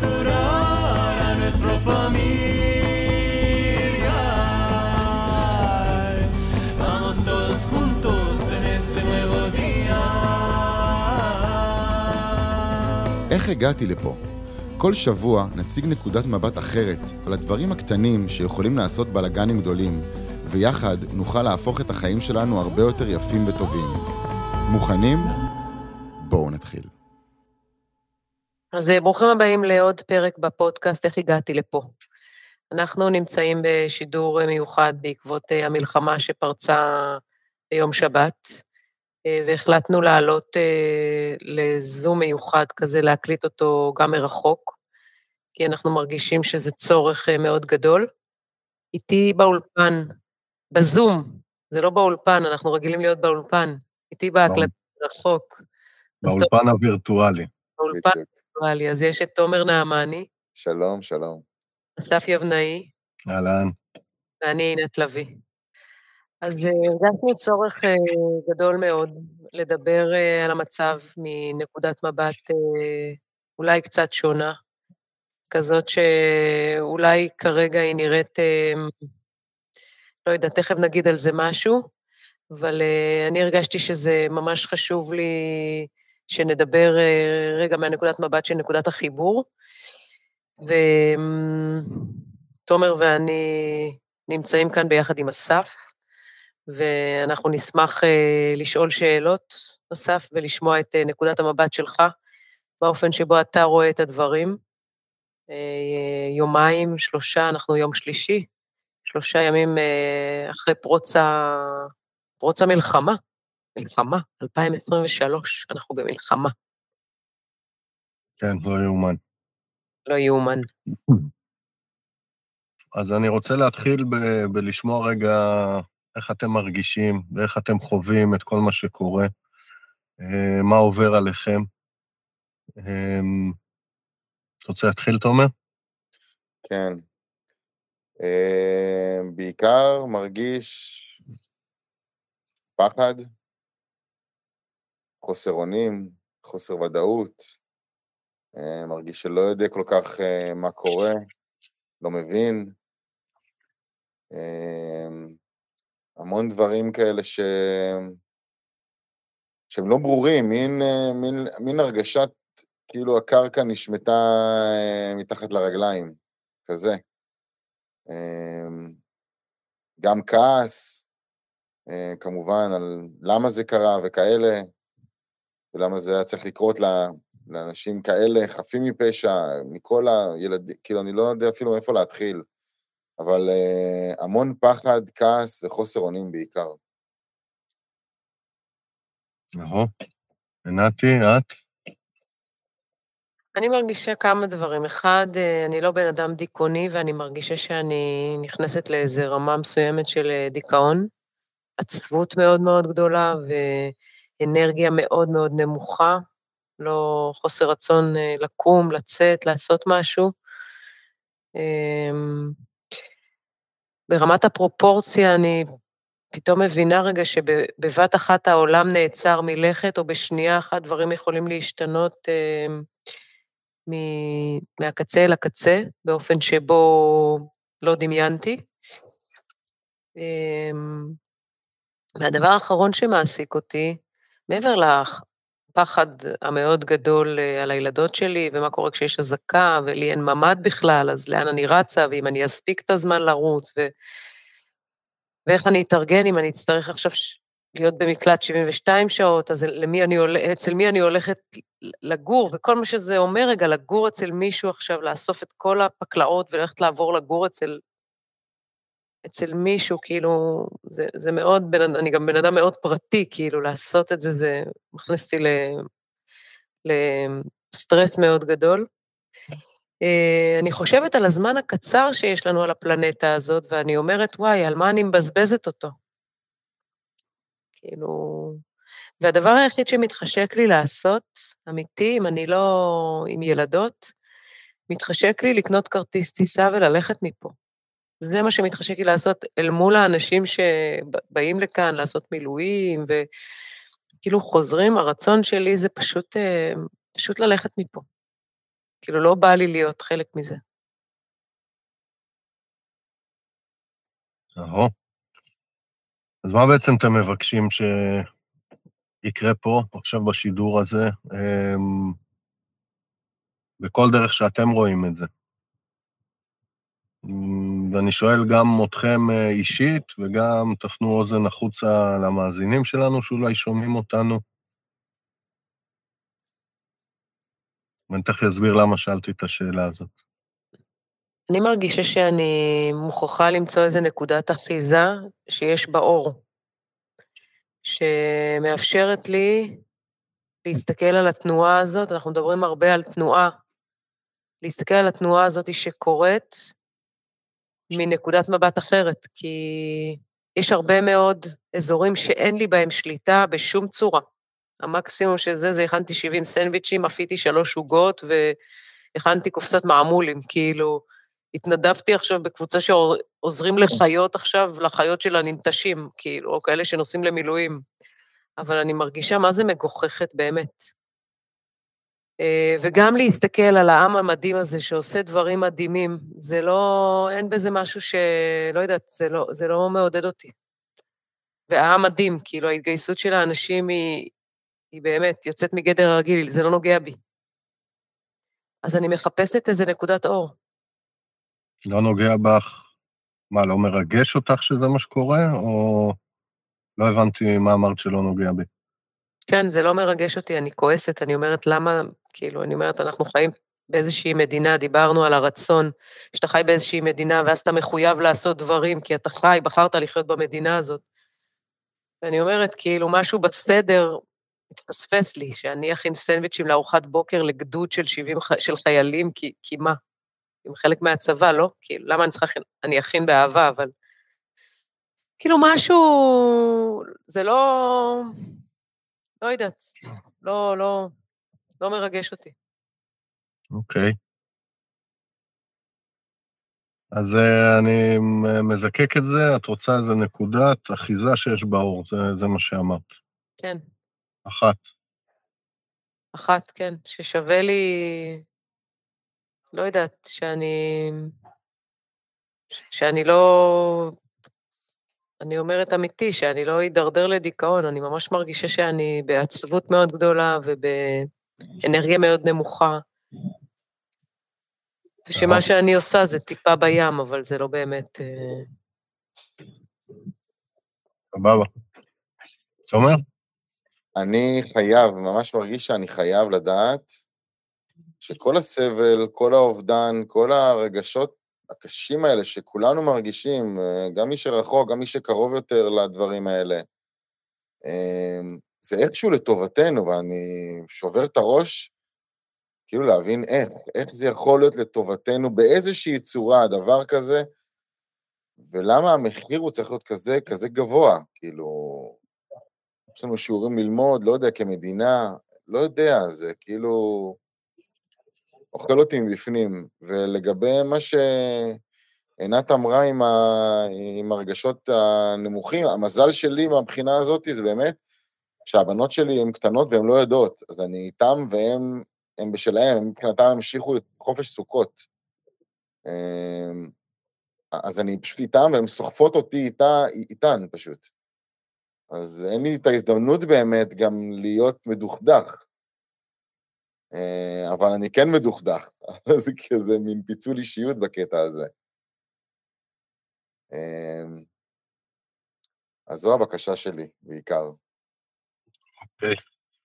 curar a nuestra familia. Vamos todos juntos en este nuevo día. איך הגעתי לפה? כל שבוע נציג נקודת מבט אחרת על הדברים הקטנים שיכולים לעשות בלאגנים גדולים, ויחד נוכל להפוך את החיים שלנו הרבה יותר יפים וטובים. מוכנים? בואו נתחיל. אז אה, ברוכים הבאים לעוד פרק בפודקאסט איך הגעתי לפה. אנחנו נמצאים בשידור אה, מיוחד בעקבות אה, המלחמה שפרצה ביום שבת, והחלטנו לעלות לזום מיוחד כזה, להקליט אותו גם מרחוק, כי אנחנו מרגישים שזה צורך מאוד גדול. איתי באולפן, בזום, זה לא באולפן, אנחנו רגילים להיות באולפן, איתי בהקלטה מרחוק. באולפן הווירטואלי. באולפן הווירטואלי, אז יש את תומר נעמני. שלום, שלום. אסף יבנאי. אהלן. ואני עינת לביא. אז אה, הרגשנו צורך אה, גדול מאוד לדבר אה, על המצב מנקודת מבט אולי קצת שונה, כזאת שאולי כרגע היא נראית, לא יודעת, תכף נגיד על זה משהו, אבל אני הרגשתי שזה ממש חשוב לי שנדבר רגע מהנקודת מבט של נקודת החיבור. ותומר ואני נמצאים כאן ביחד עם אסף, ואנחנו נשמח אה, לשאול שאלות, אסף, ולשמוע את אה, נקודת המבט שלך, באופן שבו אתה רואה את הדברים. אה, יומיים, שלושה, אנחנו יום שלישי, שלושה ימים אחרי פרוץ. פרוץ המלחמה. מלחמה, 2023, אנחנו במלחמה. כן, לא יאומן. לא יאומן. אז אני רוצה להתחיל ב- בלשמוע רגע איך אתם מרגישים ואיך אתם חווים את כל מה שקורה, אה, מה עובר עליכם. אה, אתה רוצה להתחיל, תומר? כן. אה, בעיקר מרגיש פחד, חוסר אונים, חוסר ודאות, מרגיש שלא יודע כל כך מה קורה, לא מבין. המון דברים כאלה ש... שהם לא ברורים, מין, מין, מין הרגשת כאילו הקרקע נשמטה אה, מתחת לרגליים, כזה. גם כעס, אה, כמובן, על למה זה קרה וכאלה, ולמה זה היה צריך לקרות לאנשים כאלה, חפים מפשע, מכל הילדים, כאילו, אני לא יודע אפילו מאיפה להתחיל. אבל uh, המון פחד, כעס וחוסר אונים בעיקר. נכון. נתי, את? אני מרגישה כמה דברים. אחד, אה, אני לא בן אדם דיכאוני, ואני מרגישה שאני נכנסת לאיזו רמה מסוימת של אה, דיכאון, עצבות מאוד מאוד גדולה ואנרגיה מאוד מאוד נמוכה, לא חוסר רצון לקום, לצאת, לעשות משהו. אמ, ברמת הפרופורציה אני פתאום מבינה רגע שבבת אחת העולם נעצר מלכת, או בשנייה אחת דברים יכולים להשתנות אה, מ- מהקצה אל הקצה, באופן שבו לא דמיינתי. אה, והדבר האחרון שמעסיק אותי, מעבר לפחד המאוד גדול אה, על הילדות שלי, ומה קורה כשיש אזעקה, ולי אין ממ"ד בכלל, אז לאן אני רצה, ואם אני אספיק את הזמן לרוץ, ו... ואיך אני אתארגן אם אני אצטרך עכשיו להיות במקלט 72 שעות, אז למי אני הולכת, אצל מי אני הולכת לגור, וכל מה שזה אומר רגע, לגור אצל מישהו עכשיו, לאסוף את כל הפקלאות וללכת לעבור לגור אצל, אצל מישהו, כאילו, זה, זה מאוד, בן, אני גם בן אדם מאוד פרטי, כאילו, לעשות את זה, זה מכניס אותי לסטרס מאוד גדול. אה, אני חושבת על הזמן הקצר שיש לנו על הפלנטה הזאת, ואני אומרת, וואי, על מה אני מבזבזת אותו? כאילו... והדבר היחיד שמתחשק לי לעשות, אמיתי, אם אני לא עם ילדות, מתחשק לי לקנות כרטיס טיסה וללכת מפה. זה מה שמתחשק לי לעשות אל מול האנשים שבאים לכאן לעשות מילואים, וכאילו חוזרים, הרצון שלי זה פשוט, אה, פשוט ללכת מפה. כאילו, לא בא לי להיות חלק מזה. אהו. אז מה בעצם אתם מבקשים שיקרה פה, עכשיו בשידור הזה, אמ, בכל דרך שאתם רואים את זה? ואני שואל גם אתכם אה, אישית, וגם תפנו אוזן החוצה למאזינים שלנו שאולי שומעים אותנו. ואני תכף אסביר למה שאלתי את השאלה הזאת. אני מרגישה שאני מוכרחה למצוא איזה נקודת אחיזה שיש באור, שמאפשרת לי להסתכל על התנועה הזאת, אנחנו מדברים הרבה על תנועה, להסתכל על התנועה הזאת שקורית מנקודת מבט אחרת, כי יש הרבה מאוד אזורים שאין לי בהם שליטה בשום צורה. המקסימום של זה, זה הכנתי 70 סנדוויצ'ים, אפיתי שלוש עוגות והכנתי קופסת מעמולים, כאילו, התנדבתי עכשיו בקבוצה שעוזרים לחיות עכשיו, לחיות של הננטשים, כאילו, או כאלה שנוסעים למילואים. אבל אני מרגישה מה זה מגוחכת באמת. אה, וגם להסתכל על העם המדהים הזה שעושה דברים מדהימים, זה לא, אין בזה משהו ש... לא יודעת, זה לא, זה לא מעודד אותי. והעם מדהים, כאילו ההתגייסות של האנשים היא, היא באמת יוצאת מגדר הרגיל, זה לא נוגע בי. אז אני מחפשת איזה נקודת אור. לא נוגע בך, מה, לא מרגש אותך שזה מה שקורה, או לא הבנתי מה אמרת שלא נוגע בי? כן, זה לא מרגש אותי, אני כועסת, אני אומרת, למה, כאילו, אני אומרת, אנחנו חיים באיזושהי מדינה, דיברנו על הרצון, שאתה חי באיזושהי מדינה, ואז אתה מחויב לעשות דברים, כי אתה חי, בחרת לחיות במדינה הזאת. ואני אומרת, כאילו, משהו בסדר התפספס לי, שאני אכין סנדוויצ'ים לארוחת בוקר לגדוד של 70 של חיילים, כי, כי מה? הם חלק מהצבא, לא? כאילו, למה אני צריכה, אני אכין באהבה, אבל... כאילו, משהו, זה לא... לא יודעת, לא, לא, לא מרגש אותי. אוקיי. אז uh, אני מזקק את זה, את רוצה איזה נקודת אחיזה שיש באור, זה, זה מה שאמרת. כן. אחת. אחת, כן, ששווה לי, לא יודעת, שאני, שאני לא אני אומרת אמיתי, שאני לא אדרדר לדיכאון, אני ממש מרגישה שאני בעצבות מאוד גדולה ובאנרגיה מאוד נמוכה. ושמה שאני עושה זה טיפה בים, אבל זה לא באמת... אה, סבבה. תומר? אני חייב, ממש מרגיש שאני חייב לדעת שכל הסבל, כל האובדן, כל הרגשות הקשים האלה שכולנו מרגישים, אה, גם מי שרחוק, גם מי שקרוב יותר לדברים האלה, אמ, זה איכשהו לטובתנו, ואני שובר את הראש, כאילו להבין איך, איך זה יכול להיות לטובתנו באיזושהי צורה, דבר כזה, ולמה המחיר הוא צריך להיות כזה, כזה גבוה, כאילו, יש לנו שיעורים ללמוד, לא יודע, כמדינה, לא יודע, זה כאילו... אוכל אותי מבפנים. ולגבי מה שעינת אמרה עם, ה... עם הרגשות הנמוכים, המזל שלי מהבחינה הזאת זה באמת שהבנות שלי הן קטנות והן לא יודעות, אז אני איתן והן הם בשלהם, מבחינתם המשיכו את חופש סוכות. אמ, אז אני פשוט איתן, והן סוחפות אותי איתה, איתן פשוט. אז אין לי את ההזדמנות באמת גם להיות מדוכדך. אה, אבל אני כן מדוכדך, זה כזה מין פיצול אישיות בקטע הזה. אמ, אז זו הבקשה שלי, בעיקר. אוקיי,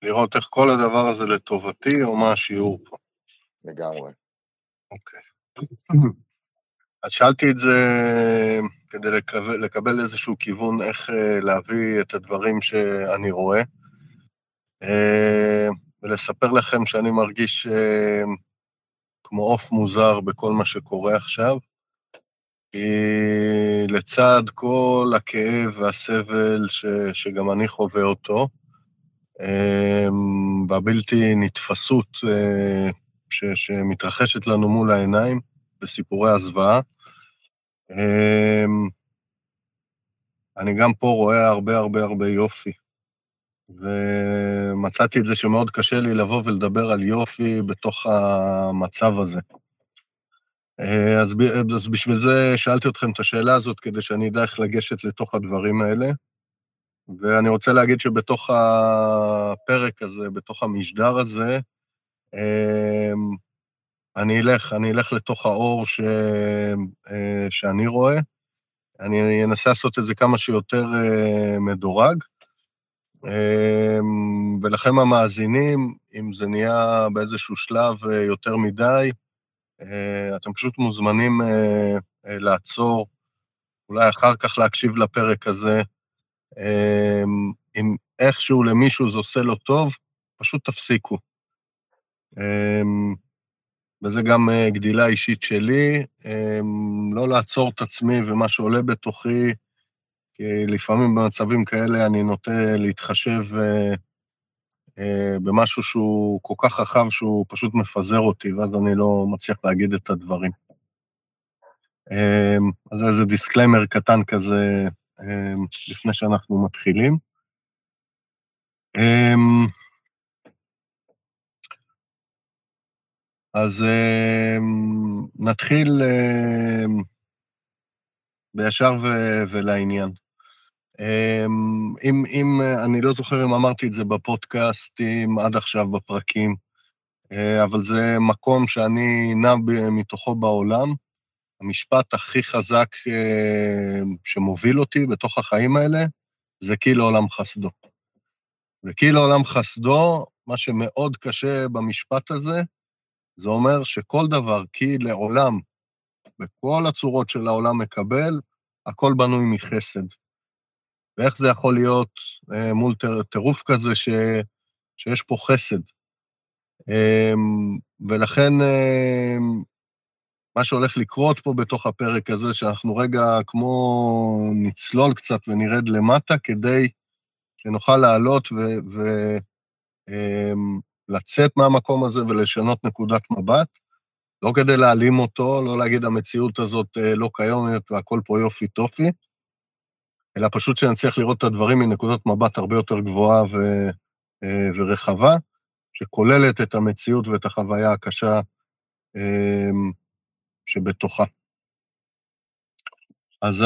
לראות איך כל הדבר הזה לטובתי, או מה השיעור פה. לגמרי. אוקיי. אז שאלתי את זה כדי לקבל, לקבל איזשהו כיוון איך אה, להביא את הדברים שאני רואה. אה, ולספר לכם שאני מרגיש אה, כמו עוף מוזר בכל מה שקורה עכשיו. כי לצד כל הכאב והסבל ש, שגם אני חווה אותו, אה, בבלתי נתפסות אה, ש, שמתרחשת לנו מול העיניים, בסיפורי הזוועה, אה, אני גם פה רואה הרבה הרבה הרבה יופי. ומצאתי את זה שמאוד קשה לי לבוא ולדבר על יופי בתוך המצב הזה. אה, אז, אז בשביל זה שאלתי אתכם את השאלה הזאת, כדי שאני אדע איך לגשת לתוך הדברים האלה. ואני רוצה להגיד שבתוך הפרק הזה, בתוך המשדר הזה, אמ, אני אלך, אני אלך לתוך האור ש, אה, שאני רואה. אני אנסה לעשות את זה כמה שיותר אה, מדורג. אמ, ולכם המאזינים, אם זה נהיה באיזשהו שלב אה, יותר מדי, אתם פשוט מוזמנים לעצור, אולי אחר כך להקשיב לפרק הזה. אמ, אם איכשהו למישהו זה עושה לו טוב, פשוט תפסיקו. אמ, וזה גם אה, גדילה אישית שלי, לא לעצור את עצמי ומה שעולה בתוכי, כי לפעמים במצבים כאלה אני נוטה להתחשב אה, אה, במשהו שהוא כל כך רחב שהוא פשוט מפזר אותי, ואז אני לא מצליח להגיד את הדברים. אז זה איזה disclaimer קטן כזה לפני שאנחנו מתחילים. אז uh, נתחיל uh, בישר ו- ולעניין. Um, אם, אם, אני לא זוכר אם אמרתי את זה בפודקאסטים עד עכשיו בפרקים, uh, אבל זה מקום שאני נע מתוכו בעולם. המשפט הכי חזק uh, שמוביל אותי בתוך החיים האלה זה כי לעולם חסדו. וכי לעולם חסדו, מה שמאוד קשה במשפט הזה, זה אומר שכל דבר, כי לעולם, בכל הצורות של העולם מקבל, הכל בנוי מחסד. ואיך זה יכול להיות אה, מול טירוף כזה ש, שיש פה חסד. אה, ולכן אה, מה שהולך לקרות פה בתוך הפרק הזה, שאנחנו רגע כמו נצלול קצת ונרד למטה, כדי שנוכל לעלות ו... ו אה, מהמקום הזה ולשנות נקודת מבט, לא כדי להעלים אותו, לא להגיד המציאות הזאת אה, לא קיימת והכל פה יופי טופי, אלא פשוט שנצליח לראות את הדברים מנקודת מבט הרבה יותר גבוהה ו, אה, ורחבה, שכוללת את המציאות ואת החוויה הקשה אה, שבתוכה. אז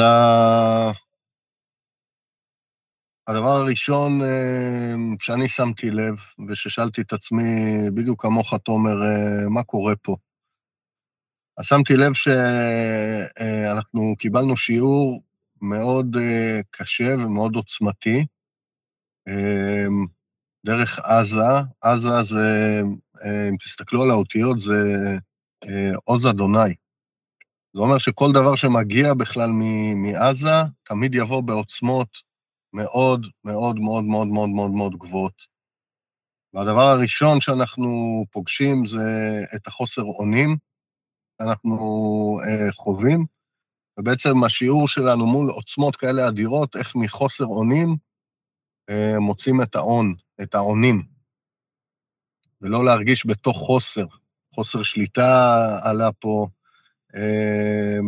הדבר הראשון אה, שאני שמתי לב, וששאלתי את עצמי, בדיוק כמוך, תומר, אה, מה קורה פה? אז שמתי לב שאנחנו אה, קיבלנו שיעור מאוד קשה ומאוד עוצמתי, דרך עזה. עזה זה, אם תסתכלו על האותיות, זה עוז אדוני. זה אומר שכל דבר שמגיע בכלל מעזה, תמיד יבוא בעוצמות מאוד מאוד מאוד מאוד מאוד מאוד מאוד גבוהות. והדבר הראשון שאנחנו פוגשים זה את החוסר אונים שאנחנו אה, חווים, ובעצם השיעור שלנו מול עוצמות כאלה אדירות, איך מחוסר אונים אה, מוצאים את האון, את האונים, ולא להרגיש בתוך חוסר. חוסר שליטה עלה פה, אה,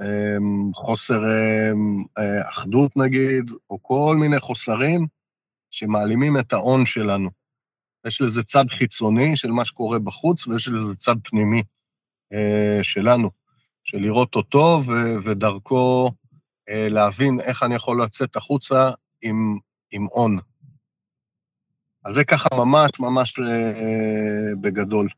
אמ, חוסר אמ, אה, אחדות נגיד, או כל מיני חוסרים שמעלימים את ההון שלנו. יש לזה צד חיצוני של מה שקורה בחוץ, ויש לזה צד פנימי אה, שלנו, של לראות אותו ודרכו אה, להבין איך אני יכול לצאת החוצה עם, עם הון. אז זה ככה ממש ממש בגדול.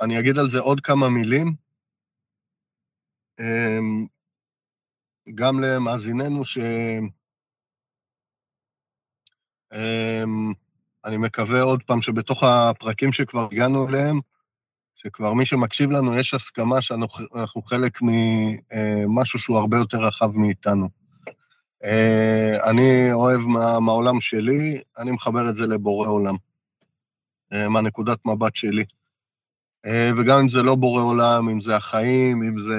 אני אגיד על זה עוד כמה מילים. אמ, גם למאזיננו ש... אמ, אני מקווה עוד פעם שבתוך הפרקים שכבר הגענו אליהם, שכבר מי שמקשיב לנו, יש הסכמה שאנחנו חלק ממשהו שהוא הרבה יותר רחב מאיתנו. אה, אני אוהב מה, מהעולם שלי, אני מחבר את זה לבורא עולם, אה, מהנקודת מבט שלי. אה, וגם אם זה לא בורא עולם, אם זה החיים, אם זה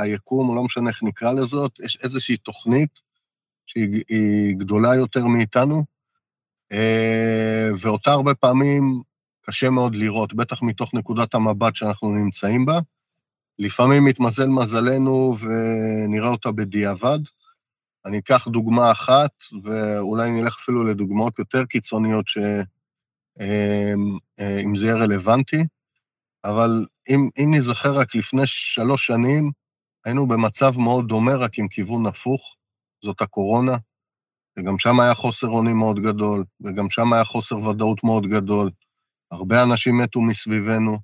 היקום, לא משנה איך נקרא לזאת, יש איזושהי תוכנית שהיא גדולה יותר מאיתנו, אה, ואותה הרבה פעמים קשה מאוד לראות, בטח מתוך נקודת המבט שאנחנו נמצאים בה. לפעמים מתמזל מזלנו ונראה אותה בדיעבד, אני אקח דוגמה אחת, ואולי נלך אפילו לדוגמאות יותר קיצוניות, ש... אמ, אה, אם זה יהיה רלוונטי, אבל אם, אם נזכר רק לפני שלוש שנים, היינו במצב מאוד דומה, רק עם כיוון הפוך, זאת הקורונה, וגם שם היה חוסר אונים מאוד גדול, וגם שם היה חוסר ודאות מאוד גדול. הרבה אנשים מתו מסביבנו.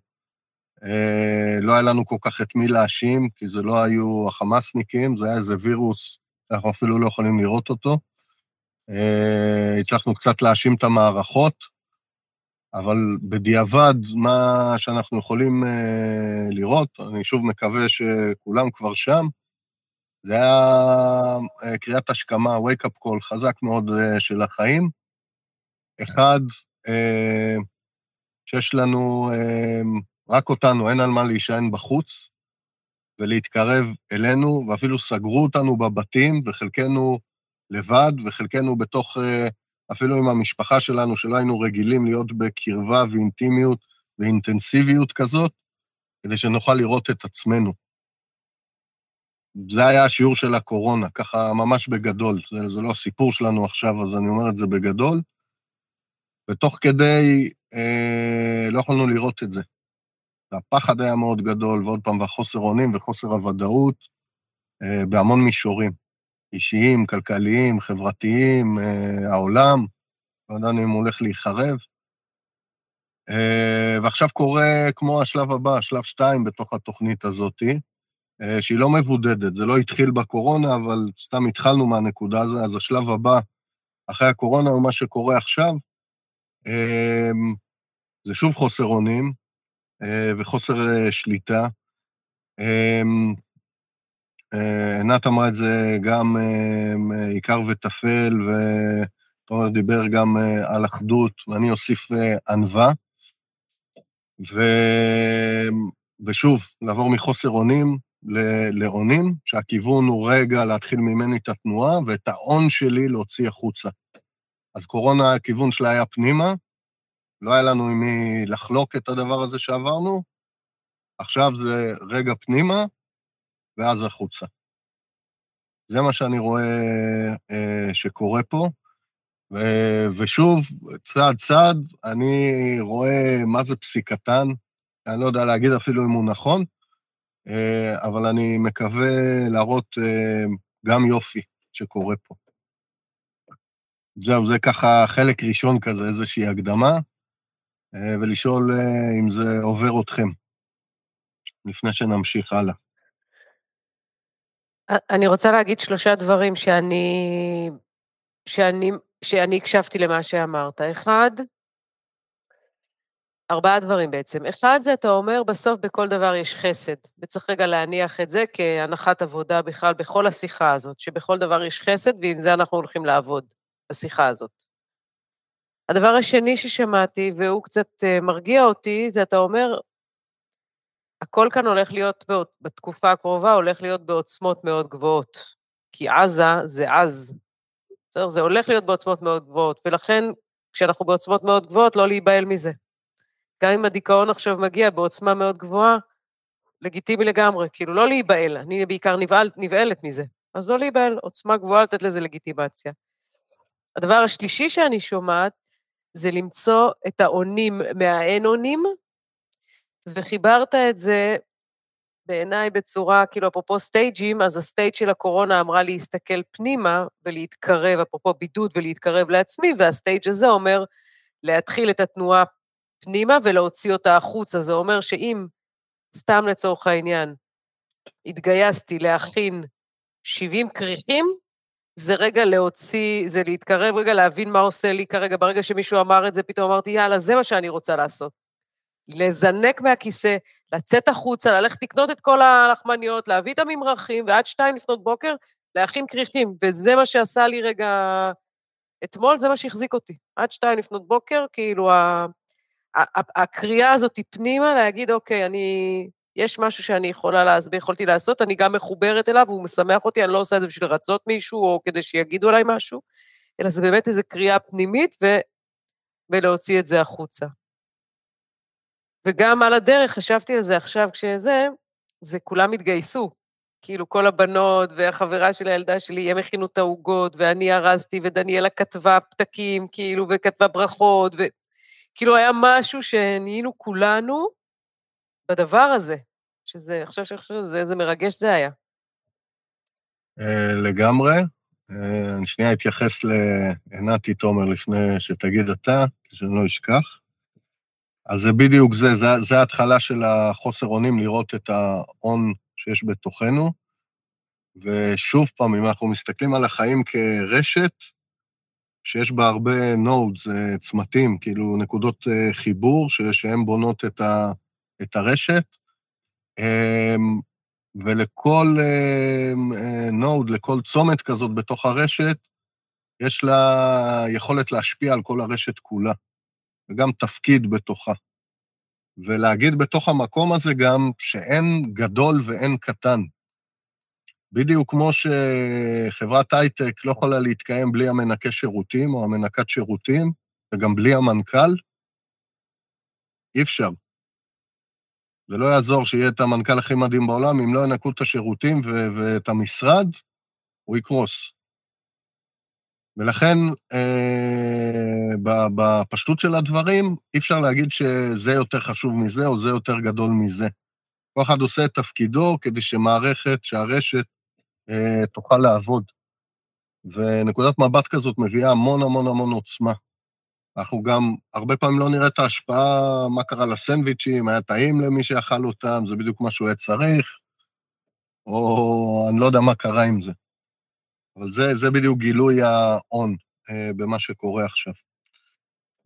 אה, לא היה לנו כל כך את מי להאשים, כי זה לא היו החמאסניקים, זה היה איזה וירוס שאנחנו אפילו לא יכולים לראות אותו. אה, הצלחנו קצת להאשים את המערכות, אבל בדיעבד, מה שאנחנו יכולים אה, לראות, אני שוב מקווה שכולם כבר שם, זה היה אה, קריאת השכמה, wake up call חזק מאוד אה, של החיים. אחד, אה, שיש לנו אה, רק אותנו, אין על מה להישען בחוץ ולהתקרב אלינו, ואפילו סגרו אותנו בבתים, וחלקנו לבד, וחלקנו בתוך... אה, אפילו עם המשפחה שלנו, שלא היינו רגילים להיות בקרבה ואינטימיות ואינטנסיביות כזאת, כדי שנוכל לראות את עצמנו. זה היה השיעור של הקורונה, ככה ממש בגדול. זה, זה לא הסיפור שלנו עכשיו, אז אני אומר את זה בגדול. ותוך כדי, אה, לא יכולנו לראות את זה. והפחד היה מאוד גדול, ועוד פעם, והחוסר אונים וחוסר הוודאות אה, בהמון מישורים. אישיים, כלכליים, חברתיים, אה, העולם, לא ידענו אם הוא הולך להיחרב. אה, ועכשיו קורה כמו השלב הבא, שלב שתיים בתוך התוכנית הזאת, אה, שהיא לא מבודדת, זה לא התחיל בקורונה, אבל סתם התחלנו מהנקודה הזו, אז השלב הבא אחרי הקורונה הוא מה שקורה עכשיו. זה שוב חוסר אונים וחוסר שליטה. אה, עינת אמרה את זה גם אה, עיקר וטפל, ותומר דיבר גם אה, על אחדות, ואני אוסיף ענווה. ו... ושוב, לעבור מחוסר אונים לאונים, שהכיוון הוא רגע להתחיל ממני את התנועה, ואת ההון שלי להוציא החוצה. אז קורונה, הכיוון שלה היה פנימה, לא היה לנו עם מי לחלוק את הדבר הזה שעברנו, עכשיו זה רגע פנימה, ואז החוצה. זה מה שאני רואה אה, שקורה פה. ו, ושוב, צעד צעד, אני רואה מה זה פסיקתן, אני לא יודע להגיד אפילו אם הוא נכון, אה, אבל אני מקווה להראות אה, גם יופי שקורה פה. זהו, זה ככה חלק ראשון כזה, איזושהי הקדמה, אה, ולשאול אה, אם זה עובר אתכם, לפני שנמשיך הלאה. אני רוצה להגיד שלושה דברים שאני שאני שאני הקשבתי למה שאמרת. אחד, ארבעה דברים בעצם. אחד זה אתה אומר, בסוף בכל דבר יש חסד, וצריך רגע להניח את זה כהנחת עבודה בכלל בכל השיחה הזאת, שבכל דבר יש חסד, ועם זה אנחנו הולכים לעבוד, בשיחה הזאת. הדבר השני ששמעתי, והוא קצת אה, מרגיע אותי, זה אתה אומר, הכל כאן הולך להיות, בתקופה הקרובה, הולך להיות בעוצמות מאוד גבוהות. כי עזה זה עז. בסדר? זה הולך להיות בעוצמות מאוד גבוהות, ולכן כשאנחנו בעוצמות מאוד גבוהות, לא להיבהל מזה. גם אם הדיכאון עכשיו מגיע בעוצמה מאוד גבוהה, לגיטימי לגמרי, כאילו לא להיבהל, אני בעיקר נבהל, נבהלת מזה. אז לא להיבהל, עוצמה גבוהה לתת לזה לגיטימציה. הדבר השלישי שאני שומעת, זה למצוא את האונים מהאין אונים, וחיברת את זה בעיניי בצורה, כאילו, אפרופו סטייג'ים, אז הסטייג' של הקורונה אמרה להסתכל פנימה ולהתקרב, אפרופו בידוד ולהתקרב לעצמי, והסטייג' הזה אומר להתחיל את התנועה פנימה ולהוציא אותה החוצה. זה אומר שאם, סתם לצורך העניין, התגייסתי להכין 70 כריכים, זה רגע להוציא, זה להתקרב, רגע להבין מה עושה לי כרגע. ברגע שמישהו אמר את זה, פתאום אמרתי, יאללה, זה מה שאני רוצה לעשות. לזנק מהכיסא, לצאת החוצה, ללכת לקנות את כל הלחמניות, להביא את הממרחים, ועד שתיים לפנות בוקר להכין כריכים. וזה מה שעשה לי רגע... אתמול זה מה שהחזיק אותי. עד שתיים לפנות בוקר, כאילו, הקריאה הזאת היא פנימה, להגיד, אוקיי, אני... יש משהו שאני יכולה להסביר, יכולתי לעשות, אני גם מחוברת אליו, והוא משמח אותי, אני לא עושה את זה בשביל לרצות מישהו, או כדי שיגידו עליי משהו, אלא זה באמת איזו קריאה פנימית, ו... ולהוציא את זה החוצה. וגם על הדרך, חשבתי על זה עכשיו כשזה, זה כולם התגייסו. כאילו כל הבנות והחברה של הילדה שלי, הם הכינו את העוגות, ואני ארזתי, ודניאלה כתבה פתקים, כאילו, וכתבה ברכות, וכאילו היה משהו שנהיינו כולנו בדבר הזה, שזה, עכשיו שאני חושבת על זה, איזה מרגש זה היה. אה, לגמרי. אה, אני שנייה אתייחס לנתי תומר לפני שתגיד אתה, שאני לא אשכח. אז זה בדיוק זה, זה, זה ההתחלה של החוסר אונים, לראות את ההון שיש בתוכנו. ושוב פעם, אם אנחנו מסתכלים על החיים כרשת, שיש בה הרבה נודס, אה, צמתים, כאילו נקודות חיבור, שהן בונות את, ה, את הרשת, אמ, ולכל נוד, אה, לכל צומת כזאת בתוך הרשת, יש לה יכולת להשפיע על כל הרשת כולה, וגם תפקיד בתוכה. ולהגיד בתוך המקום הזה גם שאין גדול ואין קטן. בדיוק כמו שחברת הייטק לא יכולה להתקיים בלי המנקה שירותים או המנקת שירותים, וגם בלי המנכ"ל, אי אפשר. זה לא יעזור שיהיה את המנכ"ל הכי מדהים בעולם, אם לא ינקו את השירותים ו- ואת המשרד, הוא יקרוס. ולכן, אה, בפשטות של הדברים, אי אפשר להגיד שזה יותר חשוב מזה או זה יותר גדול מזה. כל אחד עושה את תפקידו כדי שמערכת, שהרשת, אה, תוכל לעבוד. ונקודת מבט כזאת מביאה המון המון המון עוצמה. אנחנו גם הרבה פעמים לא נראה את ההשפעה, מה קרה לסנדוויצ'ים, היה טעים למי שאכל אותם, זה בדיוק מה שהוא היה צריך, או אני לא יודע מה קרה עם זה. אבל זה, זה בדיוק גילוי ההון אה, במה שקורה עכשיו.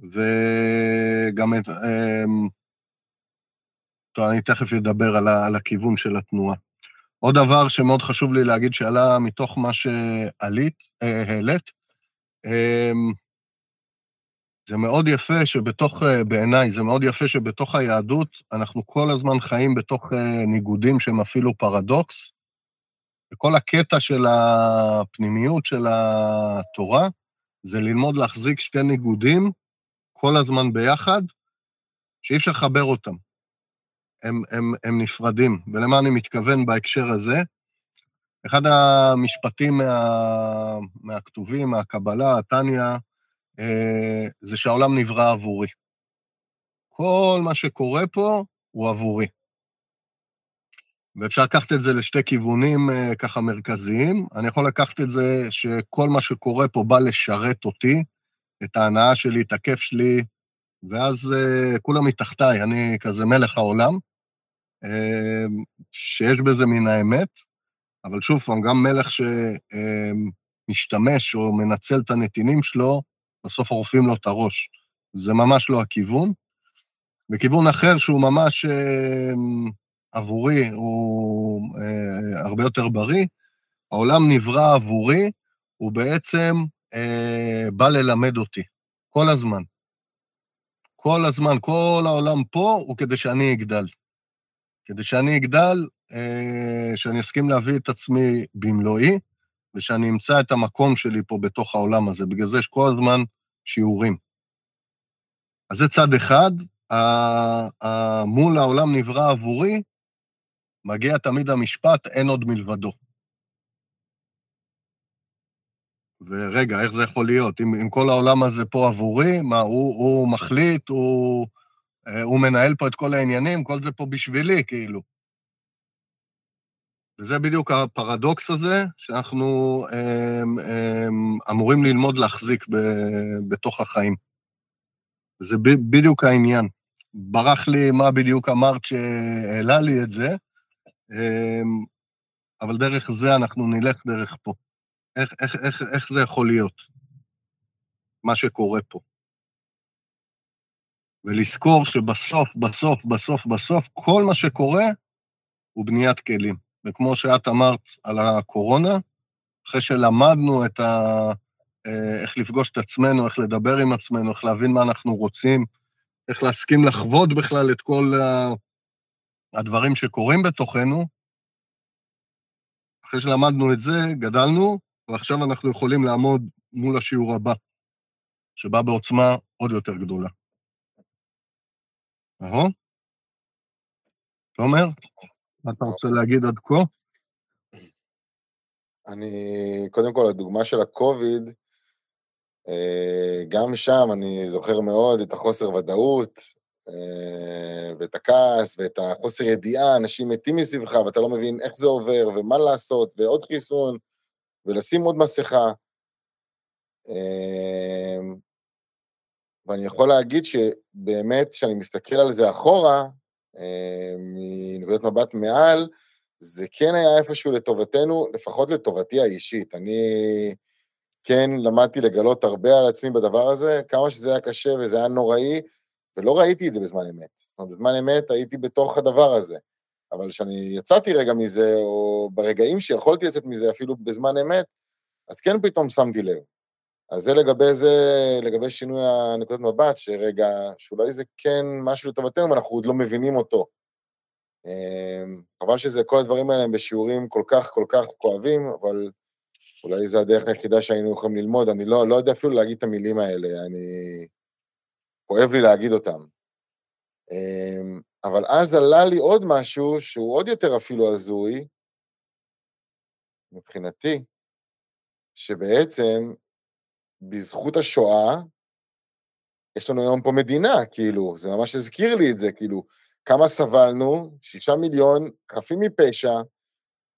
וגם, אה, טוב, אני תכף אדבר על, על הכיוון של התנועה. עוד דבר שמאוד חשוב לי להגיד שעלה מתוך מה שעלית, אה, העלית, אה, זה מאוד יפה שבתוך, אה, בעיניי, זה מאוד יפה שבתוך היהדות אנחנו כל הזמן חיים בתוך אה, ניגודים שהם אפילו פרדוקס. וכל הקטע של הפנימיות של התורה זה ללמוד להחזיק שתי ניגודים כל הזמן ביחד, שאי אפשר לחבר אותם. הם, הם, הם נפרדים. ולמה אני מתכוון בהקשר הזה? אחד המשפטים מה, מהכתובים, מהקבלה, תניא, אה, זה שהעולם נברא עבורי. כל מה שקורה פה הוא עבורי. ואפשר לקחת את זה לשתי כיוונים אה, ככה מרכזיים. אני יכול לקחת את זה שכל מה שקורה פה בא לשרת אותי, את ההנאה שלי, את הכיף שלי, ואז uh, כולם מתחתיי, אני כזה מלך העולם, uh, שיש בזה מן האמת, אבל שוב פעם, גם מלך שמשתמש או מנצל את הנתינים שלו, בסוף עורפים לו את הראש. זה ממש לא הכיוון. וכיוון אחר שהוא ממש אה, עבורי, הוא אה, הרבה יותר בריא, העולם נברא עבורי, הוא בעצם אה, בא ללמד אותי, כל הזמן. כל הזמן, כל העולם פה הוא כדי שאני אגדל. כדי שאני אגדל, אה, שאני אסכים להביא את עצמי במלואי, ושאני אמצא את המקום שלי פה בתוך העולם הזה. בגלל זה יש כל הזמן שיעורים. אז זה צד אחד, מול העולם נברא עבורי, מגיע תמיד המשפט, אין עוד מלבדו. ורגע, איך זה יכול להיות? אם, אם כל העולם הזה פה עבורי, מה, הוא, הוא מחליט, הוא, אה, הוא מנהל פה את כל העניינים, כל זה פה בשבילי, כאילו. וזה בדיוק הפרדוקס הזה, שאנחנו הם, הם, אמורים ללמוד להחזיק ב, בתוך החיים. זה ב, בדיוק העניין. ברח לי מה בדיוק אמרת שהעלה לי את זה, הם, אבל דרך זה אנחנו נלך דרך פה. איך, איך, איך, איך זה יכול להיות, מה שקורה פה. ולזכור שבסוף, בסוף, בסוף, בסוף, כל מה שקורה הוא בניית כלים. וכמו שאת אמרת על הקורונה, אחרי שלמדנו את ה... אה, איך לפגוש את עצמנו, איך לדבר עם עצמנו, איך להבין מה אנחנו רוצים, איך להסכים לחוות בכלל את כל הדברים שקורים בתוכנו, אחרי שלמדנו את זה, גדלנו, ועכשיו אנחנו יכולים לעמוד מול השיעור הבא, שבא בעוצמה עוד יותר גדולה. נכון? תומר? מה אתה רוצה להגיד עד כה? אני, קודם כל, הדוגמה של הקוביד, אה, גם שם אני זוכר מאוד את החוסר ודאות, אה, ואת הכעס, ואת החוסר ידיעה, אנשים מתים מסביבך ואתה לא מבין איך זה עובר, ומה לעשות, ועוד חיסון, ולשים עוד מסכה. אה, ואני יכול להגיד שבאמת, כשאני מסתכל על זה אחורה, מנקודת מבט מעל, זה כן היה איפשהו לטובתנו, לפחות לטובתי האישית. אני כן למדתי לגלות הרבה על עצמי בדבר הזה, כמה שזה היה קשה וזה היה נוראי, ולא ראיתי את זה בזמן אמת. זאת אומרת, בזמן אמת הייתי בתוך הדבר הזה. אבל כשאני יצאתי רגע מזה, או ברגעים שיכולתי לצאת מזה אפילו בזמן אמת, אז כן פתאום שמתי לב. אז זה לגבי זה, לגבי שינוי הנקודת מבט, שרגע, שאולי זה כן משהו לטובתנו, ואנחנו עוד לא מבינים אותו. אמ, חבל שזה, כל הדברים האלה הם בשיעורים כל כך כל כך כואבים, אבל אולי זו הדרך היחידה שהיינו יכולים ללמוד, אני לא, לא יודע אפילו להגיד את המילים האלה, אני... כואב לי להגיד אותם. אמ, אבל אז עלה לי עוד משהו שהוא עוד יותר אפילו הזוי, מבחינתי, שבעצם בזכות השואה, יש לנו היום פה מדינה, כאילו, זה ממש הזכיר לי את זה, כאילו, כמה סבלנו, שישה מיליון, חפים מפשע,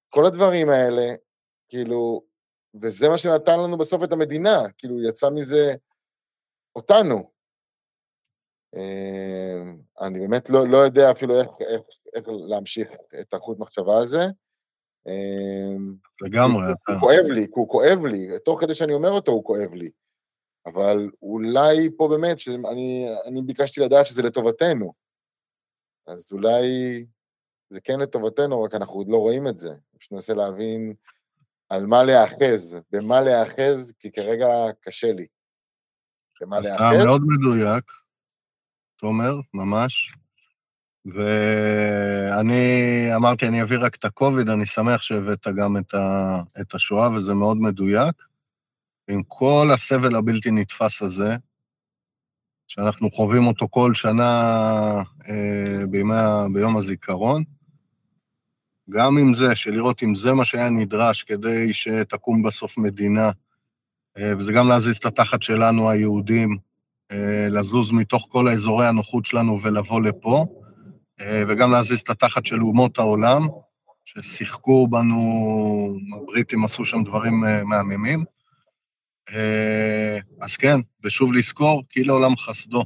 כל הדברים האלה, כאילו, וזה מה שנתן לנו בסוף את המדינה, כאילו, יצא מזה אותנו. אמ, אני באמת לא, לא יודע אפילו איך, איך, איך להמשיך את החוט מחשבה הזה. אמ, לגמרי. הוא, הוא כואב לי, הוא כואב לי, תוך כדי שאני אומר אותו הוא כואב לי. אבל אולי פה באמת, שאני אני ביקשתי לדעת שזה לטובתנו. אז אולי זה כן לטובתנו, רק אנחנו עוד לא רואים את זה. פשוט ננסה להבין על מה להיאחז, במה להיאחז, כי כרגע קשה לי. במה להיאחז. אתה מאוד מדויק, תומר, ממש. ואני אמרתי, אני אביא רק את הקוביד, אני שמח שהבאת גם את, ה, את השואה, וזה מאוד מדויק. עם כל הסבל הבלתי נתפס הזה, שאנחנו חווים אותו כל שנה אה, בימי, ביום הזיכרון, גם עם זה, שלראות אם זה מה שהיה נדרש כדי שתקום בסוף מדינה, אה, וזה גם להזיז את התחת שלנו, היהודים, אה, לזוז מתוך כל האזורי הנוחות שלנו ולבוא לפה, וגם להזיז את התחת של אומות העולם, ששיחקו בנו, הבריטים עשו שם דברים אה, מהממים. אז כן, ושוב לזכור, כי לעולם חסדו.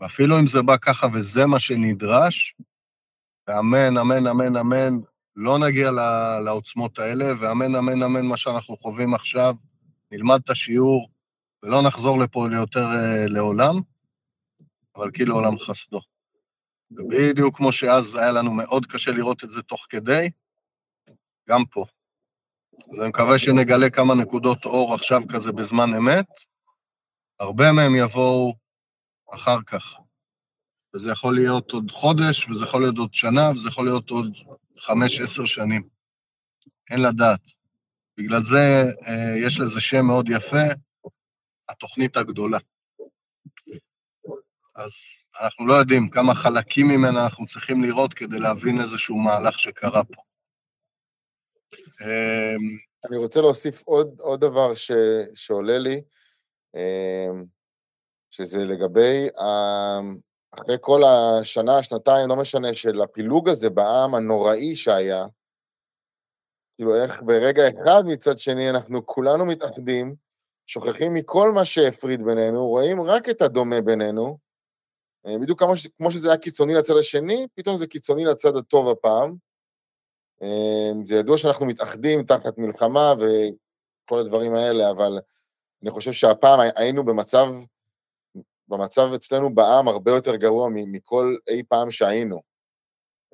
ואפילו אם זה בא ככה וזה מה שנדרש, ואמן, אמן, אמן, אמן, לא נגיע לעוצמות האלה, ואמן, אמן, אמן, מה שאנחנו חווים עכשיו, נלמד את השיעור, ולא נחזור לפה ליותר uh, לעולם, אבל כאילו עולם חסדו. ובדיוק כמו שאז היה לנו מאוד קשה לראות את זה תוך כדי, גם פה. אז אני מקווה שנגלה כמה נקודות אור עכשיו כזה בזמן אמת, הרבה מהם יבואו אחר כך. וזה יכול להיות עוד חודש, וזה יכול להיות עוד שנה, וזה יכול להיות עוד חמש, עשר שנים. אין לדעת. בגלל זה אה, יש לזה שם מאוד יפה, התוכנית הגדולה. אז אנחנו לא יודעים כמה חלקים ממנה אנחנו צריכים לראות כדי להבין איזשהו מהלך שקרה פה. אמ, אני רוצה להוסיף עוד, עוד דבר ש, שעולה לי, אמ, שזה לגבי, אחרי כל השנה, שנתיים, לא משנה, של הפילוג הזה בעם הנוראי שהיה, כאילו איך ברגע אחד מצד שני אנחנו כולנו מתאחדים, שוכחים מכל מה שהפריד בינינו, רואים רק את הדומה בינינו, בדיוק כמו, כמו שזה היה קיצוני לצד השני, פתאום זה קיצוני לצד הטוב הפעם. אה, זה ידוע שאנחנו מתאחדים תחת מלחמה וכל הדברים האלה, אבל אני חושב שהפעם היינו במצב, במצב אצלנו בעם הרבה יותר גרוע מכל אי פעם שהיינו.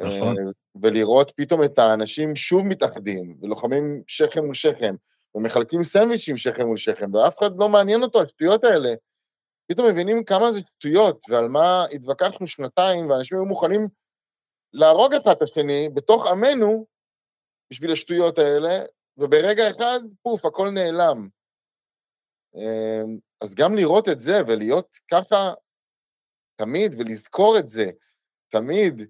נכון. אה, ולראות פתאום את האנשים שוב מתאחדים, ולוחמים שכם מול שכם, ומחלקים סנדוויצ'ים שכם מול שכם, ואף אחד לא מעניין אותו השטויות האלה. פתאום מבינים כמה זה שטויות, ועל מה התווכחנו שנתיים, ואנשים היו מוכנים להרוג אחד את השני בתוך עמנו בשביל השטויות האלה, וברגע אחד, פוף, הכל נעלם. אמ, אז גם לראות את זה ולהיות ככה תמיד, ולזכור את זה תמיד,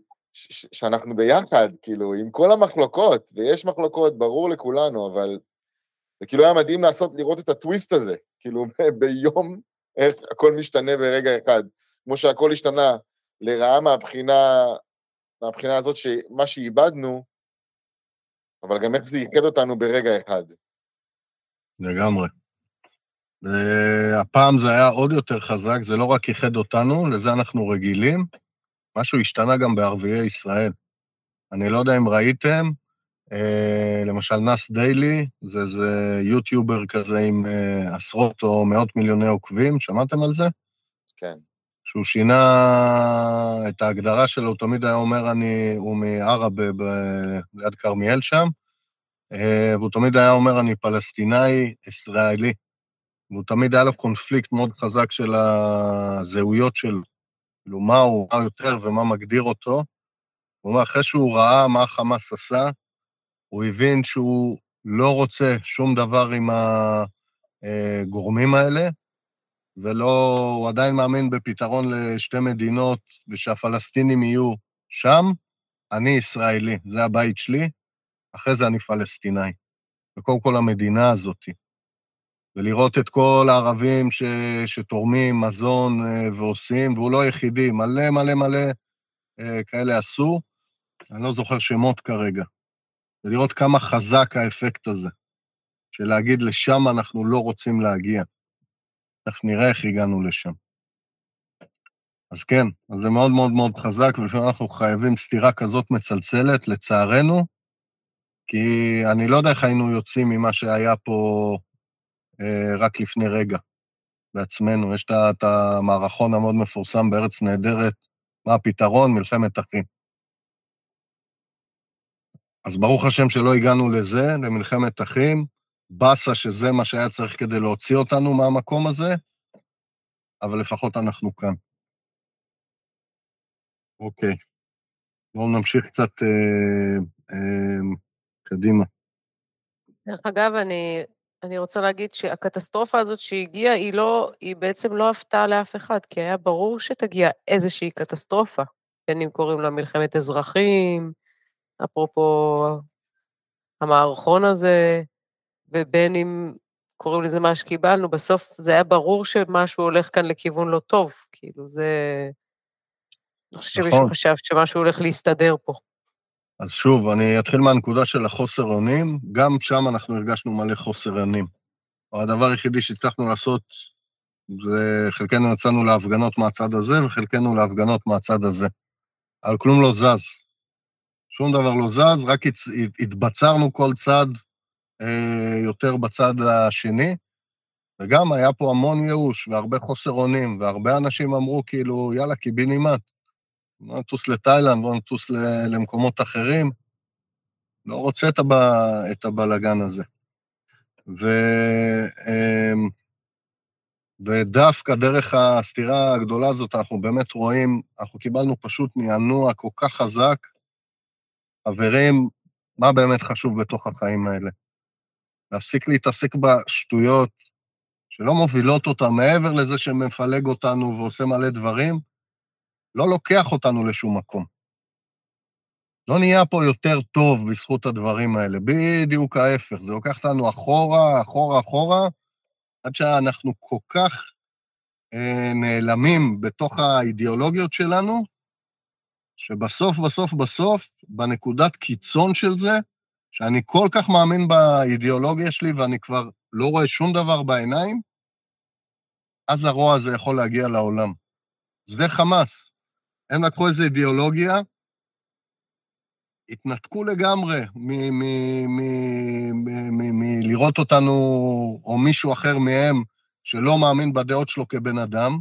שאנחנו ביחד, כאילו, עם כל המחלוקות, ויש מחלוקות, ברור לכולנו, אבל זה כאילו היה מדהים לעשות, לראות את הטוויסט הזה, כאילו, ביום, איך הכל משתנה ברגע אחד. כמו שהכל השתנה לרעה מהבחינה, מהבחינה הזאת, שמה שאיבדנו, אבל גם איך זה איחד אותנו ברגע אחד. לגמרי. והפעם זה היה עוד יותר חזק, זה לא רק איחד אותנו, לזה אנחנו רגילים, משהו השתנה גם בערביי ישראל. אני לא יודע אם ראיתם, אה, למשל נאס דיילי, זה, זה יוטיובר כזה עם אה, עשרות או מאות מיליוני עוקבים, שמעתם על זה? כן. שהוא שינה את ההגדרה שלו, הוא תמיד היה אומר, אני, הוא מעראבה ב- ליד כרמיאל שם, אה, והוא תמיד היה אומר, אני פלסטינאי ישראלי. והוא תמיד היה לו קונפליקט מאוד חזק של הזהויות שלו, כאילו, מה הוא, מה יותר ומה מגדיר אותו. הוא אומר, אחרי שהוא ראה מה החמאס עשה, הוא הבין שהוא לא רוצה שום דבר עם הגורמים האלה, ולא, הוא עדיין מאמין בפתרון לשתי מדינות, ושהפלסטינים יהיו שם, אני ישראלי, זה הבית שלי, אחרי זה אני פלסטינאי. וקודם כל המדינה הזאתי. ולראות את כל הערבים ש, שתורמים מזון אה, ועושים, והוא לא היחידי, מלא מלא מלא אה, כאלה עשו, אני לא זוכר שמות כרגע. ולראות כמה חזק האפקט הזה, של להגיד לשם אנחנו לא רוצים להגיע. תכף נראה איך הגענו לשם. אז כן, אז זה מאוד מאוד מאוד חזק, ולפעמים אנחנו חייבים סתירה כזאת מצלצלת, לצערנו, כי אני לא יודע איך היינו יוצאים ממה שהיה פה אה, רק לפני רגע בעצמנו. יש את המערכון המאוד מפורסם בארץ נהדרת, מה הפתרון? מלחמת אחים. אז ברוך השם שלא הגענו לזה, למלחמת אחים. באסה שזה מה שהיה צריך כדי להוציא אותנו מהמקום הזה, אבל לפחות אנחנו כאן. אוקיי, בואו נמשיך קצת אה, אה, קדימה. דרך אגב, אני, אני רוצה להגיד שהקטסטרופה הזאת שהגיעה, היא לא, היא בעצם לא הפתעה לאף אחד, כי היה ברור שתגיע איזושהי קטסטרופה. בין אם קוראים לה מלחמת אזרחים, אפרופו המערכון הזה, ובין אם קוראים לזה מה שקיבלנו, בסוף זה היה ברור שמשהו הולך כאן לכיוון לא טוב, כאילו זה... אני חושבת שמישהו נכון. חשב שמשהו הולך להסתדר פה. אז שוב, אני אתחיל מהנקודה של החוסר אונים, גם שם אנחנו הרגשנו מלא חוסר אונים. הדבר היחידי שהצלחנו לעשות, זה חלקנו יצאנו להפגנות מהצד הזה וחלקנו להפגנות מהצד הזה. על כלום לא זז. שום דבר לא זז, רק. התבצרנו כל צד אה, יותר בצד השני, וגם היה פה המון ייאוש והרבה חוסר אונים, והרבה אנשים אמרו כאילו, יאללה, קיבינימט. בוא נטוס לתאילנד, בוא נטוס למקומות אחרים. לא רוצה את, הב... את הבלגן הזה. ו... אמ, ודווקא דרך הסתירה הגדולה הזאת, אנחנו באמת רואים, אנחנו קיבלנו פשוט מענוע כל כך חזק. חברים, מה באמת חשוב בתוך החיים האלה? להפסיק להתעסק בשטויות שלא מובילות אותם, מעבר לזה שמפלג אותנו ועושה מלא דברים, לא לוקח אותנו לשום מקום. לא נהיה פה יותר טוב בזכות הדברים האלה, בדיוק ההפך, זה לוקח אותנו אחורה, אחורה, אחורה, עד שאנחנו כל כך אה, נעלמים בתוך האידיאולוגיות שלנו, שבסוף, בסוף, בסוף, בנקודת קיצון של זה, שאני כל כך מאמין באידיאולוגיה שלי ואני כבר לא רואה שום דבר בעיניים, אז הרוע הזה יכול להגיע לעולם. זה חמאס. הם לקחו איזו אידיאולוגיה, התנתקו לגמרי מלראות אותנו, או מישהו אחר מהם, שלא מאמין בדעות שלו כבן אדם,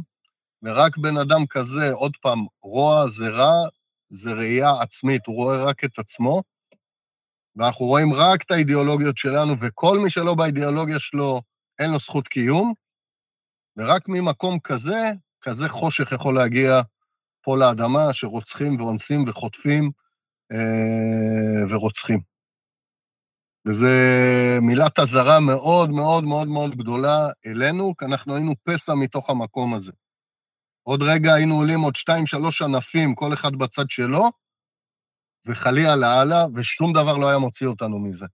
ורק בן אדם כזה, עוד פעם, רוע זה רע, זה ראייה עצמית, הוא רואה רק את עצמו, ואנחנו רואים רק את האידיאולוגיות שלנו, וכל מי שלא באידיאולוגיה שלו, אין לו זכות קיום, ורק ממקום כזה, כזה חושך יכול להגיע פה לאדמה, שרוצחים ואונסים וחוטפים אה, ורוצחים. וזו מילת אזהרה מאוד מאוד מאוד מאוד גדולה אלינו, כי אנחנו היינו פסע מתוך המקום הזה. עוד רגע היינו עולים עוד שתיים, שלוש ענפים, כל אחד בצד שלו, וחלילה לאללה, ושום דבר לא היה מוציא אותנו מזה.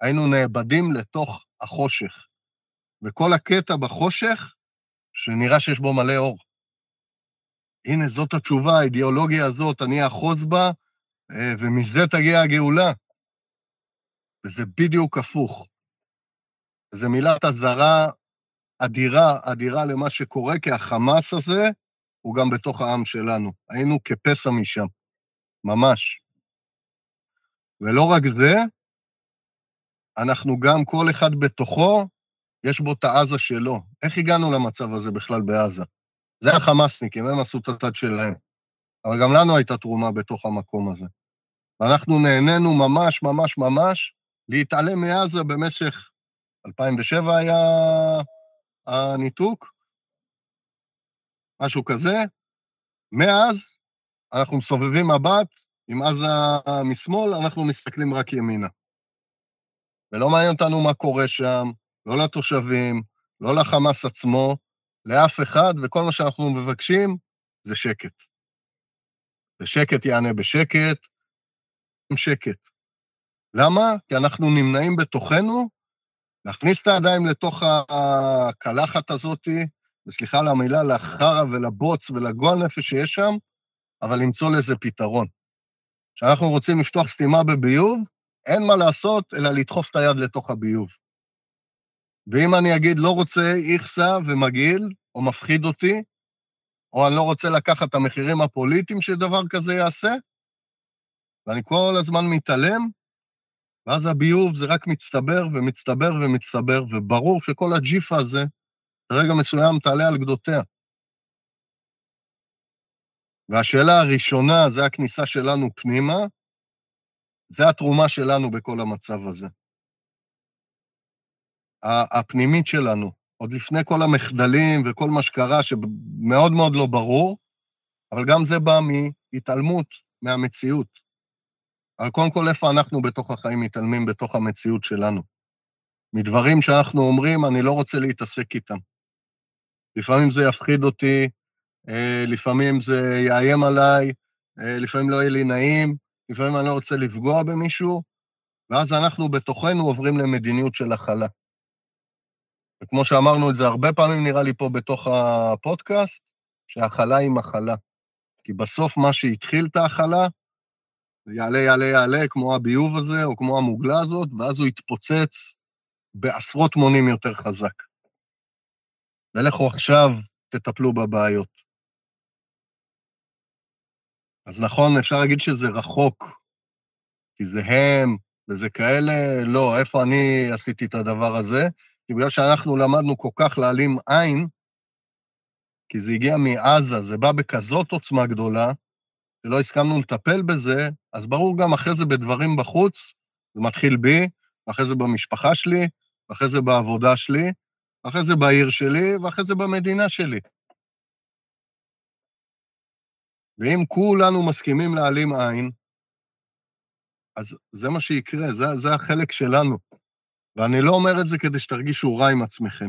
היינו נאבדים לתוך החושך. וכל הקטע בחושך, שנראה שיש בו מלא אור. הנה, זאת התשובה, האידיאולוגיה הזאת, אני אחוז בה, אה, ומזה תגיע הגאולה. וזה בדיוק הפוך. זו מילת אזהרה אדירה, אדירה למה שקורה, כי החמאס הזה הוא גם בתוך העם שלנו. היינו כפסע משם, ממש. ולא רק זה, אנחנו גם, כל אחד בתוכו, יש בו את העזה שלו. איך הגענו למצב הזה בכלל בעזה? זה החמאסניקים, הם עשו את הצד שלהם. אבל גם לנו הייתה תרומה בתוך המקום הזה. ואנחנו נהנינו ממש, ממש, ממש להתעלם מעזה במשך 2007 היה הניתוק, משהו כזה. מאז אנחנו מסובבים מבט, עם עזה משמאל, אנחנו מסתכלים רק ימינה. ולא מעניין אותנו מה קורה שם, לא לתושבים, לא לחמאס עצמו, לאף אחד, וכל מה שאנחנו מבקשים זה שקט. ושקט יענה בשקט, שקט. למה? כי אנחנו נמנעים בתוכנו להכניס את הידיים לתוך הקלחת הזאת, וסליחה על המילה, לחרא ולבוץ ולגועל נפש שיש שם, אבל למצוא לזה פתרון. כשאנחנו רוצים לפתוח סתימה בביוב, אין מה לעשות אלא לדחוף את היד לתוך הביוב. ואם אני אגיד לא רוצה איכסה ומגעיל, או מפחיד אותי, או אני לא רוצה לקחת את המחירים הפוליטיים שדבר כזה יעשה, ואני כל הזמן מתעלם, ואז הביוב זה רק מצטבר ומצטבר ומצטבר, וברור שכל הג'יפה הזה, ברגע מסוים תעלה על גדותיה. והשאלה הראשונה, זה הכניסה שלנו פנימה, זה התרומה שלנו בכל המצב הזה. הפנימית שלנו, עוד לפני כל המחדלים וכל מה שקרה, שמאוד מאוד לא ברור, אבל גם זה בא מהתעלמות מהמציאות. אבל קודם כל, איפה אנחנו בתוך החיים מתעלמים בתוך המציאות שלנו? מדברים שאנחנו אומרים, אני לא רוצה להתעסק איתם. לפעמים זה יפחיד אותי, אה, לפעמים זה יאיים עליי, אה, לפעמים לא יהיה לי נעים, לפעמים אני לא רוצה לפגוע במישהו, ואז אנחנו בתוכנו עוברים למדיניות של הכלה. וכמו שאמרנו את זה הרבה פעמים, נראה לי פה בתוך הפודקאסט, שהכלה היא מחלה. כי בסוף מה שהתחיל את ההכלה, יעלה, יעלה, יעלה, כמו הביוב הזה, או כמו המוגלה הזאת, ואז הוא יתפוצץ בעשרות מונים יותר חזק. ולכו עכשיו תטפלו בבעיות. אז נכון, אפשר להגיד שזה רחוק, כי זה הם, וזה כאלה, לא, איפה אני עשיתי את הדבר הזה? כי בגלל שאנחנו למדנו כל כך להעלים עין, כי זה הגיע מעזה, זה בא בכזאת עוצמה גדולה, שלא הסכמנו לטפל בזה, אז ברור גם אחרי זה בדברים בחוץ, זה מתחיל בי, ואחרי זה במשפחה שלי, ואחרי זה בעבודה שלי, ואחרי זה בעיר שלי, ואחרי זה במדינה שלי. ואם כולנו מסכימים להעלים עין, אז זה מה שיקרה, זה, זה החלק שלנו. ואני לא אומר את זה כדי שתרגישו רע עם עצמכם.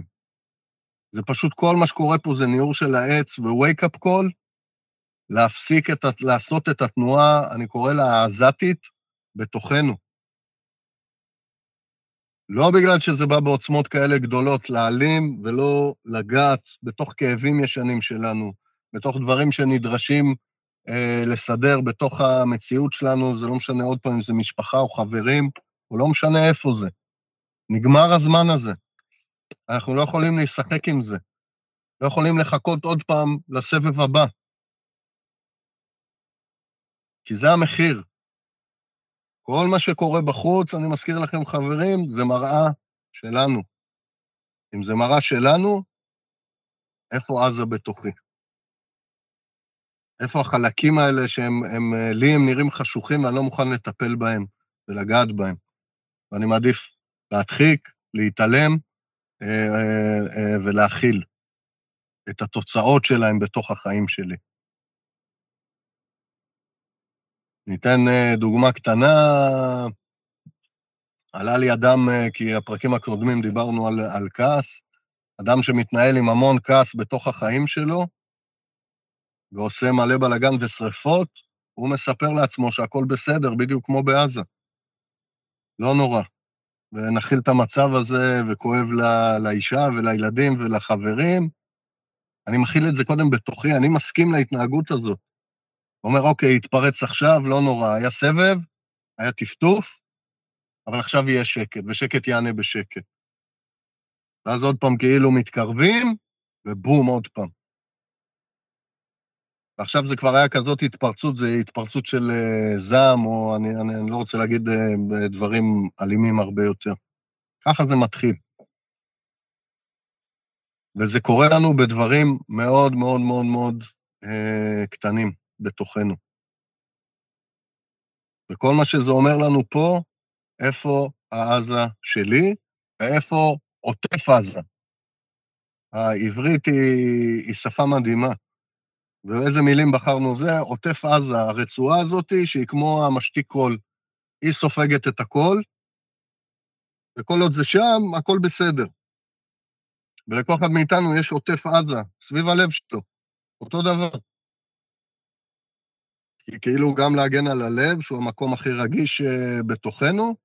זה פשוט כל מה שקורה פה זה ניעור של העץ ו-wake-up call, להפסיק את, לעשות את התנועה, אני קורא לה העזתית, בתוכנו. לא בגלל שזה בא בעוצמות כאלה גדולות, להעלים ולא לגעת בתוך כאבים ישנים שלנו, בתוך דברים שנדרשים אה, לסדר בתוך המציאות שלנו, זה לא משנה עוד פעם אם זה משפחה או חברים, או לא משנה איפה זה. נגמר הזמן הזה. אנחנו לא יכולים לשחק עם זה. לא יכולים לחכות עוד פעם לסבב הבא. כי זה המחיר. כל מה שקורה בחוץ, אני מזכיר לכם, חברים, זה מראה שלנו. אם זה מראה שלנו, איפה עזה בתוכי? איפה החלקים האלה שהם, הם, לי הם נראים חשוכים ואני לא מוכן לטפל בהם ולגעת בהם. ואני מעדיף להדחיק, להתעלם אה, אה, אה, ולהכיל את התוצאות שלהם בתוך החיים שלי. ניתן דוגמה קטנה. עלה לי אדם, כי הפרקים הקודמים דיברנו על, על כעס, אדם שמתנהל עם המון כעס בתוך החיים שלו, ועושה מלא בלאגן ושרפות, הוא מספר לעצמו שהכל בסדר, בדיוק כמו בעזה. לא נורא. ונכיל את המצב הזה, וכואב לה, לאישה ולילדים ולחברים. אני מכיל את זה קודם בתוכי, אני מסכים להתנהגות הזאת. אומר, אוקיי, התפרץ עכשיו, לא נורא, היה סבב, היה טפטוף, אבל עכשיו יהיה שקט, ושקט יענה בשקט. ואז עוד פעם כאילו מתקרבים, ובום, עוד פעם. ועכשיו זה כבר היה כזאת התפרצות, זה התפרצות של uh, זעם, או אני, אני, אני לא רוצה להגיד uh, דברים אלימים הרבה יותר. ככה זה מתחיל. וזה קורה לנו בדברים מאוד מאוד מאוד מאוד uh, קטנים בתוכנו. וכל מה שזה אומר לנו פה, איפה העזה שלי ואיפה עוטף עזה. העברית היא, היא שפה מדהימה. ואיזה מילים בחרנו זה? עוטף עזה, הרצועה הזאת שהיא כמו המשתיק קול. היא סופגת את הכל, וכל עוד זה שם, הכל בסדר. ולכל אחד מאיתנו יש עוטף עזה, סביב הלב שלו, אותו דבר. כי כאילו גם להגן על הלב, שהוא המקום הכי רגיש uh, בתוכנו,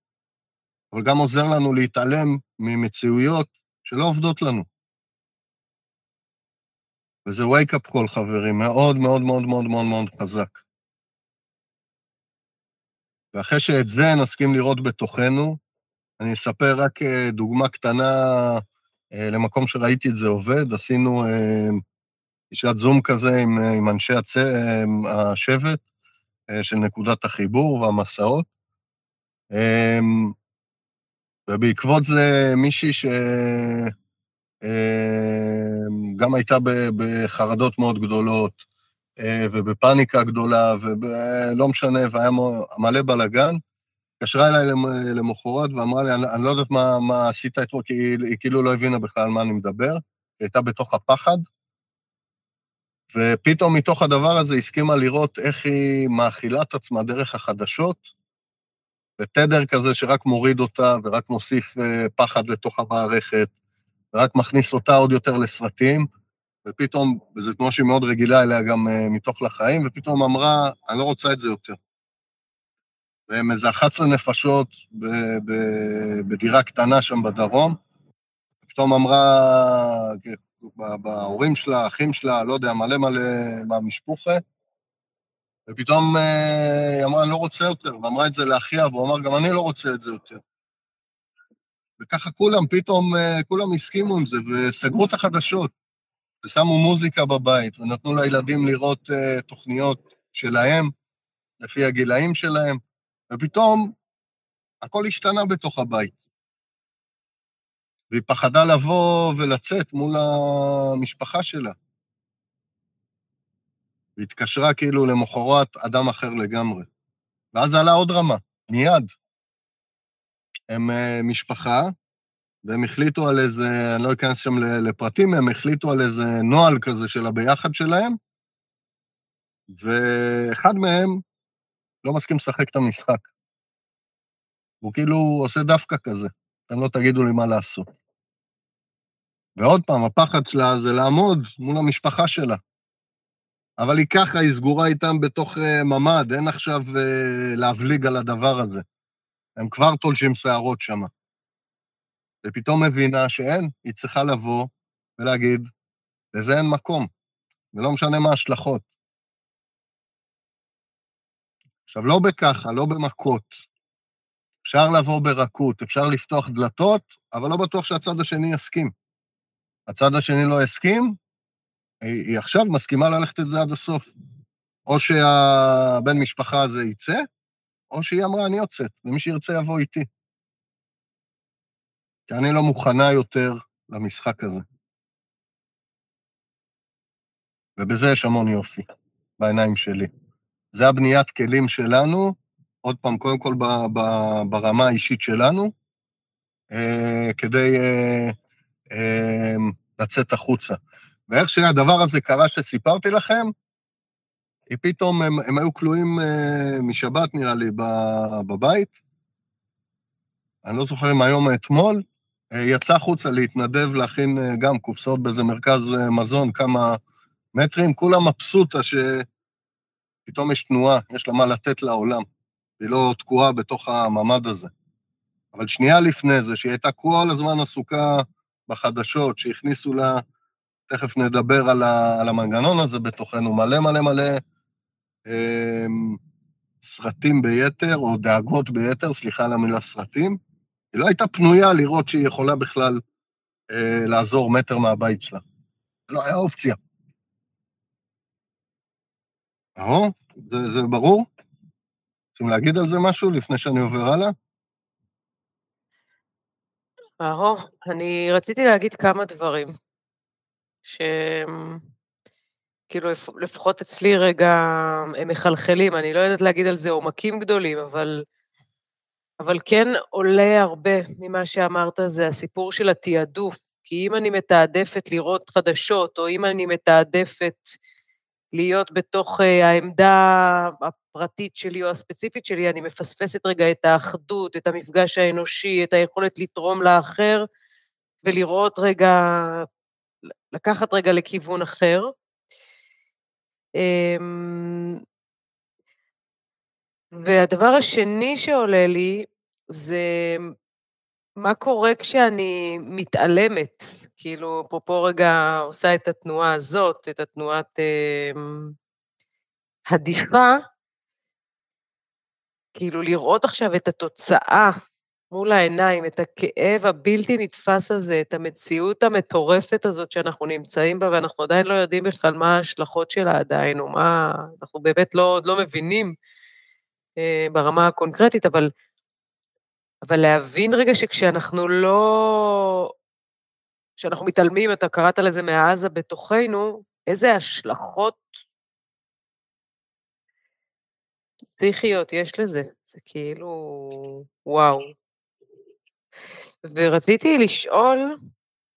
אבל גם עוזר לנו להתעלם ממציאויות שלא עובדות לנו. וזה wake-up call, חברים, מאוד מאוד מאוד מאוד מאוד מאוד חזק. ואחרי שאת זה נסכים לראות בתוכנו, אני אספר רק אה, דוגמה קטנה אה, למקום שראיתי את זה עובד. עשינו פגישת אה, זום כזה עם, עם אנשי הצ... השבט של נקודת החיבור והמסעות. ובעקבות זה מישהי ש... אמ, הייתה בחרדות מאוד גדולות, אה, ובפאניקה גדולה, ולא משנה, והיה מלא בלאגן. התקשרה אליי למחרת ואמרה לי, אני לא יודעת מה, מה עשית אתמול, כי היא, היא כאילו לא הבינה בכלל על מה אני מדבר. היא הייתה בתוך הפחד, ופתאום מתוך הדבר הזה הסכימה לראות איך היא מאכילה את עצמה דרך החדשות, ותדר כזה שרק מוריד אותה ורק מוסיף אה, פחד לתוך המערכת, ורק מכניס אותה עוד יותר לסרטים, ופתאום, וזה כמו שהיא מאוד רגילה אליה גם uh, מתוך לחיים, ופתאום אמרה, אני לא רוצה את זה יותר. והם איזה 11 נפשות בדירה קטנה שם בדרום, פתאום אמרה, בהורים שלה, אחים שלה, לא יודע, מלא מלא מהמשפוחה, ופתאום אה, היא אמרה, אני לא רוצה יותר, ואמרה את זה לאחיה, והוא אמר, גם אני לא רוצה את זה יותר. וככה כולם, פתאום אה, כולם הסכימו עם זה, וסגרו את החדשות, ושמו מוזיקה בבית, ונתנו לילדים לראות uh, תוכניות שלהם, לפי הגילאים שלהם, ופתאום הכל השתנה בתוך הבית. והיא פחדה לבוא ולצאת מול המשפחה שלה. והתקשרה כאילו למחרת אדם אחר לגמרי. ואז עלה עוד רמה, מיד. הם אה, משפחה, והם החליטו על איזה, אני לא אכנס שם לפרטים, הם החליטו על איזה נוהל כזה של הביחד שלהם, ואחד מהם לא מסכים לשחק את המשחק. הוא כאילו עושה דווקא כזה, אתם לא תגידו לי מה לעשות. ועוד פעם, הפחד שלה זה לעמוד מול המשפחה שלה. אבל היא ככה, היא סגורה איתם בתוך uh, ממ"ד, אין עכשיו uh, להבליג על הדבר הזה. הם כבר תולשים שערות שם. ופתאום מבינה שאין, היא צריכה לבוא ולהגיד, לזה אין מקום, ולא משנה מה ההשלכות. עכשיו, לא בככה, לא במכות. אפשר לבוא ברכות, אפשר לפתוח דלתות, אבל לא בטוח שהצד השני יסכים. הצד השני לא יסכים, היא, היא עכשיו מסכימה ללכת את זה עד הסוף. או שהבן משפחה הזה יצא, או שהיא אמרה, אני יוצאת, ומי שירצה יבוא איתי. כי אני לא מוכנה יותר למשחק הזה. ובזה יש המון יופי, בעיניים שלי. זה הבניית כלים שלנו, עוד פעם, קודם כל ב, ב, ברמה האישית שלנו, אה, כדי אה, לצאת החוצה. ואיך שהדבר הזה קרה שסיפרתי לכם, היא פתאום, הם, הם היו כלואים אה, משבת, נראה לי, בבית. אני לא זוכר אם היום או אתמול, אה, יצא החוצה להתנדב להכין אה, גם קופסאות באיזה מרכז מזון, כמה מטרים, כולה מבסוטה ש... פתאום יש תנועה, יש לה מה לתת לעולם. היא לא תקועה בתוך הממ"ד הזה. אבל שנייה לפני זה, שהיא הייתה כל הזמן עסוקה בחדשות, שהכניסו לה, תכף נדבר על, ה, על המנגנון הזה בתוכנו, מלא מלא מלא אה, סרטים ביתר, או דאגות ביתר, סליחה על המילה סרטים, היא לא הייתה פנויה לראות שהיא יכולה בכלל אה, לעזור מטר מהבית שלה. לא היה אופציה. אהו, זה, זה ברור? רוצים להגיד על זה משהו לפני שאני עובר הלאה? אהו, אני רציתי להגיד כמה דברים, שהם כאילו לפחות אצלי רגע הם מחלחלים, אני לא יודעת להגיד על זה עומקים גדולים, אבל, אבל כן עולה הרבה ממה שאמרת, זה הסיפור של התעדוף, כי אם אני מתעדפת לראות חדשות, או אם אני מתעדפת להיות בתוך uh, העמדה הפרטית שלי או הספציפית שלי, אני מפספסת רגע את האחדות, את המפגש האנושי, את היכולת לתרום לאחר, ולראות רגע, לקחת רגע לכיוון אחר. Um, והדבר השני שעולה לי זה מה קורה כשאני מתעלמת? כאילו, אפרופו רגע עושה את התנועה הזאת, את התנועת אה, הדיפה, כאילו לראות עכשיו את התוצאה מול העיניים, את הכאב הבלתי נתפס הזה, את המציאות המטורפת הזאת שאנחנו נמצאים בה, ואנחנו עדיין לא יודעים בכלל מה ההשלכות שלה עדיין, או מה, אנחנו באמת לא, עוד לא מבינים אה, ברמה הקונקרטית, אבל אבל להבין רגע שכשאנחנו לא... כשאנחנו מתעלמים, אתה קראת לזה מעזה בתוכנו, איזה השלכות פסיכיות יש לזה. זה כאילו, וואו. ורציתי לשאול,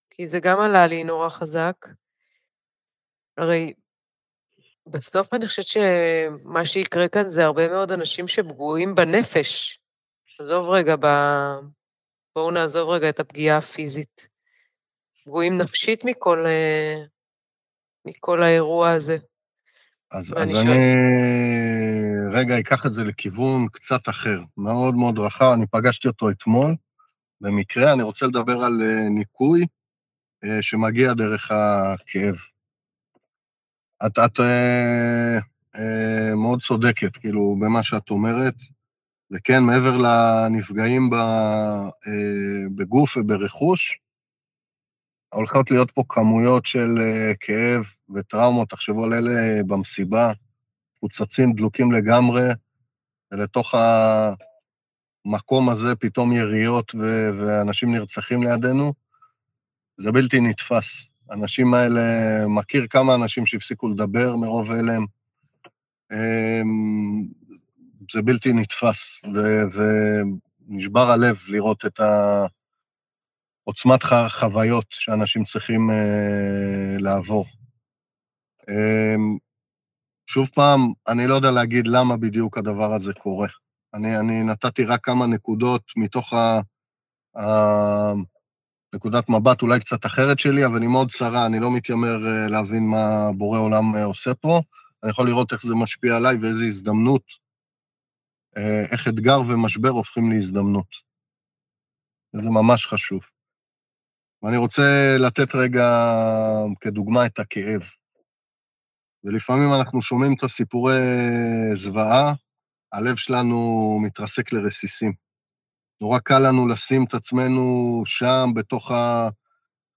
כי זה גם עלה לי נורא חזק, הרי בסוף אני חושבת שמה שיקרה כאן זה הרבה מאוד אנשים שפגועים בנפש. עזוב רגע, ב... בואו נעזוב רגע את הפגיעה הפיזית. פגועים נפשית מכל, אה, מכל האירוע הזה. אז, אז אני רגע אקח את זה לכיוון קצת אחר, מאוד מאוד רחב, אני פגשתי אותו אתמול, במקרה, אני רוצה לדבר על אה, ניקוי אה, שמגיע דרך הכאב. את, את מאוד צודקת, כאילו, במה שאת אומרת. וכן, מעבר לנפגעים אה, בגוף וברכוש, הולכות להיות פה כמויות של אה, כאב וטראומות, תחשבו על אלה במסיבה, מפוצצים, דלוקים לגמרי, ולתוך המקום הזה פתאום יריות ו- ואנשים נרצחים לידינו, זה בלתי נתפס. האנשים האלה, מכיר כמה אנשים שהפסיקו לדבר מרוב הלם. זה בלתי נתפס, ונשבר הלב לראות את עוצמת חוויות שאנשים צריכים uh, לעבור. Um, שוב פעם, אני לא יודע להגיד למה בדיוק הדבר הזה קורה. אני, אני נתתי רק כמה נקודות מתוך ה, ה, נקודת מבט אולי קצת אחרת שלי, אבל היא מאוד צרה, אני לא מתיימר uh, להבין מה בורא עולם uh, עושה פה. אני יכול לראות איך זה משפיע עליי ואיזו הזדמנות אה, איך אתגר ומשבר הופכים להזדמנות. זה ממש חשוב. ואני רוצה לתת רגע כדוגמה את הכאב. ולפעמים אנחנו שומעים את הסיפורי זוועה, הלב שלנו מתרסק לרסיסים. נורא קל לנו לשים את עצמנו שם, בתוך ה...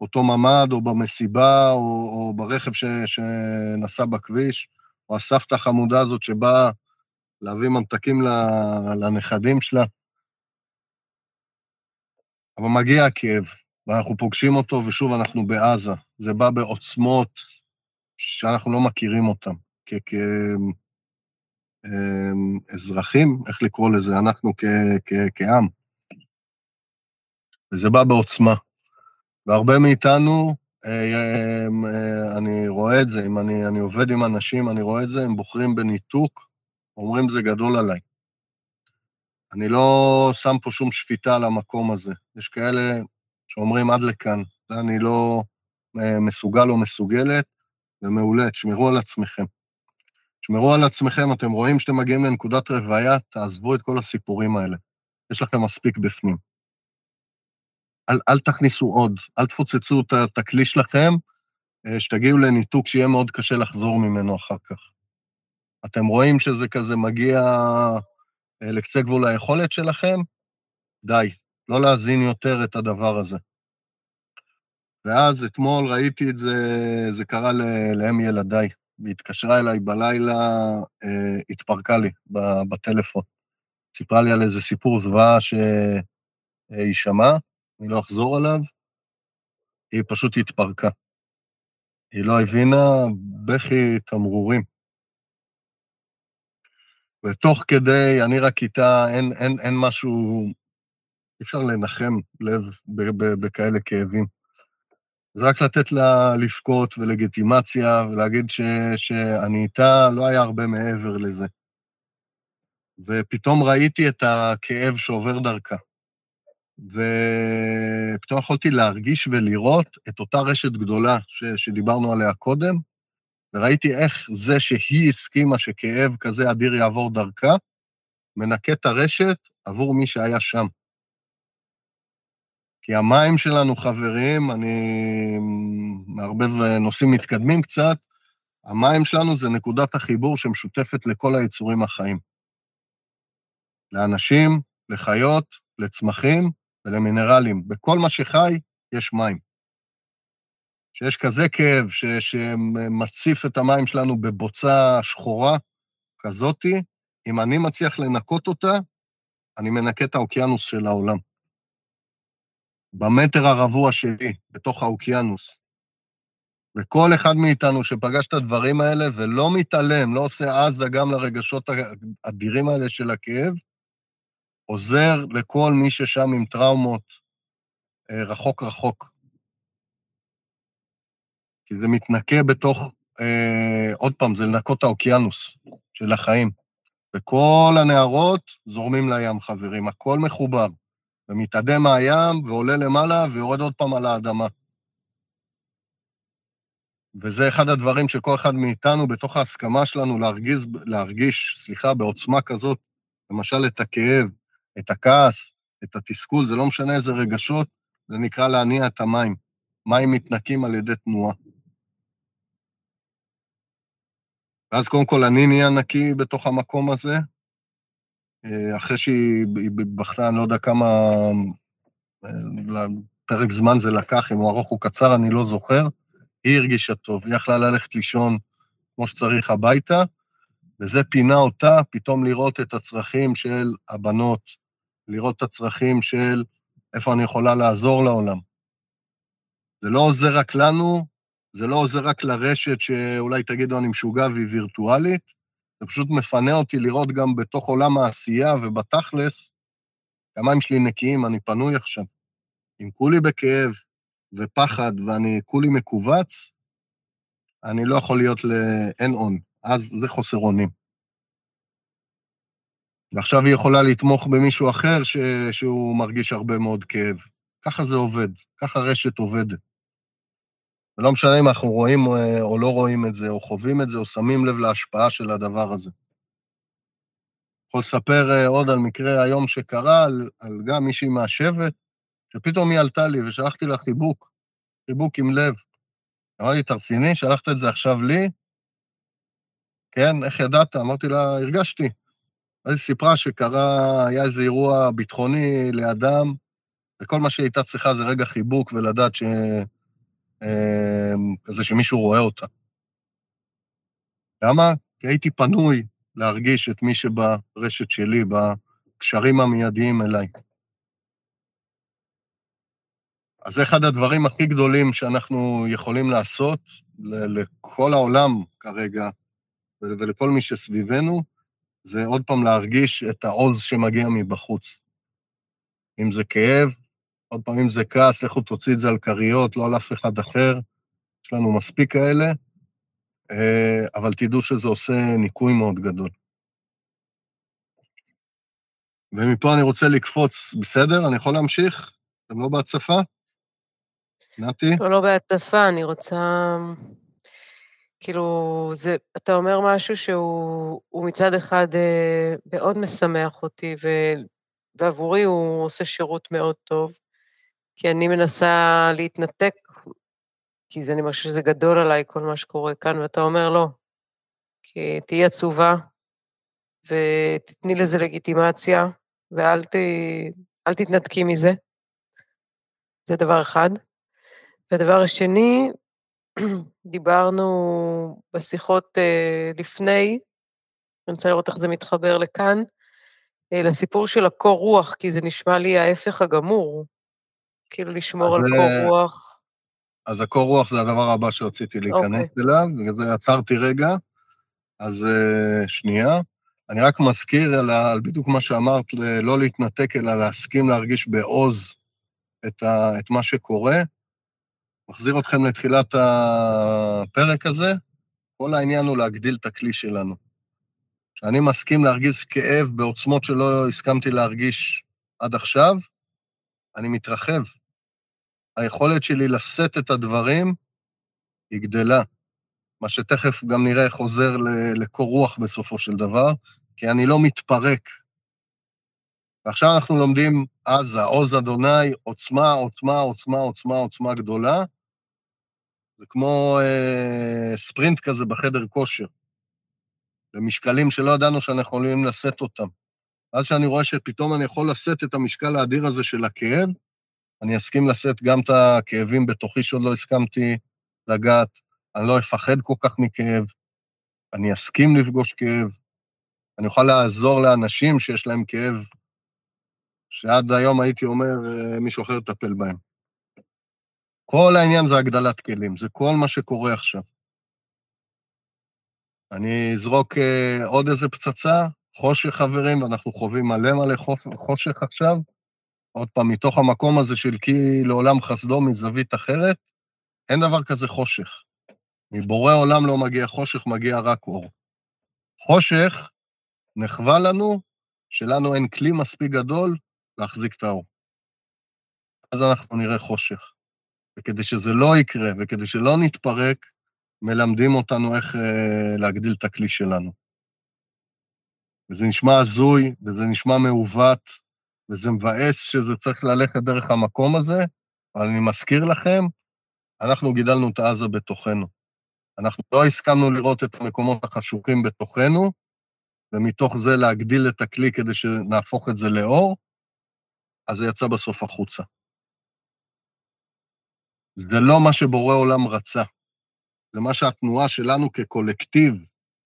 אותו ממ"ד, או במסיבה, או, או ברכב ש... שנסע בכביש, או הסבתא החמודה הזאת שבאה להביא ממתקים לנכדים שלה. אבל מגיע הכאב, ואנחנו פוגשים אותו, ושוב, אנחנו בעזה. זה בא בעוצמות שאנחנו לא מכירים אותן, כאזרחים, אמ, איך לקרוא לזה, אנחנו כעם. וזה בא בעוצמה. והרבה מאיתנו, אה, אמ, אה, אני רואה את זה, אם אני, אני עובד עם אנשים, אני רואה את זה, הם בוחרים בניתוק, אומרים זה גדול עליי. אני לא שם פה שום שפיטה על המקום הזה. יש כאלה שאומרים עד לכאן, אני לא אה, מסוגל או מסוגלת, ומעולה, תשמרו על עצמכם. שמרו על עצמכם, אתם רואים שאתם מגיעים לנקודת רוויה, תעזבו את כל הסיפורים האלה. יש לכם מספיק בפנים. אל, אל תכניסו עוד, אל תפוצצו את הכלי שלכם, אה, שתגיעו לניתוק שיהיה מאוד קשה לחזור ממנו אחר כך. אתם רואים שזה כזה מגיע אה, לקצה גבול היכולת שלכם? די, לא להזין יותר את הדבר הזה. ואז אתמול ראיתי את זה, זה קרה לאם ילדיי, והיא התקשרה אליי בלילה, אה, התפרקה לי בטלפון. סיפרה לי על איזה סיפור זוועה שהיא שמעה, אני לא אחזור עליו, היא פשוט התפרקה. היא לא הבינה בכי תמרורים. ותוך כדי, אני רק איתה, אין, אין, אין משהו, אי אפשר לנחם לב בכאלה כאבים. זה רק לתת לה לבכות ולגיטימציה ולהגיד ש, שאני איתה, לא היה הרבה מעבר לזה. ופתאום ראיתי את הכאב שעובר דרכה. ופתאום יכולתי להרגיש ולראות את אותה רשת גדולה ש, שדיברנו עליה קודם, וראיתי איך זה שהיא הסכימה שכאב כזה אדיר יעבור דרכה, מנקה את הרשת עבור מי שהיה שם. כי המים שלנו, חברים, אני מערבב נושאים מתקדמים קצת, המים שלנו זה נקודת החיבור שמשותפת לכל היצורים החיים. לאנשים, לחיות, לצמחים ולמינרלים. בכל מה שחי יש מים. שיש כזה כאב ש, שמציף את המים שלנו בבוצה שחורה כזאתי, אם אני מצליח לנקות אותה, אני מנקה את האוקיינוס של העולם. במטר הרבוע שלי, בתוך האוקיינוס. וכל אחד מאיתנו שפגש את הדברים האלה ולא מתעלם, לא עושה עזה גם לרגשות האדירים האלה של הכאב, עוזר לכל מי ששם עם טראומות אה, רחוק רחוק. כי זה מתנקה בתוך, אה, עוד פעם, זה לנקות האוקיינוס של החיים. וכל הנערות זורמים לים, חברים, הכל מחובר. ומתאדה מהים ועולה למעלה ויורד עוד פעם על האדמה. וזה אחד הדברים שכל אחד מאיתנו, בתוך ההסכמה שלנו להרגיש, להרגיש, סליחה, בעוצמה כזאת, למשל את הכאב, את הכעס, את התסכול, זה לא משנה איזה רגשות, זה נקרא להניע את המים. מים מתנקים על ידי תנועה. ואז קודם כל אני נהיה נקי בתוך המקום הזה, אה, אחרי שהיא בכתה, אני לא יודע כמה אה, פרק זמן זה לקח, אם הוא ארוך או קצר, אני לא זוכר, היא הרגישה טוב, היא יכלה ללכת לישון כמו שצריך הביתה, וזה פינה אותה פתאום לראות את הצרכים של הבנות, לראות את הצרכים של איפה אני יכולה לעזור לעולם. זה לא עוזר רק לנו, זה לא עוזר רק לרשת שאולי תגידו אני משוגע והיא וירטואלית, זה פשוט מפנה אותי לראות גם בתוך עולם העשייה ובתכלס, המים שלי נקיים, אני פנוי עכשיו. אם כולי בכאב ופחד ואני כולי מכווץ, אני לא יכול להיות לאין און, אז זה חוסר אונים. ועכשיו היא יכולה לתמוך במישהו אחר ש... שהוא מרגיש הרבה מאוד כאב. ככה זה עובד, ככה רשת עובדת. ולא משנה אם אנחנו רואים אה, או לא רואים את זה, או חווים את זה, או שמים לב להשפעה של הדבר הזה. יכול לספר אה, עוד על מקרה היום שקרה, על, על גם מישהי מהשבט, שפתאום היא עלתה לי ושלחתי לה חיבוק, חיבוק עם לב. אמרתי, אתה רציני? שלחת את זה עכשיו לי? כן, איך ידעת? אמרתי לה, הרגשתי. אז היא סיפרה שקרה, היה איזה אירוע ביטחוני לאדם, וכל מה שהיא הייתה צריכה זה רגע חיבוק ולדעת ש... אמ, כזה שמישהו רואה אותה. למה? כי הייתי פנוי להרגיש את מי שברשת שלי, בקשרים המיידיים אליי. אז זה אחד הדברים הכי גדולים שאנחנו יכולים לעשות לכל העולם כרגע ולכל מי שסביבנו, זה עוד פעם להרגיש את העוז שמגיע מבחוץ. אם זה כאב, עוד פעם, אם זה כעס, לכו תוציא את זה על כריות, לא על אף אחד אחר. יש לנו מספיק כאלה, אה, אבל תדעו שזה עושה ניקוי מאוד גדול. ומפה אני רוצה לקפוץ, בסדר? אני יכול להמשיך? אתם לא בהצפה? נתי? לא, לא בהצפה, אני רוצה... כאילו, זה, אתה אומר משהו שהוא הוא מצד אחד אה, מאוד משמח אותי, ו, ועבורי הוא עושה שירות מאוד טוב, כי אני מנסה להתנתק, כי זה, אני מרגישה שזה גדול עליי, כל מה שקורה כאן, ואתה אומר לא, כי תהיי עצובה, ותתני לזה לגיטימציה, ואל ת, אל תתנתקי מזה. זה דבר אחד. והדבר השני, דיברנו בשיחות אה, לפני, אני רוצה לראות איך זה מתחבר לכאן, אה, לסיפור של הקור רוח, כי זה נשמע לי ההפך הגמור, כאילו לשמור על קור אה, רוח. אז הקור רוח זה הדבר הבא שרציתי להיכנס אוקיי. אליו, בגלל זה עצרתי רגע. אז uh, שנייה. אני רק מזכיר על, על בדיוק מה שאמרת, לא להתנתק, אלא להסכים להרגיש בעוז את, ה, את מה שקורה. מחזיר אתכם לתחילת הפרק הזה. כל העניין הוא להגדיל את הכלי שלנו. כשאני מסכים להרגיש כאב בעוצמות שלא הסכמתי להרגיש עד עכשיו, אני מתרחב. היכולת שלי לשאת את הדברים היא גדלה. מה שתכף גם נראה ל- לקור רוח בסופו של דבר, כי אני לא מתפרק. ועכשיו אנחנו לומדים עזה, עוז אדוני, עוצמה, עוצמה, עוצמה, עוצמה, עוצמה גדולה. זה כמו אה, ספרינט כזה בחדר כושר. במשקלים שלא ידענו שאנחנו יכולים לשאת אותם. אז שאני רואה שפתאום אני יכול לשאת את המשקל האדיר הזה של הכאב, אני אסכים לשאת גם את הכאבים בתוכי שעוד לא הסכמתי לגעת, אני לא אפחד כל כך מכאב, אני אסכים לפגוש כאב, אני אוכל לעזור לאנשים שיש להם כאב, שעד היום הייתי אומר, אה, מישהו אחר יטפל בהם. כל העניין זה הגדלת כלים, זה כל מה שקורה עכשיו. אני אזרוק אה, עוד איזה פצצה, חושך חברים, ואנחנו חווים מלא מלא. חושך עכשיו. עוד פעם, מתוך המקום הזה של כי לעולם חסדו מזווית אחרת, אין דבר כזה חושך. מבורא עולם לא מגיע חושך, מגיע רק אור. חושך נחווה לנו, שלנו אין כלי מספיק גדול להחזיק את האור. אז אנחנו נראה חושך. וכדי שזה לא יקרה, וכדי שלא נתפרק, מלמדים אותנו איך אה, להגדיל את הכלי שלנו. וזה נשמע הזוי, וזה נשמע מעוות, וזה מבאס שזה צריך ללכת דרך המקום הזה, אבל אני מזכיר לכם, אנחנו גידלנו את עזה בתוכנו. אנחנו לא הסכמנו לראות את המקומות החשוכים בתוכנו, ומתוך זה להגדיל את הכלי כדי שנהפוך את זה לאור, אז זה יצא בסוף החוצה. זה לא מה שבורא עולם רצה. זה מה שהתנועה שלנו כקולקטיב,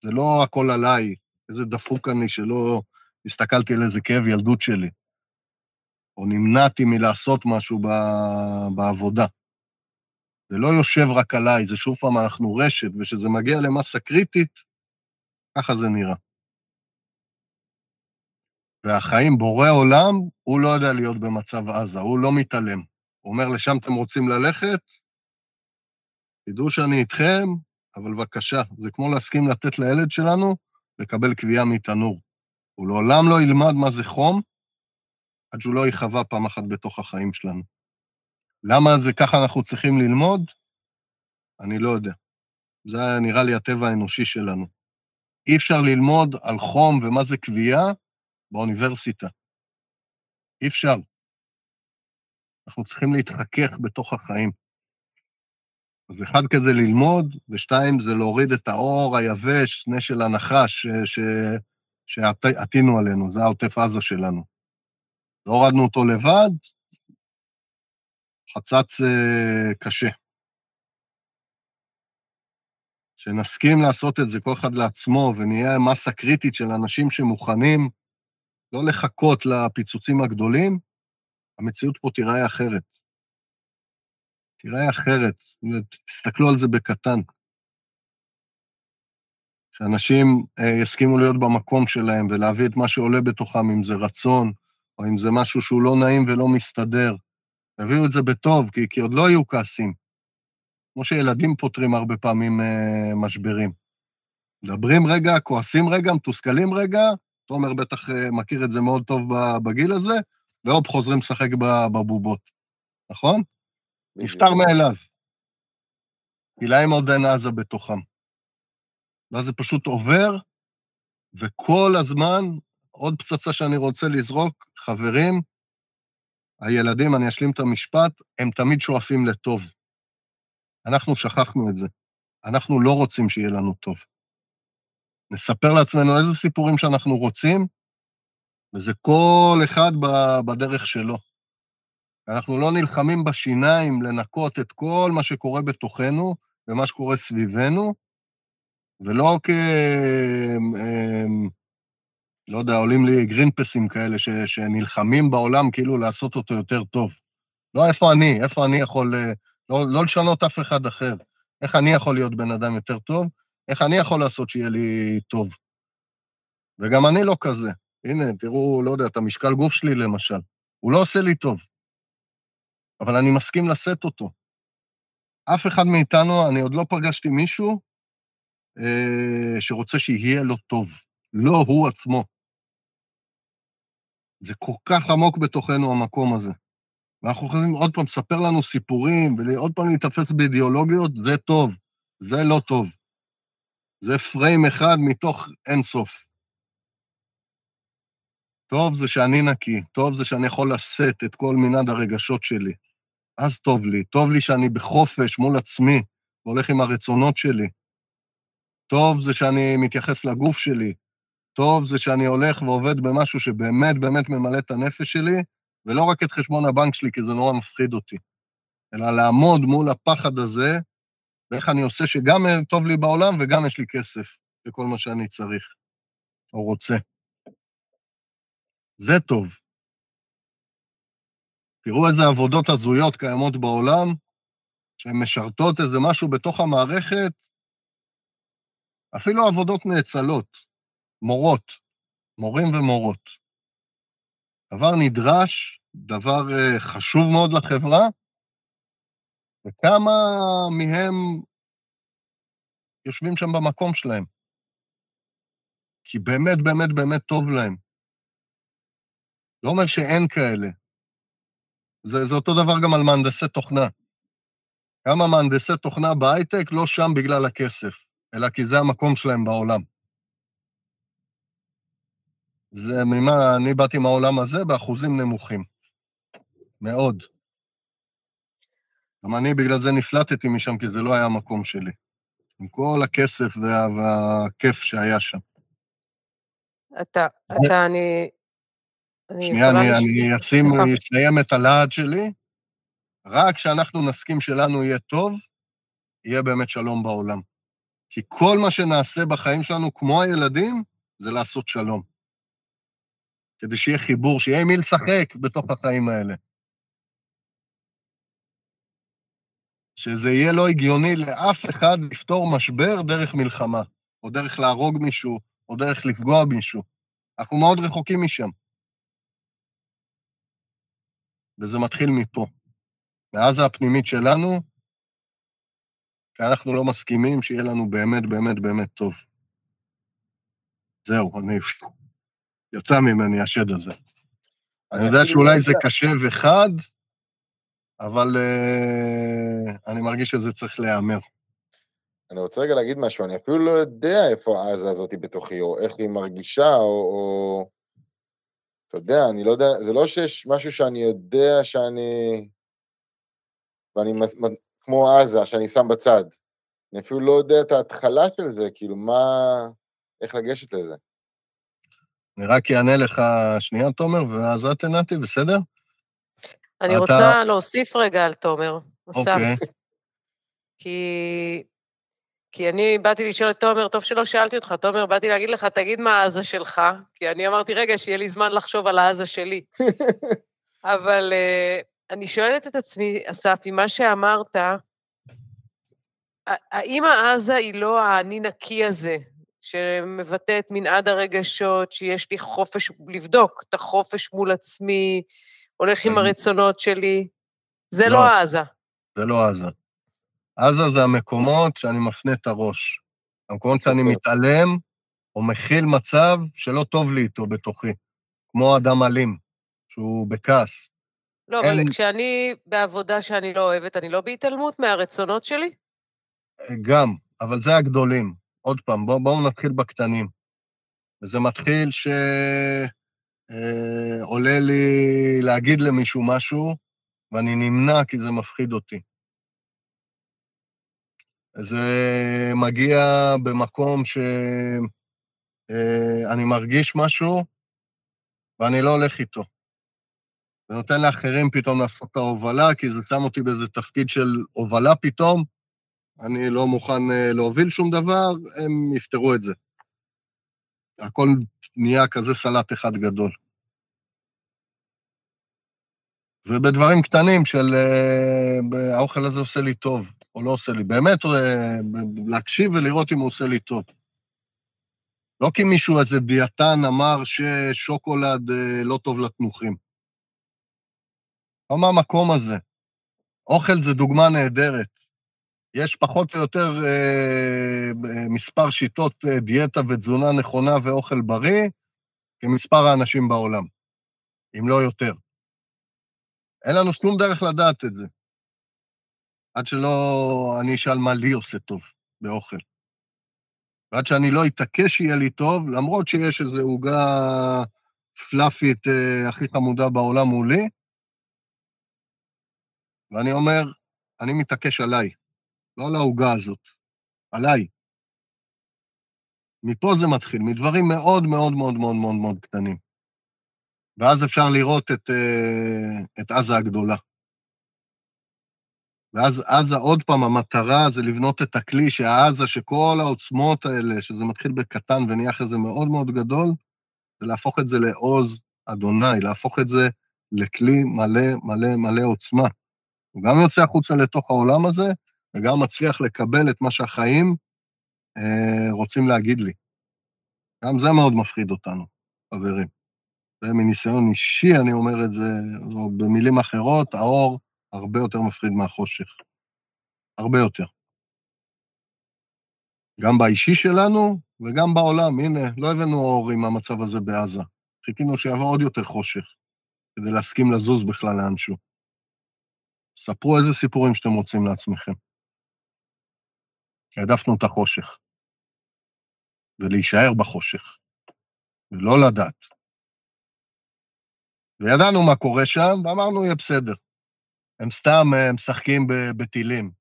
זה לא הכל עליי, איזה דפוק אני שלא הסתכלתי על איזה כאב ילדות שלי, או נמנעתי מלעשות משהו ב... בעבודה. זה לא יושב רק עליי, זה שוב פעם, אנחנו רשת, וכשזה מגיע למסה קריטית, ככה זה נראה. והחיים, בורא עולם, הוא לא יודע להיות במצב עזה, הוא לא מתעלם. הוא אומר, לשם אתם רוצים ללכת? תדעו שאני איתכם, אבל בבקשה, זה כמו להסכים לתת לילד שלנו לקבל קביעה מתנור. הוא לעולם לא ילמד מה זה חום, עד שהוא לא יחווה פעם אחת בתוך החיים שלנו. למה זה ככה אנחנו צריכים ללמוד? אני לא יודע. זה נראה לי הטבע האנושי שלנו. אי אפשר ללמוד על חום ומה זה קביעה באוניברסיטה. אי אפשר. אנחנו צריכים להתחכך בתוך החיים. אז אחד כזה ללמוד, ושתיים זה להוריד את האור היבש, סנה של הנחש, שעטינו עלינו, זה העוטף עזה שלנו. לא הורדנו אותו לבד, חצץ uh, קשה. שנסכים לעשות את זה כל אחד לעצמו, ונהיה מסה קריטית של אנשים שמוכנים לא לחכות לפיצוצים הגדולים, המציאות פה תיראה אחרת. תיראה אחרת. תסתכלו על זה בקטן. שאנשים אה, יסכימו להיות במקום שלהם ולהביא את מה שעולה בתוכם, אם זה רצון, או אם זה משהו שהוא לא נעים ולא מסתדר. תביאו את זה בטוב, כי, כי עוד לא יהיו כעסים. כמו שילדים פותרים הרבה פעמים אה, משברים. מדברים רגע, כועסים רגע, מתוסכלים רגע, תומר בטח אה, מכיר את זה מאוד טוב בגיל הזה, והופ, חוזרים לשחק בבובות, נכון? נפטר מאליו. כי להם עוד אין עזה בתוכם. ואז זה פשוט עובר, וכל הזמן, עוד פצצה שאני רוצה לזרוק, חברים, הילדים, אני אשלים את המשפט, הם תמיד שואפים לטוב. אנחנו שכחנו את זה. אנחנו לא רוצים שיהיה לנו טוב. נספר לעצמנו איזה סיפורים שאנחנו רוצים, וזה כל אחד בדרך שלו. אנחנו לא נלחמים בשיניים לנקות את כל מה שקורה בתוכנו ומה שקורה סביבנו, ולא כ... אמ, לא יודע, עולים לי גרינפסים כאלה ש... שנלחמים בעולם כאילו לעשות אותו יותר טוב. לא איפה אני, איפה אני יכול... אה, לא, לא לשנות אף אחד אחר. איך אני יכול להיות בן אדם יותר טוב? איך אני יכול לעשות שיהיה לי טוב? וגם אני לא כזה. הנה, תראו, לא יודע, את המשקל גוף שלי למשל. הוא לא עושה לי טוב, אבל אני מסכים לשאת אותו. אף אחד מאיתנו, אני עוד לא פגשתי מישהו אה, שרוצה שיהיה לו טוב. לא הוא עצמו. זה כל כך עמוק בתוכנו, המקום הזה. ואנחנו יכולים עוד פעם לספר לנו סיפורים, ועוד פעם להיתפס באידיאולוגיות, זה טוב, זה לא טוב. זה פריים אחד מתוך אינסוף. טוב זה שאני נקי, טוב זה שאני יכול לשאת את כל מנעד הרגשות שלי. אז טוב לי, טוב לי שאני בחופש מול עצמי, והולך עם הרצונות שלי. טוב זה שאני מתייחס לגוף שלי. טוב זה שאני הולך ועובד במשהו שבאמת באמת ממלא את הנפש שלי, ולא רק את חשבון הבנק שלי, כי זה נורא מפחיד אותי, אלא לעמוד מול הפחד הזה, ואיך אני עושה שגם טוב לי בעולם וגם יש לי כסף לכל מה שאני צריך או רוצה. זה טוב. תראו איזה עבודות הזויות קיימות בעולם, שהן משרתות איזה משהו בתוך המערכת, אפילו עבודות נאצלות, מורות, מורים ומורות. דבר נדרש, דבר אה, חשוב מאוד לחברה, וכמה מהם יושבים שם במקום שלהם. כי באמת, באמת, באמת טוב להם. לא אומר שאין כאלה. זה, זה אותו דבר גם על מהנדסי תוכנה. כמה מהנדסי תוכנה בהייטק לא שם בגלל הכסף, אלא כי זה המקום שלהם בעולם. זה ממה, אני באתי מהעולם הזה באחוזים נמוכים. מאוד. גם אני בגלל זה נפלטתי משם, כי זה לא היה המקום שלי. עם כל הכסף וה, והכיף שהיה שם. אתה, אתה, אני... שנייה, אני, אני אשים, אסיים את הלהט שלי. רק כשאנחנו נסכים שלנו יהיה טוב, יהיה באמת שלום בעולם. כי כל מה שנעשה בחיים שלנו, כמו הילדים, זה לעשות שלום. כדי שיהיה חיבור, שיהיה עם מי לשחק בתוך החיים האלה. שזה יהיה לא הגיוני לאף אחד לפתור משבר דרך מלחמה, או דרך להרוג מישהו, או דרך לפגוע מישהו. אנחנו מאוד רחוקים משם. וזה מתחיל מפה. מעזה הפנימית שלנו, כי אנחנו לא מסכימים שיהיה לנו באמת, באמת, באמת טוב. זהו, אני... יצא ממני השד הזה. אני יודע שאולי זה קשה וחד, אבל uh, אני מרגיש שזה צריך להיאמר. אני רוצה רגע להגיד משהו, אני אפילו לא יודע איפה עזה הזאתי בתוכי, או איך היא מרגישה, או, או... אתה יודע, אני לא יודע, זה לא שיש משהו שאני יודע שאני... ואני, כמו עזה, שאני שם בצד. אני אפילו לא יודע את ההתחלה של זה, כאילו, מה... איך לגשת לזה. אני רק אענה לך שנייה, תומר, ואז את עינתי, בסדר? אני אתה... רוצה להוסיף רגע על תומר, אסף. אוקיי. כי... כי אני באתי לשאול את תומר, טוב שלא שאלתי אותך, תומר, באתי להגיד לך, תגיד מה העזה שלך, כי אני אמרתי, רגע, שיהיה לי זמן לחשוב על העזה שלי. אבל uh, אני שואלת את עצמי, אסף, עם מה שאמרת, האם העזה היא לא האני נקי הזה, שמבטא את מנעד הרגשות, שיש לי חופש לבדוק את החופש מול עצמי, הולך עם הרצונות שלי. זה לא, לא עזה. זה לא עזה. עזה זה המקומות שאני מפנה את הראש. המקומות שאני אוקיי. מתעלם או מכיל מצב שלא טוב לי איתו בתוכי, כמו אדם אלים, שהוא בכעס. לא, אין... אבל כשאני בעבודה שאני לא אוהבת, אני לא בהתעלמות מהרצונות שלי? גם, אבל זה הגדולים. עוד פעם, בואו בוא נתחיל בקטנים. וזה מתחיל שעולה אה, לי להגיד למישהו משהו, ואני נמנע כי זה מפחיד אותי. זה מגיע במקום שאני אה, מרגיש משהו, ואני לא הולך איתו. זה נותן לאחרים פתאום לעשות את ההובלה, כי זה שם אותי באיזה תפקיד של הובלה פתאום. אני לא מוכן אה, להוביל שום דבר, הם יפתרו את זה. הכל נהיה כזה סלט אחד גדול. ובדברים קטנים של אה, האוכל הזה עושה לי טוב, או לא עושה לי. באמת, אה, להקשיב ולראות אם הוא עושה לי טוב. לא כי מישהו, איזה דיאטן, אמר ששוקולד לא טוב לתנוחים. לא מהמקום הזה. אוכל זה דוגמה נהדרת. יש פחות או יותר אה, מספר שיטות אה, דיאטה ותזונה נכונה ואוכל בריא כמספר האנשים בעולם, אם לא יותר. אין לנו שום דרך לדעת את זה, עד שלא אני אשאל מה לי עושה טוב באוכל. ועד שאני לא אתעקש שיהיה לי טוב, למרות שיש איזו עוגה פלאפית אה, הכי חמודה בעולם מולי, ואני אומר, אני מתעקש עליי, לא על העוגה הזאת, עליי. מפה זה מתחיל, מדברים מאוד מאוד מאוד מאוד מאוד מאוד קטנים. ואז אפשר לראות את, אה, את עזה הגדולה. ואז עזה, עוד פעם, המטרה זה לבנות את הכלי שהעזה, שכל העוצמות האלה, שזה מתחיל בקטן ונהיה אחרי זה מאוד מאוד גדול, זה להפוך את זה לעוז אדוני, להפוך את זה לכלי מלא מלא מלא עוצמה. הוא גם יוצא החוצה לתוך העולם הזה, וגם מצליח לקבל את מה שהחיים אה, רוצים להגיד לי. גם זה מאוד מפחיד אותנו, חברים. ומניסיון אישי אני אומר את זה, או במילים אחרות, האור הרבה יותר מפחיד מהחושך. הרבה יותר. גם באישי שלנו וגם בעולם. הנה, לא הבאנו אור עם המצב הזה בעזה. חיכינו שיבוא עוד יותר חושך, כדי להסכים לזוז בכלל לאנשהו. ספרו איזה סיפורים שאתם רוצים לעצמכם. העדפנו את החושך, ולהישאר בחושך, ולא לדעת. וידענו מה קורה שם, ואמרנו, יהיה בסדר. הם סתם אה, משחקים בטילים.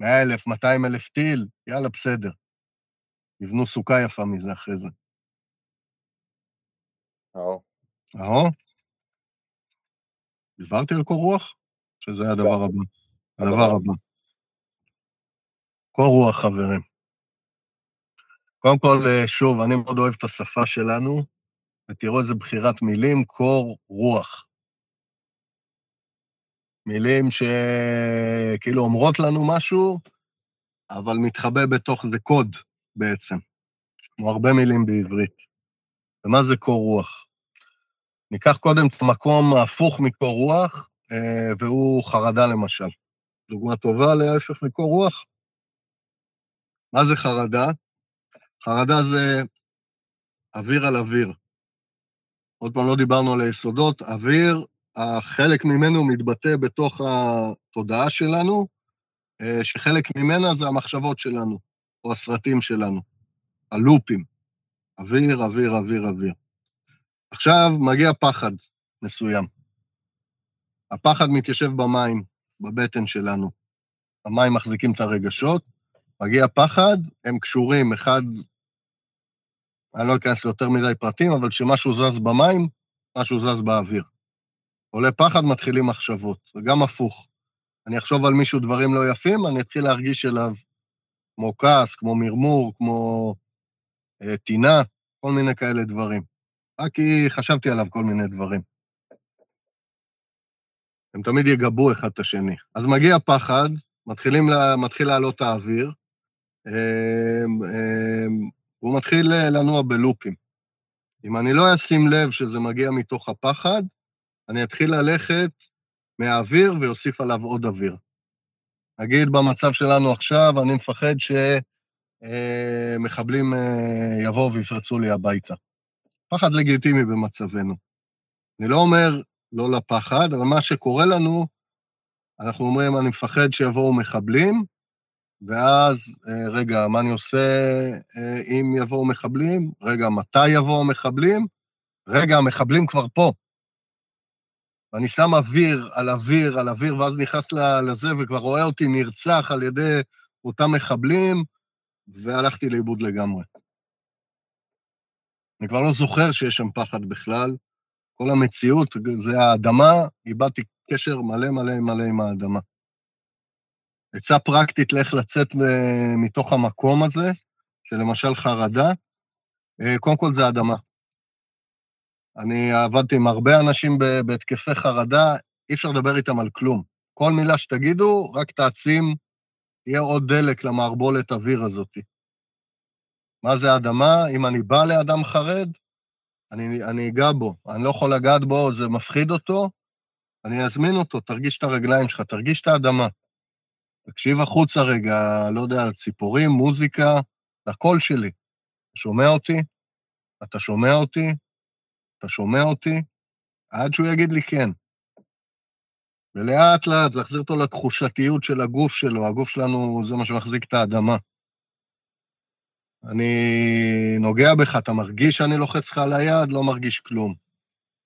100 אלף, 200 אלף טיל, יאללה, בסדר. יבנו סוכה יפה מזה אחרי זה. אהו. אהו? דיברתי על קור רוח? שזה היה הדבר הבא. הדבר הבא. קור רוח, חברים. קודם כל, אה, שוב, אני מאוד אוהב את השפה שלנו, ותראו איזה בחירת מילים, קור רוח. מילים שכאילו אומרות לנו משהו, אבל מתחבא בתוך זה קוד בעצם, כמו הרבה מילים בעברית. ומה זה קור רוח? ניקח קודם את המקום ההפוך מקור רוח, אה, והוא חרדה למשל. דוגמה טובה להפך מקור רוח. מה זה חרדה? חרדה זה אוויר על אוויר. עוד פעם, לא דיברנו על היסודות, אוויר, החלק ממנו מתבטא בתוך התודעה שלנו, אה, שחלק ממנה זה המחשבות שלנו, או הסרטים שלנו, הלופים. אוויר, אוויר, אוויר, אוויר. עכשיו מגיע פחד מסוים. הפחד מתיישב במים, בבטן שלנו. המים מחזיקים את הרגשות, מגיע פחד, הם קשורים, אחד, אני לא אכנס ליותר מדי פרטים, אבל כשמשהו זז במים, משהו זז באוויר. עולה פחד, מתחילים מחשבות, וגם הפוך. אני אחשוב על מישהו דברים לא יפים, אני אתחיל להרגיש אליו כמו כעס, כמו מרמור, כמו אה, טינה, כל מיני כאלה דברים. רק כי חשבתי עליו כל מיני דברים. הם תמיד יגבו אחד את השני. אז מגיע פחד, מתחילים מתחיל לעלות האוויר, אמ, אמ, והוא מתחיל לנוע בלופים. אם אני לא אשים לב שזה מגיע מתוך הפחד, אני אתחיל ללכת מהאוויר ויוסיף עליו עוד אוויר. נגיד במצב שלנו עכשיו, אני מפחד שמחבלים אה, אה, יבואו ויפרצו לי הביתה. פחד לגיטימי במצבנו. אני לא אומר לא לפחד, אבל מה שקורה לנו, אנחנו אומרים, אני מפחד שיבואו מחבלים, ואז, אה, רגע, מה אני עושה אם יבואו מחבלים? רגע, מתי יבואו מחבלים? רגע, המחבלים כבר פה. ואני שם אוויר על אוויר על אוויר, ואז נכנס לזה וכבר רואה אותי נרצח על ידי אותם מחבלים, והלכתי לאיבוד לגמרי. אני כבר לא זוכר שיש שם פחד בכלל. כל המציאות זה האדמה, איבדתי קשר מלא מלא מלא עם האדמה. עצה פרקטית לאיך לצאת מתוך המקום הזה, שלמשל חרדה, אה, קודם כל זה אדמה. אני עבדתי עם הרבה אנשים בהתקפי חרדה, אי אפשר לדבר איתם על כלום. כל מילה שתגידו, רק תעצים, יהיה עוד דלק למערבולת אוויר הזאת. מה זה אדמה? אם אני בא לאדם חרד, אני, אני אגע בו. אני לא יכול לגעת בו, זה מפחיד אותו, אני אזמין אותו, תרגיש את הרגליים שלך, תרגיש את האדמה. תקשיב החוצה רגע, לא יודע, ציפורים, מוזיקה, לקול שלי. אתה שומע אותי? אתה שומע אותי? אתה שומע אותי? עד שהוא יגיד לי כן. ולאט לאט להחזיר אותו לתחושתיות של הגוף שלו, הגוף שלנו זה מה שמחזיק את האדמה. אני נוגע בך, אתה מרגיש שאני לוחץ לך על היד? לא מרגיש כלום.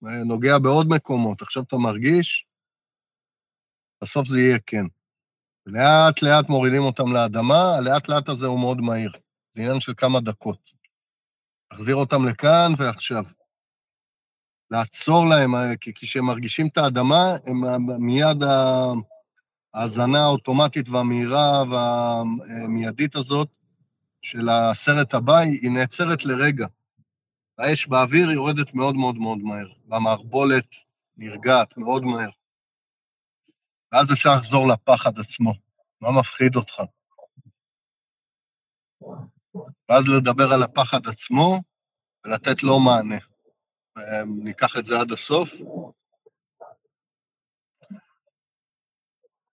נוגע בעוד מקומות, עכשיו אתה מרגיש, בסוף זה יהיה כן. לאט לאט מורידים אותם לאדמה, הלאט לאט הזה הוא מאוד מהיר. זה עניין של כמה דקות. תחזיר אותם לכאן ועכשיו. לעצור להם, אה, כי כשהם מרגישים את האדמה, הם אה, מיד ההאזנה האוטומטית והמהירה והמיידית הזאת של הסרט הבא, היא נעצרת לרגע. האש באוויר יורדת מאוד מאוד מאוד מהר, והמערבולת נרגעת מאוד מהר. ואז אפשר לחזור לפחד עצמו. מה מפחיד אותך? ואז לדבר על הפחד עצמו ולתת לו מענה. ניקח את זה עד הסוף.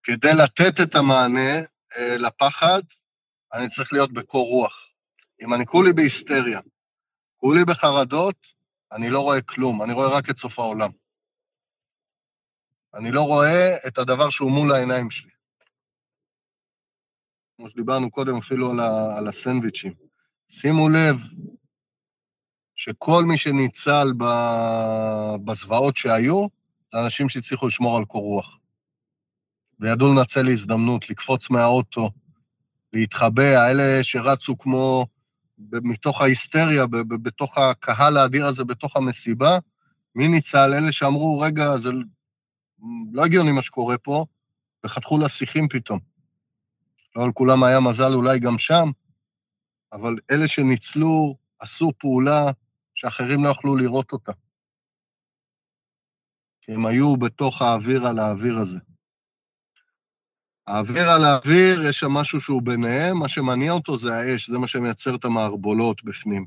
כדי לתת את המענה אה, לפחד, אני צריך להיות בקור רוח. אם אני כולי בהיסטריה, כולי בחרדות, אני לא רואה כלום, אני רואה רק את סוף העולם. אני לא רואה את הדבר שהוא מול העיניים שלי. כמו שדיברנו קודם אפילו על, ה, על הסנדוויצ'ים. שימו לב שכל מי שניצל בזוועות שהיו, זה אנשים שהצליחו לשמור על קור רוח. וידעו לנצל להזדמנות, לקפוץ מהאוטו, להתחבא, האלה שרצו כמו מתוך ההיסטריה, בתוך הקהל האדיר הזה, בתוך המסיבה, מי ניצל? אלה שאמרו, רגע, זה לא הגיוני מה שקורה פה, וחתכו לשיחים פתאום. לא על כולם היה מזל אולי גם שם, אבל אלה שניצלו עשו פעולה שאחרים לא יכלו לראות אותה. כי הם היו בתוך האוויר על האוויר הזה. האוויר על האוויר, יש שם משהו שהוא ביניהם, מה שמניע אותו זה האש, זה מה שמייצר את המערבולות בפנים.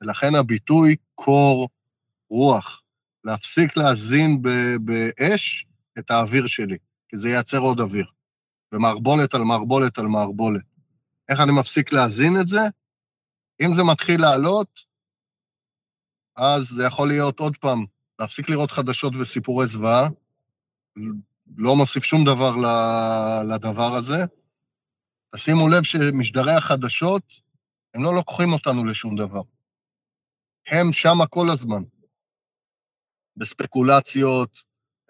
ולכן הביטוי קור רוח. להפסיק להזין באש את האוויר שלי, כי זה ייצר עוד אוויר. ומערבולת על מערבולת על מערבולת. איך אני מפסיק להזין את זה? אם זה מתחיל לעלות, אז זה יכול להיות עוד פעם, להפסיק לראות חדשות וסיפורי זוועה, לא מוסיף שום דבר לדבר הזה. תשימו לב שמשדרי החדשות, הם לא לוקחים אותנו לשום דבר. הם שמה כל הזמן. בספקולציות,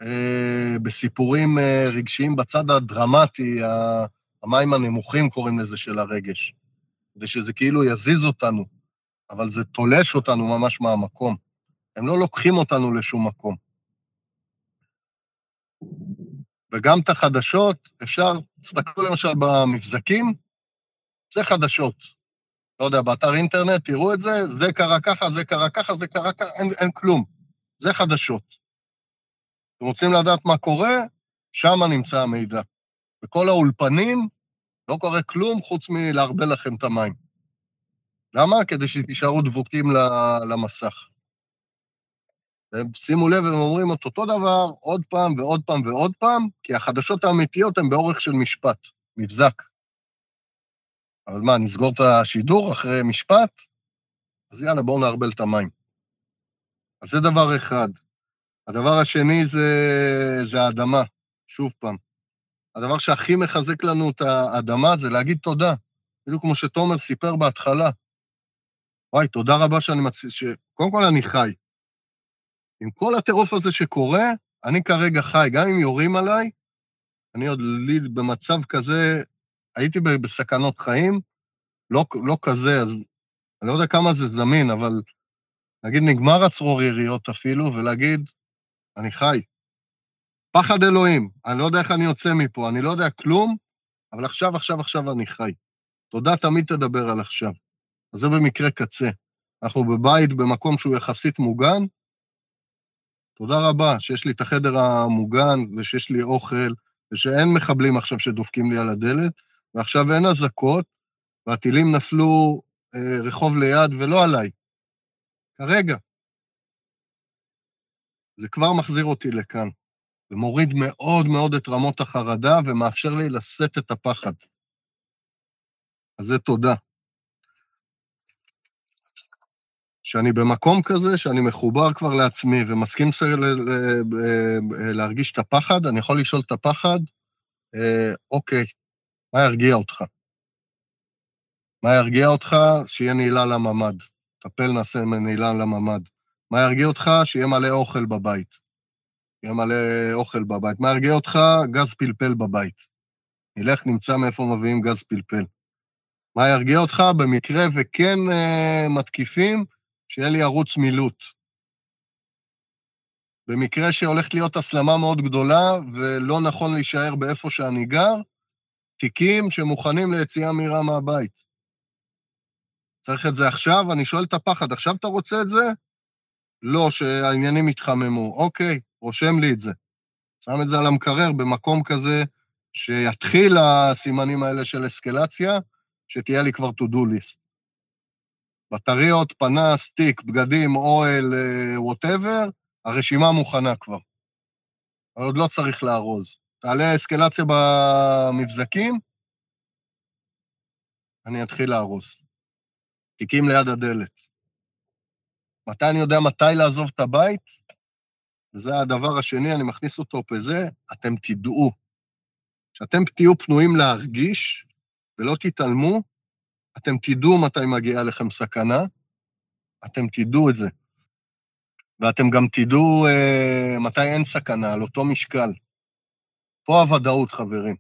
אה, בסיפורים אה, רגשיים בצד הדרמטי, המים הנמוכים קוראים לזה של הרגש, ושזה כאילו יזיז אותנו, אבל זה תולש אותנו ממש מהמקום. הם לא לוקחים אותנו לשום מקום. וגם את החדשות, אפשר, תסתכלו למשל במבזקים, זה חדשות. לא יודע, באתר אינטרנט, תראו את זה, זה קרה ככה, זה קרה ככה, זה קרה ככה, אין, אין כלום. זה חדשות. אתם רוצים לדעת מה קורה? שם נמצא המידע. בכל האולפנים לא קורה כלום חוץ מלהרבה לכם את המים. למה? כדי שתישארו דבוקים למסך. שימו לב, הם אומרים את אותו דבר עוד פעם ועוד פעם ועוד פעם, כי החדשות האמיתיות הן באורך של משפט, מבזק. אבל מה, נסגור את השידור אחרי משפט? אז יאללה, בואו נערבל את המים. אז זה דבר אחד. הדבר השני זה, זה האדמה, שוב פעם. הדבר שהכי מחזק לנו את האדמה זה להגיד תודה. בדיוק כמו שתומר סיפר בהתחלה. וואי, תודה רבה שאני מצ... ש... קודם כל אני חי. עם כל הטירוף הזה שקורה, אני כרגע חי. גם אם יורים עליי, אני עוד לי במצב כזה, הייתי בסכנות חיים, לא, לא כזה, אז אני לא יודע כמה זה זמין, אבל נגיד נגמר הצרור יריות אפילו, ולהגיד, אני חי. פחד אלוהים, אני לא יודע איך אני יוצא מפה, אני לא יודע כלום, אבל עכשיו, עכשיו, עכשיו אני חי. תודה תמיד תדבר על עכשיו. זה במקרה קצה. אנחנו בבית, במקום שהוא יחסית מוגן. תודה רבה שיש לי את החדר המוגן, ושיש לי אוכל, ושאין מחבלים עכשיו שדופקים לי על הדלת, ועכשיו אין אזעקות, והטילים נפלו אה, רחוב ליד ולא עליי. כרגע. זה כבר מחזיר אותי לכאן, ומוריד מאוד מאוד את רמות החרדה ומאפשר לי לשאת את הפחד. אז זה תודה. שאני במקום כזה, שאני מחובר כבר לעצמי ומסכים להרגיש את הפחד, אני יכול לשאול את הפחד, אה, אוקיי, מה ירגיע אותך? מה ירגיע אותך? שיהיה נעילה לממ"ד. טפל נעשה נעילה לממ"ד. מה ירגיע אותך? שיהיה מלא אוכל בבית. שיהיה מלא אוכל בבית. מה ירגיע אותך? גז פלפל בבית. נלך, נמצא מאיפה מביאים גז פלפל. מה ירגיע אותך? במקרה וכן אה, מתקיפים, שיהיה לי ערוץ מילוט. במקרה שהולכת להיות הסלמה מאוד גדולה ולא נכון להישאר באיפה שאני גר, תיקים שמוכנים ליציאה מהירה מהבית. צריך את זה עכשיו? אני שואל את הפחד, עכשיו אתה רוצה את זה? לא, שהעניינים יתחממו. אוקיי, רושם לי את זה. שם את זה על המקרר במקום כזה שיתחיל הסימנים האלה של אסקלציה, שתהיה לי כבר to-do list. בטריות, פנס, תיק, בגדים, אוהל, ווטאבר, אה, הרשימה מוכנה כבר. אבל עוד לא צריך לארוז. תעלה אסקלציה במבזקים, אני אתחיל לארוז. תיקים ליד הדלת. מתי אני יודע מתי לעזוב את הבית? וזה הדבר השני, אני מכניס אותו בזה, אתם תדעו. כשאתם תהיו פנויים להרגיש ולא תתעלמו, אתם תדעו מתי מגיעה לכם סכנה, אתם תדעו את זה. ואתם גם תדעו אה, מתי אין סכנה, על אותו משקל. פה הוודאות, חברים.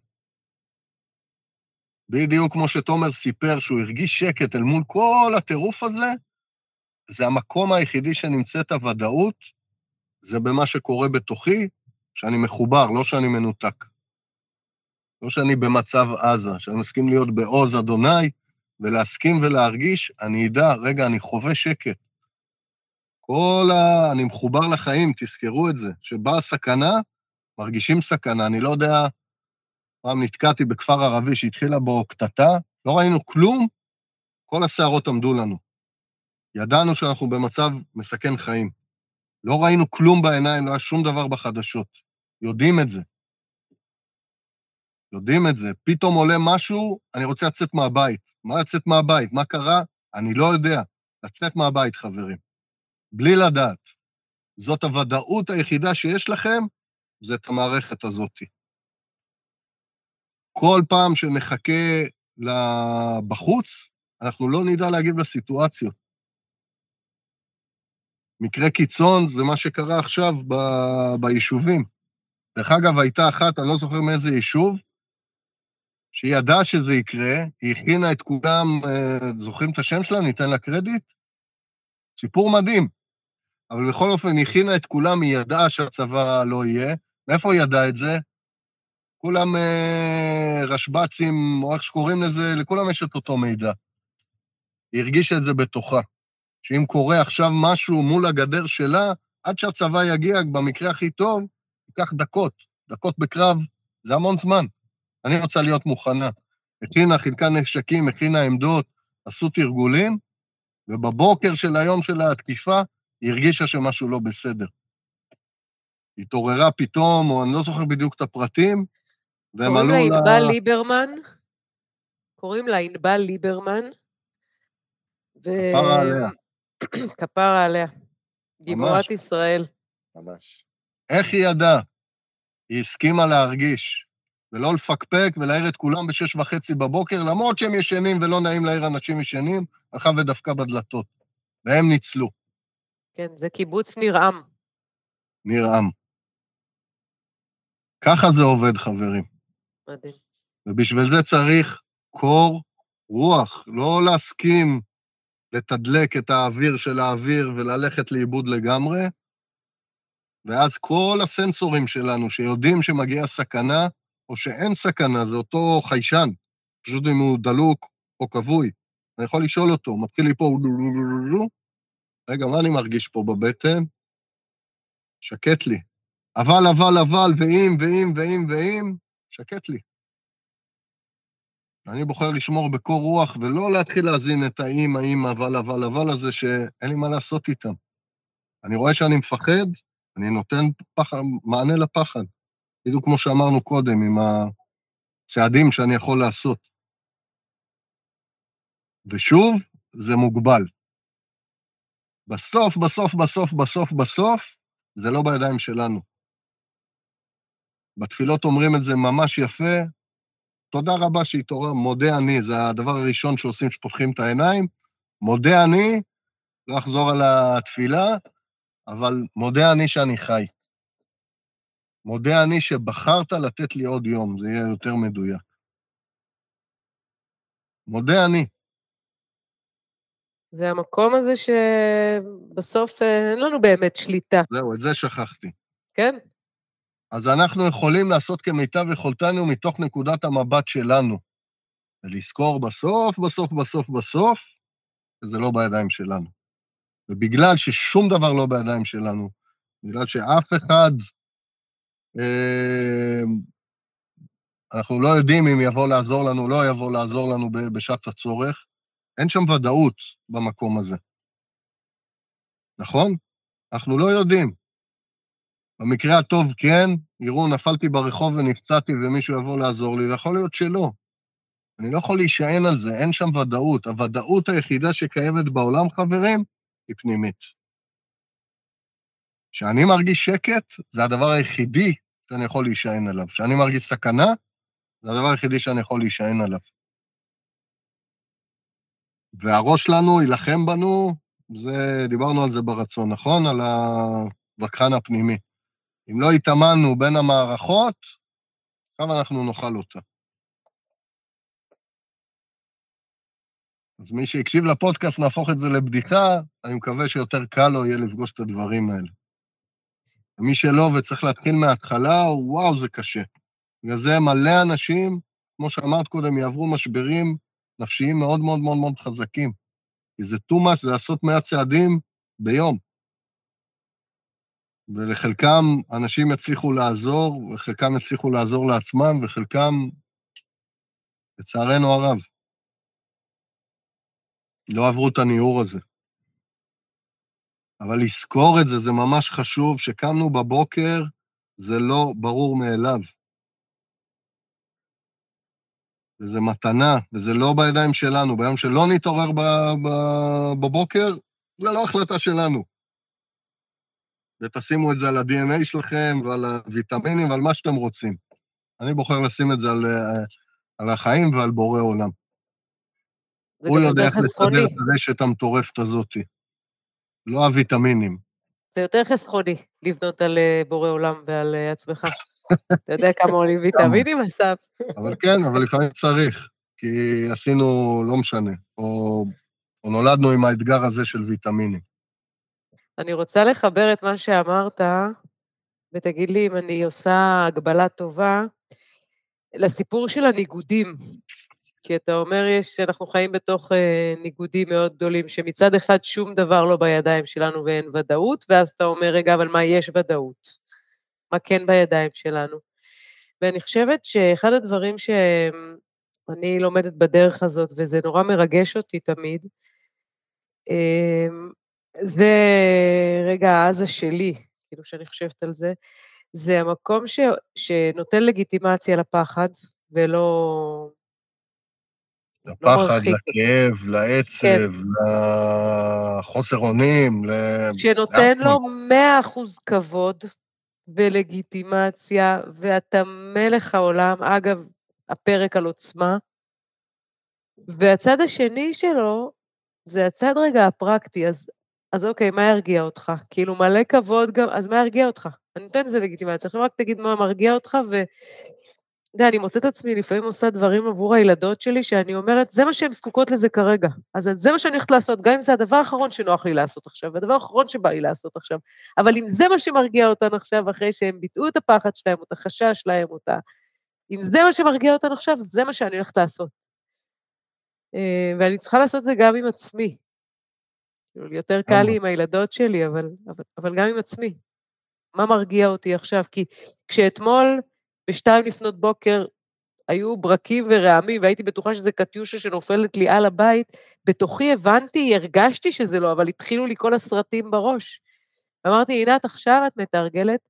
בדיוק כמו שתומר סיפר, שהוא הרגיש שקט אל מול כל הטירוף הזה, זה המקום היחידי שנמצאת הוודאות, זה במה שקורה בתוכי, שאני מחובר, לא שאני מנותק. לא שאני במצב עזה, שאני מסכים להיות בעוז אדוני, ולהסכים ולהרגיש, אני אדע, רגע, אני חווה שקט. כל ה... אני מחובר לחיים, תזכרו את זה. שבאה סכנה, מרגישים סכנה. אני לא יודע, פעם נתקעתי בכפר ערבי שהתחילה בו קטטה, לא ראינו כלום, כל השערות עמדו לנו. ידענו שאנחנו במצב מסכן חיים. לא ראינו כלום בעיניים, לא היה שום דבר בחדשות. יודעים את זה. יודעים את זה. פתאום עולה משהו, אני רוצה לצאת מהבית. מה לצאת מהבית? מה קרה? אני לא יודע. לצאת מהבית, חברים. בלי לדעת. זאת הוודאות היחידה שיש לכם, זה את המערכת הזאת. כל פעם שנחכה בחוץ, אנחנו לא נדע להגיב לסיטואציות. מקרה קיצון זה מה שקרה עכשיו ב... ביישובים. דרך אגב, הייתה אחת, אני לא זוכר מאיזה יישוב, שהיא ידעה שזה יקרה, היא הכינה את כולם, אה, זוכרים את השם שלה? ניתן לה קרדיט? סיפור מדהים. אבל בכל אופן, היא הכינה את כולם, היא ידעה שהצבא לא יהיה. מאיפה היא ידעה את זה? כולם אה, רשב"צים, או איך שקוראים לזה, לכולם יש את אותו מידע. היא הרגישה את זה בתוכה. שאם קורה עכשיו משהו מול הגדר שלה, עד שהצבא יגיע, במקרה הכי טוב, ייקח דקות. דקות בקרב זה המון זמן. אני רוצה להיות מוכנה. הכינה, חילקה נשקים, הכינה עמדות, עשו תרגולים, ובבוקר של היום של התקיפה, היא הרגישה שמשהו לא בסדר. התעוררה פתאום, או אני לא זוכר בדיוק את הפרטים, והם עלו ל... קוראים לה ענבל ליברמן, קוראים לה ענבל ליברמן. ו... כפרה עליה. כפרה עליה. גיבורת ישראל. ממש. איך היא ידעה? היא הסכימה להרגיש. ולא לפקפק ולהעיר את כולם בשש וחצי בבוקר, למרות שהם ישנים ולא נעים להעיר אנשים ישנים, הלכה ודפקה בדלתות. והם ניצלו, כן, זה קיבוץ נרעם. נרעם. ככה זה עובד, חברים. מדהים. ובשביל זה צריך קור רוח, לא להסכים לתדלק את האוויר של האוויר וללכת לאיבוד לגמרי, ואז כל הסנסורים שלנו שיודעים שמגיעה סכנה, או שאין סכנה, זה אותו חיישן, פשוט אם הוא דלוק או כבוי. אני יכול לשאול אותו, מתחיל לי פה, רגע, מה אני מרגיש פה בבטן? שקט לי. אבל, אבל, אבל, ואם, ואם, ואם, ואם, שקט לי. אני בוחר לשמור בקור רוח ולא להתחיל להזין את האם, האם, אבל, אבל, אבל הזה, שאין לי מה לעשות איתם. אני רואה שאני מפחד, אני נותן פחד, מענה לפחד. בדיוק כמו שאמרנו קודם, עם הצעדים שאני יכול לעשות. ושוב, זה מוגבל. בסוף, בסוף, בסוף, בסוף, בסוף, זה לא בידיים שלנו. בתפילות אומרים את זה ממש יפה, תודה רבה שהתעורר, מודה אני, זה הדבר הראשון שעושים כשפותחים את העיניים. מודה אני, לא אחזור על התפילה, אבל מודה אני שאני חי. מודה אני שבחרת לתת לי עוד יום, זה יהיה יותר מדויק. מודה אני. זה המקום הזה שבסוף אה, אין לנו באמת שליטה, זהו, את זה שכחתי. כן? אז אנחנו יכולים לעשות כמיטב יכולתנו מתוך נקודת המבט שלנו, ולזכור בסוף, בסוף, בסוף, בסוף, שזה לא בידיים שלנו. ובגלל ששום דבר לא בידיים שלנו, בגלל שאף אחד, אנחנו לא יודעים אם יבוא לעזור לנו, לא יבוא לעזור לנו בשעת הצורך, אין שם ודאות במקום הזה. נכון? אנחנו לא יודעים. במקרה הטוב כן, יראו, נפלתי ברחוב ונפצעתי ומישהו יבוא לעזור לי, ויכול להיות שלא. אני לא יכול להישען על זה, אין שם ודאות. הוודאות היחידה שקיימת בעולם, חברים, היא פנימית. כשאני מרגיש שקט, זה הדבר היחידי שאני יכול להישען עליו. כשאני מרגיש סכנה, זה הדבר היחידי שאני יכול להישען עליו. והראש שלנו יילחם בנו, זה, דיברנו על זה ברצון, נכון? על הווכחן הפנימי. אם לא התאמנו בין המערכות, עכשיו אנחנו נאכל אותה. אז מי שהקשיב לפודקאסט, נהפוך את זה לבדיחה, אני מקווה שיותר קל לו יהיה לפגוש את הדברים האלה. ומי שלא וצריך להתחיל מההתחלה, וואו, זה קשה. בגלל זה מלא אנשים, כמו שאמרת קודם, יעברו משברים נפשיים מאוד מאוד מאוד מאוד חזקים. כי זה too much, זה לעשות 100 צעדים ביום. ולחלקם אנשים יצליחו לעזור, וחלקם יצליחו לעזור לעצמם, וחלקם, לצערנו הרב, לא עברו את הניעור הזה. אבל לזכור את זה, זה ממש חשוב. שקמנו בבוקר, זה לא ברור מאליו. וזה מתנה, וזה לא בידיים שלנו. ביום שלא נתעורר בבוקר, זה לא החלטה שלנו. ותשימו את זה על ה-DNA שלכם ועל הוויטמינים ועל מה שאתם רוצים. אני בוחר לשים את זה על, אה, על החיים ועל בורא עולם. הוא יודע איך. לסדר את הרשת המטורפת הזאת. לא הוויטמינים. זה יותר חסכוני לבנות על אה, בורא עולם ועל אה, עצמך. אתה יודע כמה עולים ויטמינים, אסף? אבל כן, אבל לפעמים צריך, כי עשינו, לא משנה, או, או נולדנו עם האתגר הזה של ויטמינים. אני רוצה לחבר את מה שאמרת, ותגיד לי אם אני עושה הגבלה טובה, לסיפור של הניגודים. כי אתה אומר, יש, אנחנו חיים בתוך אה, ניגודים מאוד גדולים, שמצד אחד שום דבר לא בידיים שלנו ואין ודאות, ואז אתה אומר, רגע, אבל מה יש ודאות? מה כן בידיים שלנו? ואני חושבת שאחד הדברים שאני לומדת בדרך הזאת, וזה נורא מרגש אותי תמיד, אה, זה רגע העזה שלי, כאילו שאני חושבת על זה, זה המקום ש, שנותן לגיטימציה לפחד, ולא... לפחד, מרחיק את זה. לכאב, לעצב, לחוסר אונים. שנותן לו. מאה אחוז כבוד, ולגיטימציה, ואתה מלך העולם. אגב, הפרק על עוצמה. והצד השני שלו זה הצד רגע הפרקטי, אז, אז אוקיי, מה ירגיע אותך? כאילו מלא כבוד גם, אז מה ירגיע אותך? אני נותנת לזה לגיטימציה, עכשיו רק תגיד מה מרגיע אותך, ו... יודע, אני מוצאת עצמי לפעמים עושה דברים עבור הילדות שלי, שאני אומרת, זה מה שהן זקוקות לזה כרגע. אז זה מה שאני הולכת לעשות, גם אם זה הדבר האחרון שנוח לי לעשות עכשיו, והדבר האחרון שבא לי לעשות עכשיו. אבל אם זה מה שמרגיע אותן עכשיו, אחרי שהן ביטאו את הפחד שלהם, או את החשש שלהם, או את ה... אם זה מה שמרגיע אותן עכשיו, זה מה שאני הולכת לעשות. אה, ואני צריכה לעשות את זה גם עם עצמי. כאילו, יותר קל לי עם הילדות שלי, אבל, אבל, אבל גם עם עצמי. מה מרגיע אותי עכשיו? כי כשאתמול, בשתיים לפנות בוקר, היו ברקים ורעמים, והייתי בטוחה שזה קטיושה שנופלת לי על הבית, בתוכי הבנתי, הרגשתי שזה לא, אבל התחילו לי כל הסרטים בראש. אמרתי, עינת, עכשיו את מתרגלת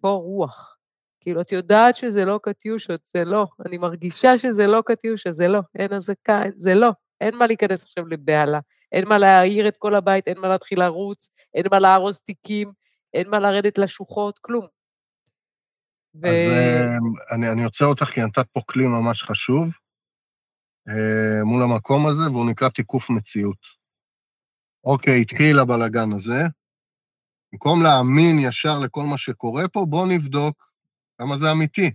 פה רוח. כאילו, את יודעת שזה לא קטיושות, זה לא. אני מרגישה שזה לא קטיושה, זה לא. אין אזעקה, זה לא. אין מה להיכנס עכשיו לבהלה. אין מה להעיר את כל הבית, אין מה להתחיל לרוץ, אין מה לארוז תיקים, אין מה לרדת לשוחות, כלום. ו... אז uh, אני, אני עוצר אותך, כי נתת פה כלי ממש חשוב uh, מול המקום הזה, והוא נקרא תיקוף מציאות. אוקיי, התחיל הבלגן הזה. במקום להאמין ישר לכל מה שקורה פה, בואו נבדוק כמה זה אמיתי.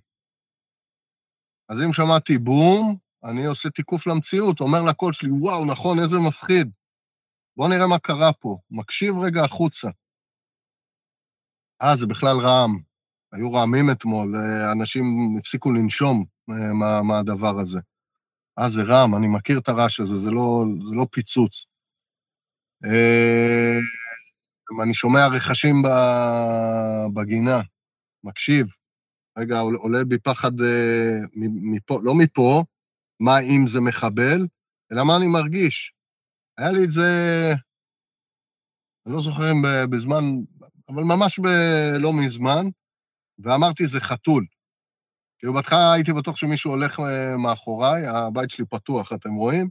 אז אם שמעתי בום, אני עושה תיקוף למציאות, אומר לקול שלי, וואו, נכון, איזה מפחיד. בואו נראה מה קרה פה. מקשיב רגע החוצה. אה, זה בכלל רעם. היו רעמים אתמול, אה, אנשים הפסיקו לנשום אה, מה, מהדבר הזה. אה, זה רעם, אני מכיר את הרעש הזה, זה לא, זה לא פיצוץ. אה, אני שומע רכשים בגינה, מקשיב. רגע, עולה בי פחד מפה, לא מפה, מה אם זה מחבל, אלא מה אני מרגיש. היה לי את זה, אני לא זוכר אם בזמן, אבל ממש ב, לא מזמן, ואמרתי, זה חתול. כאילו, בהתחלה הייתי בטוח שמישהו הולך אה, מאחוריי, הבית שלי פתוח, אתם רואים?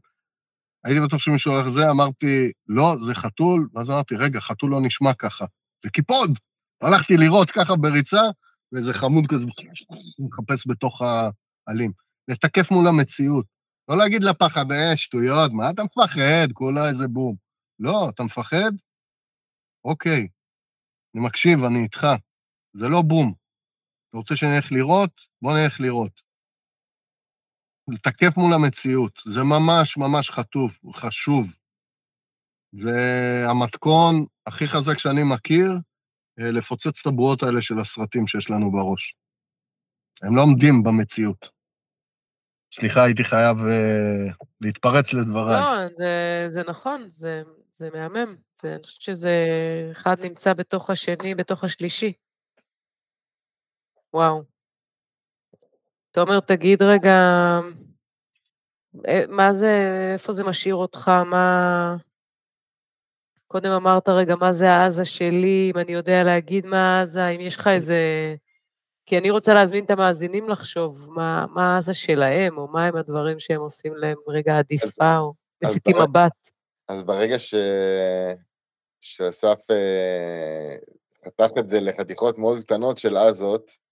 הייתי בטוח שמישהו הולך לזה, אמרתי, לא, זה חתול, ואז אמרתי, רגע, חתול לא נשמע ככה, זה קיפוד. הלכתי לראות ככה בריצה, ואיזה חמוד כזה מחפש בתוך העלים. לתקף מול המציאות. לא להגיד לפחד, אה, שטויות, מה אתה מפחד? כולה איזה בום. לא, אתה מפחד? אוקיי, אני מקשיב, אני איתך. זה לא בום. אתה רוצה שנלך לראות? בוא נלך לראות. לתקף מול המציאות, זה ממש ממש חטוף, חשוב. זה המתכון הכי חזק שאני מכיר, אה, לפוצץ את הבועות האלה של הסרטים שיש לנו בראש. הם לא עומדים במציאות. סליחה, הייתי חייב uh, להתפרץ לדבריי. לא, זה, זה נכון, זה, זה מהמם. זה, אני חושבת שזה אחד נמצא בתוך השני, בתוך השלישי. וואו. תומר, תגיד רגע, אה, מה זה, איפה זה משאיר אותך? מה... קודם אמרת רגע, מה זה העזה שלי, אם אני יודע להגיד מה העזה, אם יש לך איזה... כי אני רוצה להזמין את המאזינים לחשוב מה, מה העזה שלהם, או מהם הדברים שהם עושים להם רגע עדיפה, או מסיתים מבט. אז ברגע ש... שאסף אה, חתך את זה לחתיכות מאוד קטנות של עזות,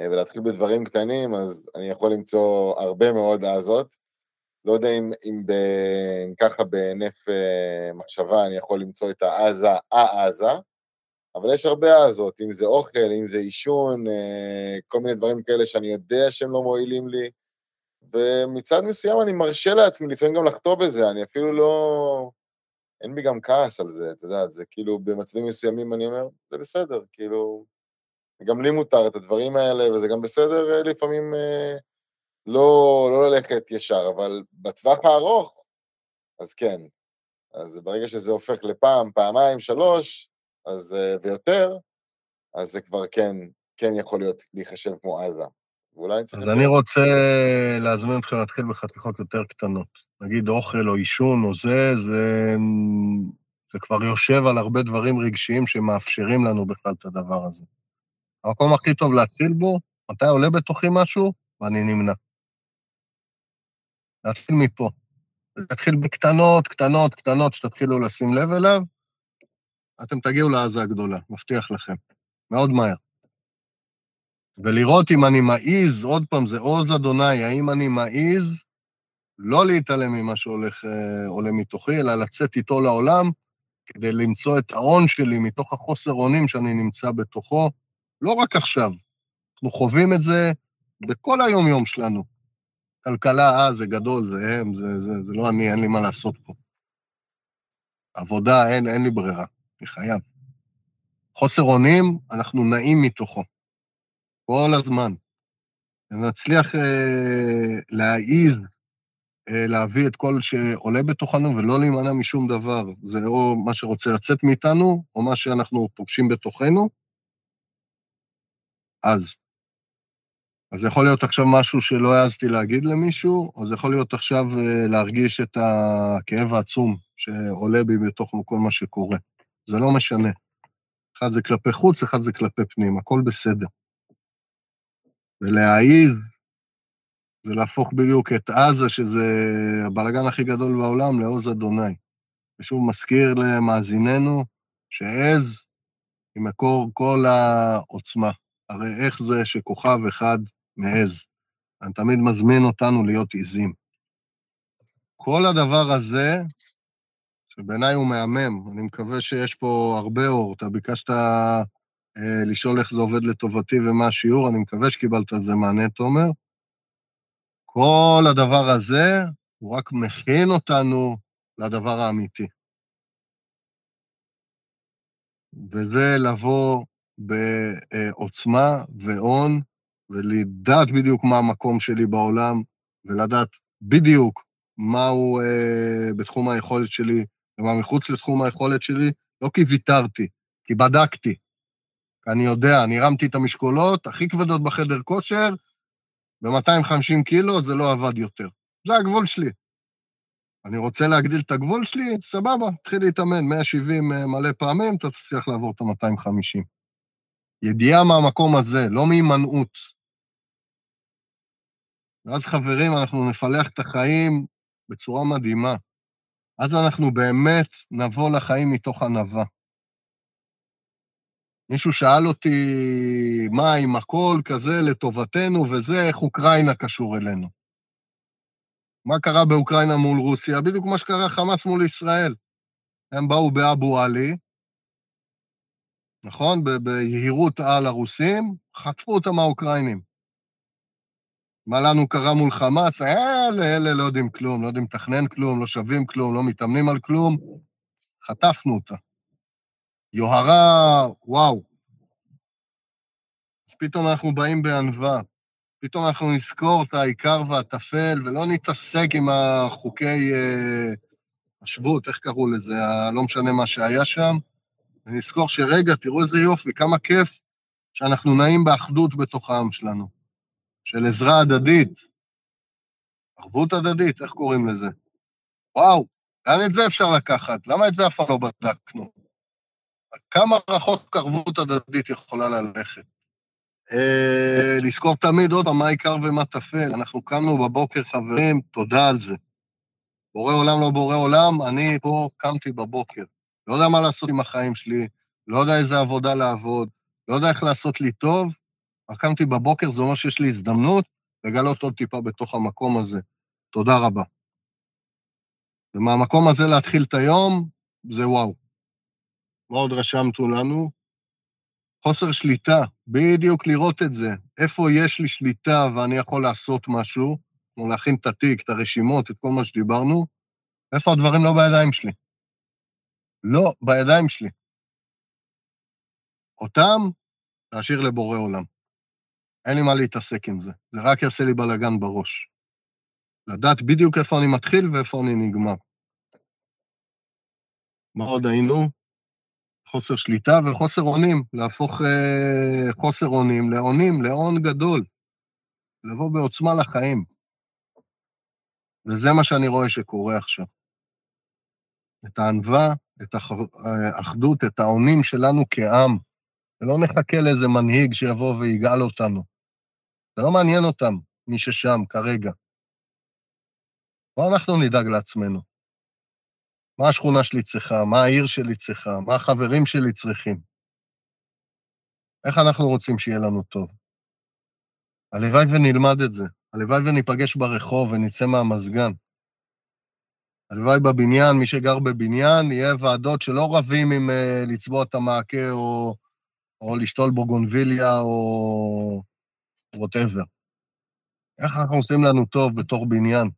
ולהתחיל בדברים קטנים, אז אני יכול למצוא הרבה מאוד עזות. לא יודע אם, אם, ב, אם ככה בהינף אה, מחשבה אני יכול למצוא את העזה, העזה, אבל יש הרבה עזות, אם זה אוכל, אם זה עישון, אה, כל מיני דברים כאלה שאני יודע שהם לא מועילים לי, ומצד מסוים אני מרשה לעצמי לפעמים גם לחטוא בזה, אני אפילו לא... אין בי גם כעס על זה, את יודעת, זה כאילו במצבים מסוימים אני אומר, זה בסדר, כאילו, גם לי מותר את הדברים האלה, וזה גם בסדר אה, לפעמים אה, לא, לא ללכת ישר, אבל בטווח הארוך, אז כן. אז ברגע שזה הופך לפעם, פעמיים, שלוש, אז, אה, ויותר, אז זה כבר כן, כן יכול להיות להיחשב כמו עזה. ואולי צריך... אז אני רוצה להזמין אתכם להתחיל בחתיכות יותר קטנות. נגיד אוכל או עישון או זה, זה, זה כבר יושב על הרבה דברים רגשיים שמאפשרים לנו בכלל את הדבר הזה. המקום הכי טוב להתחיל בו, מתי עולה בתוכי משהו, ואני נמנע. להתחיל מפה. להתחיל בקטנות, קטנות, קטנות, שתתחילו לשים לב אליו, אתם תגיעו לעזה הגדולה, מבטיח לכם. מאוד מהר. ולראות אם אני מעז, עוד פעם, זה עוז אדוני, האם אני מעז לא להתעלם ממה שהולך, אה, עולה מתוכי, אלא לצאת איתו לעולם, כדי למצוא את ההון שלי מתוך החוסר אונים שאני נמצא בתוכו, לא רק עכשיו. אנחנו חווים את זה בכל היום-יום שלנו. כלכלה, אה, זה גדול, זה הם, זה, זה, זה לא אני, אין לי מה לעשות פה. עבודה, אין, אין לי ברירה, אני חייב. חוסר אונים, אנחנו נעים מתוכו. כל הזמן. ונצליח אה, להעיז, אה, להביא את כל שעולה בתוכנו ולא להימנע משום דבר. זה או מה שרוצה לצאת מאיתנו, או מה שאנחנו פוגשים בתוכנו. אז. אז זה יכול להיות עכשיו משהו שלא העזתי להגיד למישהו, או זה יכול להיות עכשיו אה, להרגיש את הכאב העצום שעולה בי בתוך כל מה שקורה. זה לא משנה. אחד זה כלפי חוץ, אחד זה כלפי פנים, הכל בסדר. ולהעיז, זה להפוך בדיוק את עזה, שזה הבלגן הכי גדול בעולם, לעוז אדוני. ושוב מזכיר למאזיננו שעז היא מקור כל העוצמה. הרי איך זה שכוכב אחד מעז? אני תמיד מזמין אותנו להיות עיזים. כל הדבר הזה, שבעיניי הוא מהמם, אני מקווה שיש פה הרבה אור. אתה ביקשת אה, לשאול איך זה עובד לטובתי ומה השיעור, אני מקווה שקיבלת על זה מענה, תומר. כל הדבר הזה, הוא רק מכין אותנו לדבר האמיתי. וזה לבוא בעוצמה והון, ולדעת בדיוק מה המקום שלי בעולם, ולדעת בדיוק מהו אה, בתחום היכולת שלי ומה מחוץ לתחום היכולת שלי, לא כי ויתרתי, כי בדקתי. כי אני יודע, אני הרמתי את המשקולות הכי כבדות בחדר כושר, ב-250 קילו זה לא עבד יותר. זה הגבול שלי. אני רוצה להגדיל את הגבול שלי, סבבה, תתחיל להתאמן 170 אה, מלא פעמים, אתה תצליח לעבור את ה-250. ידיעה מהמקום הזה, לא מהימנעות. ואז חברים, אנחנו נפלח את החיים בצורה מדהימה. אז אנחנו באמת נבוא לחיים מתוך ענווה. מישהו שאל אותי, מה, אם הכל כזה לטובתנו וזה, איך אוקראינה קשור אלינו? מה קרה באוקראינה מול רוסיה? בדיוק מה שקרה חמאס מול ישראל. הם באו באבו עלי, נכון? ביהירות על הרוסים, חטפו אותם האוקראינים. מה לנו קרה מול חמאס? אלה, אלה לא יודעים כלום, לא יודעים לתכנן כלום, לא שווים כלום, לא מתאמנים על כלום. חטפנו אותה. יוהרה, וואו. אז פתאום אנחנו באים בענווה, פתאום אנחנו נזכור את העיקר והטפל, ולא נתעסק עם החוקי אה, השבות, איך קראו לזה, לא משנה מה שהיה שם, ונזכור שרגע, תראו איזה יופי, כמה כיף שאנחנו נעים באחדות בתוך העם שלנו, של עזרה הדדית, ערבות הדדית, איך קוראים לזה? וואו, לאן את זה אפשר לקחת? למה את זה אף פעם לא בדקנו? כמה רחוק ערבות הדדית יכולה ללכת? אה, לזכור תמיד עוד פעם מה העיקר ומה טפל. אנחנו קמנו בבוקר, חברים, תודה על זה. בורא עולם לא בורא עולם, אני פה קמתי בבוקר. לא יודע מה לעשות עם החיים שלי, לא יודע איזה עבודה לעבוד, לא יודע איך לעשות לי טוב, רק קמתי בבוקר, זה אומר שיש לי הזדמנות לגלות עוד טיפה בתוך המקום הזה. תודה רבה. ומהמקום הזה להתחיל את היום, זה וואו. מה עוד רשמתו לנו? חוסר שליטה, בדיוק לראות את זה. איפה יש לי שליטה ואני יכול לעשות משהו, כמו להכין את התיק, את הרשימות, את כל מה שדיברנו, איפה הדברים לא בידיים שלי? לא בידיים שלי. אותם, להשאיר לבורא עולם. אין לי מה להתעסק עם זה, זה רק יעשה לי בלאגן בראש. לדעת בדיוק איפה אני מתחיל ואיפה אני נגמר. מה עוד היינו? חוסר שליטה וחוסר אונים, להפוך אה, חוסר אונים לאונים, להון גדול, לבוא בעוצמה לחיים. וזה מה שאני רואה שקורה עכשיו. את הענווה, את האחדות, את האונים שלנו כעם, ולא נחכה לאיזה מנהיג שיבוא ויגאל אותנו. זה לא מעניין אותם, מי ששם כרגע. בואו אנחנו נדאג לעצמנו. מה השכונה שלי צריכה, מה העיר שלי צריכה, מה החברים שלי צריכים. איך אנחנו רוצים שיהיה לנו טוב. הלוואי ונלמד את זה. הלוואי וניפגש ברחוב ונצא מהמזגן. הלוואי בבניין, מי שגר בבניין, יהיה ועדות שלא רבים עם uh, לצבוע את המעקה או, או לשתול בוגונביליה או ווטאבר. איך אנחנו עושים לנו טוב בתור בניין?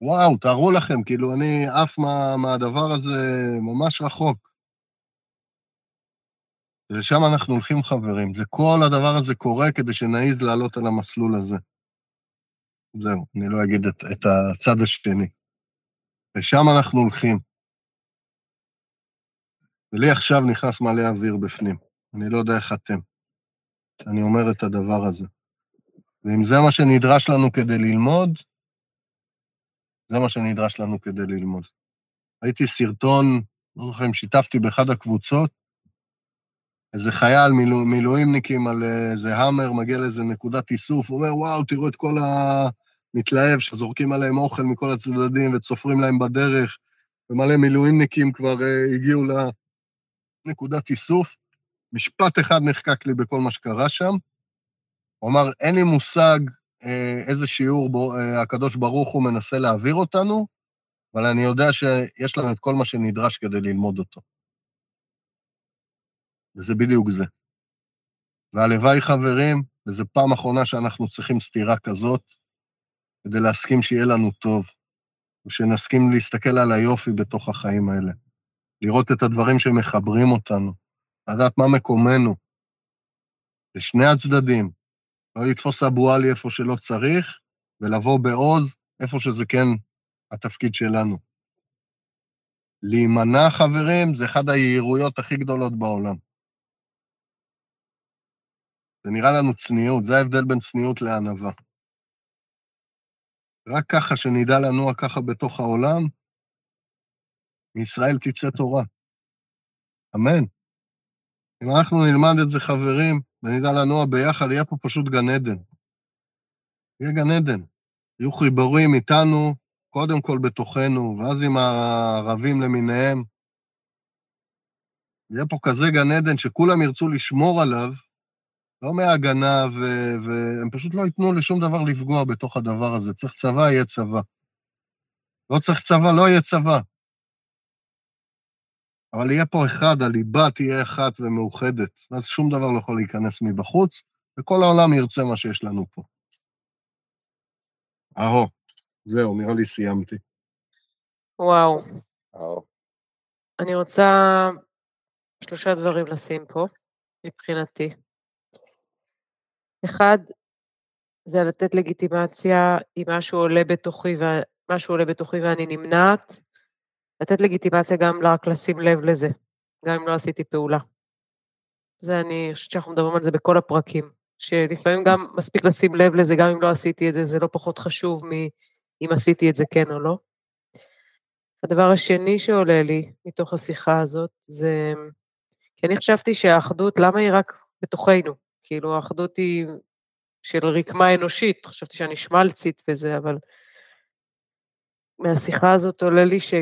וואו, תארו לכם, כאילו, אני עף מה, מהדבר הזה ממש רחוק. ולשם אנחנו הולכים, חברים. זה כל הדבר הזה קורה כדי שנעז לעלות על המסלול הזה. זהו, אני לא אגיד את, את הצד השני. לשם אנחנו הולכים. ולי עכשיו נכנס מלא אוויר בפנים. אני לא יודע איך אתם. אני אומר את הדבר הזה. ואם זה מה שנדרש לנו כדי ללמוד, זה מה שנדרש לנו כדי ללמוד. ראיתי סרטון, לא זוכר אם שיתפתי באחד הקבוצות, איזה חייל מילוא, מילואימניקים על איזה המר, מגיע לאיזה נקודת איסוף, אומר, וואו, תראו את כל המתלהב שזורקים עליהם אוכל מכל הצדדים וצופרים להם בדרך, ומלא מילואימניקים כבר uh, הגיעו לנקודת איסוף. משפט אחד נחקק לי בכל מה שקרה שם. הוא אמר, אין לי מושג אה, איזה שיעור בו, אה, הקדוש ברוך הוא מנסה להעביר אותנו, אבל אני יודע שיש לנו את כל מה שנדרש כדי ללמוד אותו. וזה בדיוק זה. והלוואי, חברים, וזו פעם אחרונה שאנחנו צריכים סתירה כזאת, כדי להסכים שיהיה לנו טוב, ושנסכים להסתכל על היופי בתוך החיים האלה, לראות את הדברים שמחברים אותנו, לדעת מה מקומנו, לשני הצדדים, לא לתפוס אבו עלי איפה שלא צריך, ולבוא בעוז איפה שזה כן התפקיד שלנו. להימנע, חברים, זה אחת היהירויות הכי גדולות בעולם. זה נראה לנו צניעות, זה ההבדל בין צניעות לענווה. רק ככה שנדע לנוע ככה בתוך העולם, מישראל תצא תורה. אמן. אם אנחנו נלמד את זה, חברים, ונדע לנוע ביחד, יהיה פה פשוט גן עדן. יהיה גן עדן. יהיו חיבורים איתנו, קודם כל בתוכנו, ואז עם הערבים למיניהם. יהיה פה כזה גן עדן שכולם ירצו לשמור עליו, לא מהגנה, ו- והם פשוט לא ייתנו לשום דבר לפגוע בתוך הדבר הזה. צריך צבא, יהיה צבא. לא צריך צבא, לא יהיה צבא. אבל יהיה פה אחד, הליבה תהיה אחת ומאוחדת, ואז שום דבר לא יכול להיכנס מבחוץ, וכל העולם ירצה מה שיש לנו פה. אהו, זהו, נראה לי סיימתי. וואו. אהו. אני רוצה שלושה דברים לשים פה, מבחינתי. אחד, זה לתת לגיטימציה אם משהו עולה בתוכי, ומשהו עולה בתוכי ואני נמנעת, לתת לגיטימציה גם רק לשים לב לזה, גם אם לא עשיתי פעולה. זה אני חושבת שאנחנו מדברים על זה בכל הפרקים, שלפעמים גם מספיק לשים לב לזה, גם אם לא עשיתי את זה, זה לא פחות חשוב מאם עשיתי את זה כן או לא. הדבר השני שעולה לי מתוך השיחה הזאת, זה... כי אני חשבתי שהאחדות, למה היא רק בתוכנו? כאילו, האחדות היא של רקמה אנושית, חשבתי שאני שמלצית בזה, אבל מהשיחה הזאת עולה לי ש,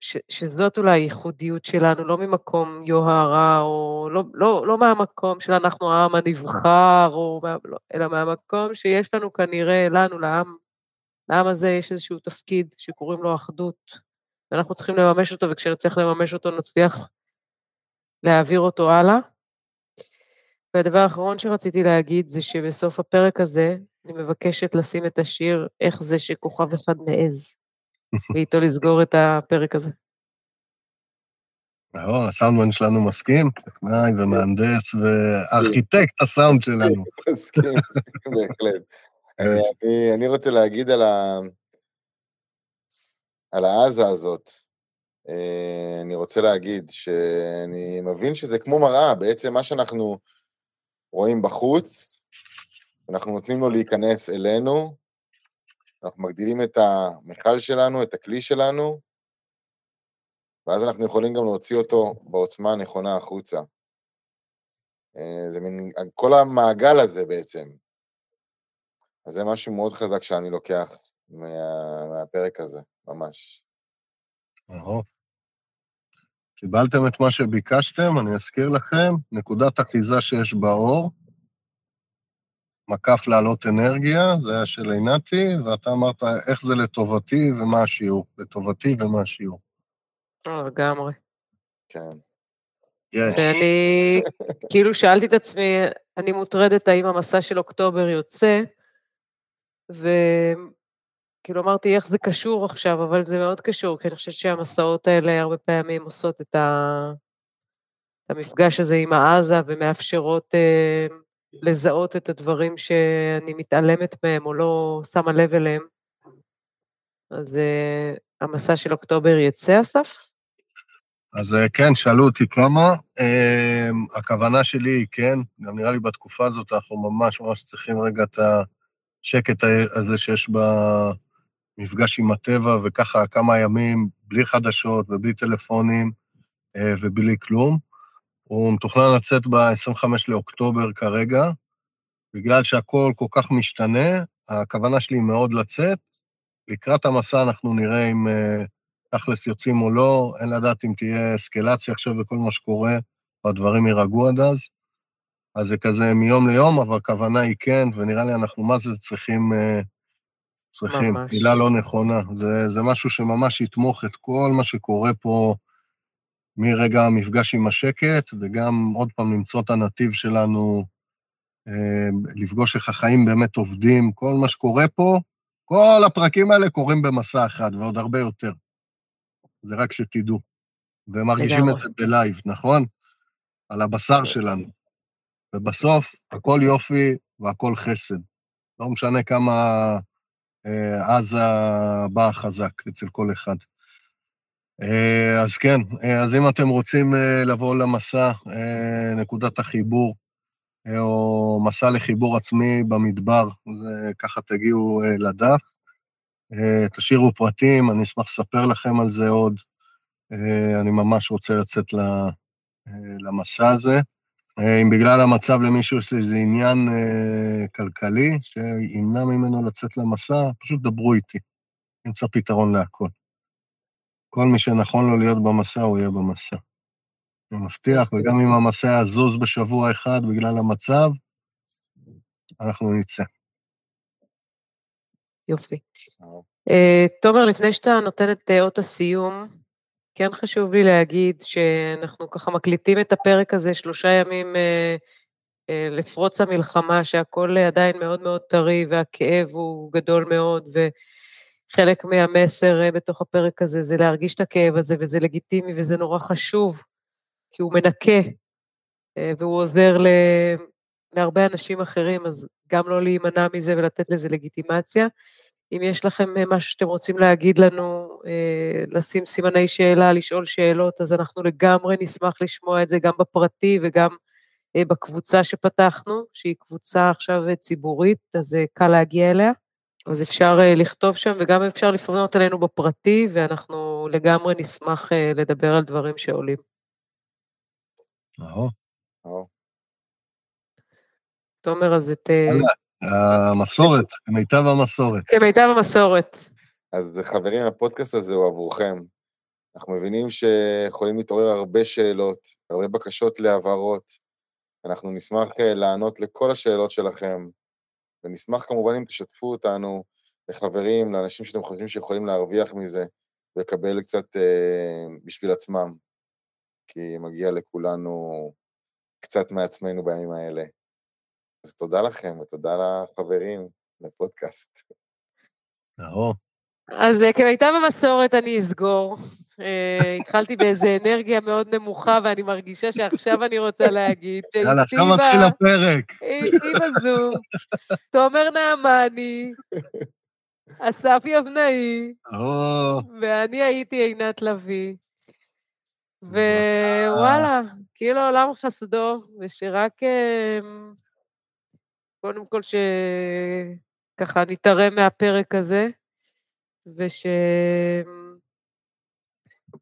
ש, שזאת אולי הייחודיות שלנו, לא ממקום יוהרה, או לא, לא, לא מהמקום של אנחנו העם הנבחר, או, לא, אלא מהמקום שיש לנו כנראה, לנו, לעם, לעם הזה יש איזשהו תפקיד שקוראים לו אחדות, ואנחנו צריכים לממש אותו, וכשנצליח לממש אותו נצליח להעביר אותו הלאה. והדבר האחרון שרציתי להגיד זה שבסוף הפרק הזה, אני מבקשת לשים את השיר "איך זה שכוכב אחד מעז", ואיתו לסגור את הפרק הזה. לא, הסאונדמן שלנו מסכים, טכנאי ומהנדס וארכיטקט הסאונד שלנו. מסכים, מסכים בהחלט. אני רוצה להגיד. על העזה הזאת, אה, אני רוצה להגיד שאני מבין שזה כמו מראה, בעצם מה שאנחנו רואים בחוץ, אנחנו נותנים לו להיכנס אלינו, אנחנו מגדילים את המכל שלנו, את הכלי שלנו, ואז אנחנו יכולים גם להוציא אותו בעוצמה הנכונה החוצה. אה, זה מין, כל המעגל הזה בעצם. אז זה משהו מאוד חזק שאני לוקח מה, מהפרק הזה, ממש. אהו. קיבלתם את מה שביקשתם, אני אזכיר לכם, נקודת אחיזה שיש באור, מקף להעלות אנרגיה, זה היה של עינתי, ואתה אמרת איך זה לטובתי ומה השיעור. לטובתי ומה השיעור. אה, לגמרי. כן. יש. ואני כאילו שאלתי את עצמי, אני מוטרדת האם המסע של אוקטובר יוצא, וכאילו אמרתי איך זה קשור עכשיו, אבל זה מאוד קשור, כי אני חושבת שהמסעות האלה הרבה פעמים עושות את, ה... המפגש הזה עם העזה ומאפשרות אה, לזהות את הדברים שאני מתעלמת מהם או לא שמה לב אליהם. אז אה, המסע של אוקטובר יצא, אסף? אז אה, כן, שאלו אותי כמה. אה, הכוונה שלי היא כן, גם נראה לי בתקופה הזאת אנחנו ממש ממש צריכים רגע את השקט הזה שיש במפגש עם הטבע, וככה כמה ימים בלי חדשות ובלי טלפונים אה, ובלי כלום. הוא מתוכנן לצאת ב-25 לאוקטובר כרגע, בגלל שהכל כל כך משתנה, הכוונה שלי היא מאוד לצאת. לקראת המסע אנחנו נראה אם תכלס יוצאים או לא, אין לדעת אם תהיה אסקלציה עכשיו וכל מה שקורה, והדברים יירגעו עד אז. אז זה כזה מיום ליום, אבל הכוונה היא כן, ונראה לי אנחנו מה זה צריכים, אה, צריכים, ממש. מילה לא נכונה. זה, זה משהו שממש יתמוך את כל מה שקורה פה מרגע המפגש עם השקט, וגם עוד פעם למצוא את הנתיב שלנו, אה, לפגוש איך החיים באמת עובדים, כל מה שקורה פה, כל הפרקים האלה קורים במסע אחד, ועוד הרבה יותר. זה רק שתדעו. ומרגישים. את זה בלייב, נכון? על הבשר שלנו. ובסוף, הכל יופי והכל חסד. לא משנה כמה אה, עזה באה חזק אצל כל אחד. אה, אז כן, אה, אז אם אתם רוצים אה, לבוא למסע, אה, נקודת החיבור, אה, או מסע לחיבור עצמי במדבר, ככה תגיעו אה, לדף. אה, תשאירו פרטים, אני אשמח לספר לכם על זה עוד. אה, אני ממש רוצה לצאת אה, למסע הזה. אה, אם בגלל המצב למישהו יש איזה עניין אה, כלכלי שימנע ממנו לצאת למסע, פשוט דברו איתי. נמצא פתרון להכל. כל מי שנכון לו להיות במסע, הוא יהיה במסע. אני מבטיח, וגם אם המסע יזוז בשבוע אחד בגלל המצב, אנחנו נצא. יופי. אה, תומר, לפני שאתה נותן את אות הסיום, כן חשוב לי להגיד שאנחנו ככה מקליטים את הפרק הזה שלושה ימים אה, אה, לפרוץ המלחמה, שהכל אה, עדיין מאוד מאוד טרי והכאב הוא גדול מאוד, וחלק מהמסר אה, בתוך הפרק הזה זה להרגיש את הכאב הזה, וזה לגיטימי וזה נורא חשוב, כי הוא מנקה, אה, והוא עוזר ל... להרבה אנשים אחרים, אז גם לא להימנע מזה ולתת לזה לגיטימציה. אם יש לכם אה, משהו שאתם רוצים להגיד לנו, אה, לשים סימני שאלה, לשאול שאלות, אז אנחנו לגמרי נשמח לשמוע את זה גם בפרטי וגם אה, בקבוצה שפתחנו, שהיא קבוצה עכשיו ציבורית, אז קל להגיע אליה. אז אפשר לכתוב שם וגם אפשר לפנות אלינו בפרטי, ואנחנו לגמרי נשמח לדבר על דברים שעולים. אהו. תומר, אז את... המסורת, כמיטב המסורת. כמיטב המסורת. אז חברים, הפודקאסט הזה הוא עבורכם. אנחנו מבינים שיכולים להתעורר הרבה שאלות, הרבה בקשות להבהרות. אנחנו נשמח אה, לענות לכל השאלות שלכם, ונשמח כמובן אם תשתפו אותנו לחברים, לאנשים שאתם חושבים שיכולים להרוויח מזה, ולקבל קצת אה, בשביל עצמם, כי מגיע לכולנו קצת מעצמנו בימים האלה. אז תודה לכם, ותודה לחברים, לפודקאסט. אהו. אז אה, כמיטב המסורת אני אסגור. אה, התחלתי באיזה אנרגיה מאוד נמוכה, ואני מרגישה שעכשיו אני רוצה להגיד יאללה, עכשיו שאשתי מתחיל הפרק. אשתי בזום, תומר נעמני, אסף יבנאי, ואני הייתי עינת לביא. ווואלה, כאילו עולם חסדו, ושרק אמ, קודם כל שככה נתערם מהפרק הזה, וש...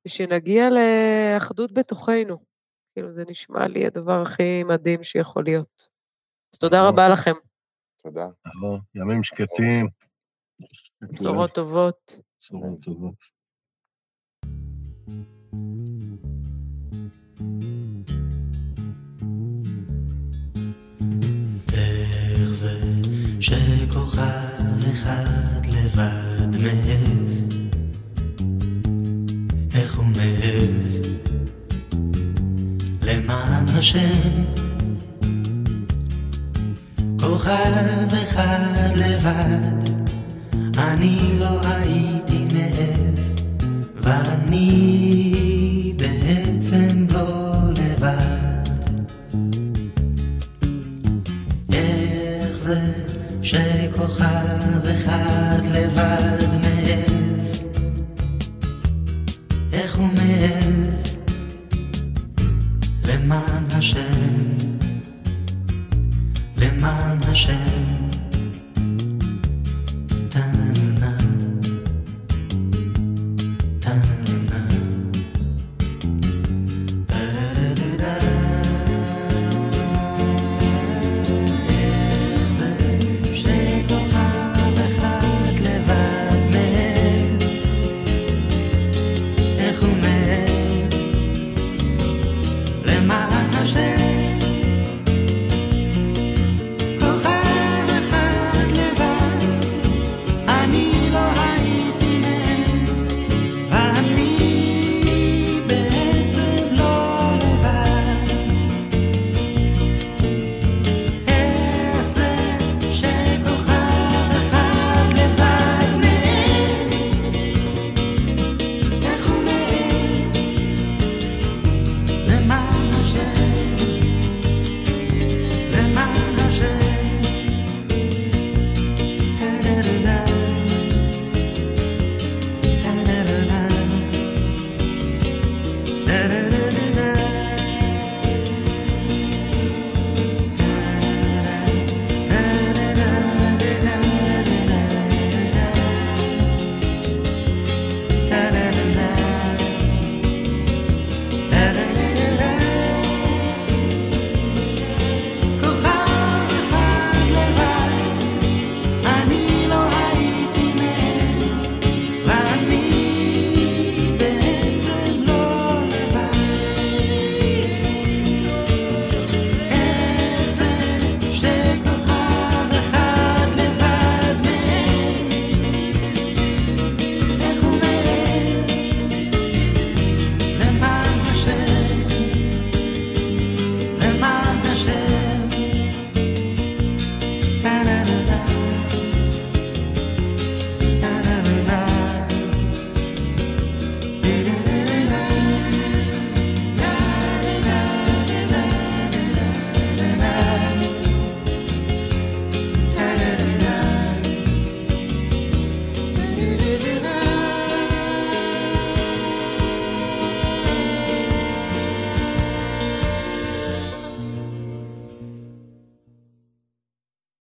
ושנגיע לאחדות בתוכנו. כאילו, זה נשמע לי הדבר הכי מדהים שיכול להיות. אז תודה. רבה לכם, תודה. ימים שקטים. בשורות טובות. בשורות טובות. שכוכב אחד לבד מעז, איך הוא מעז, למען השם. כוכב אחד לבד, אני לא הייתי מעז, ואני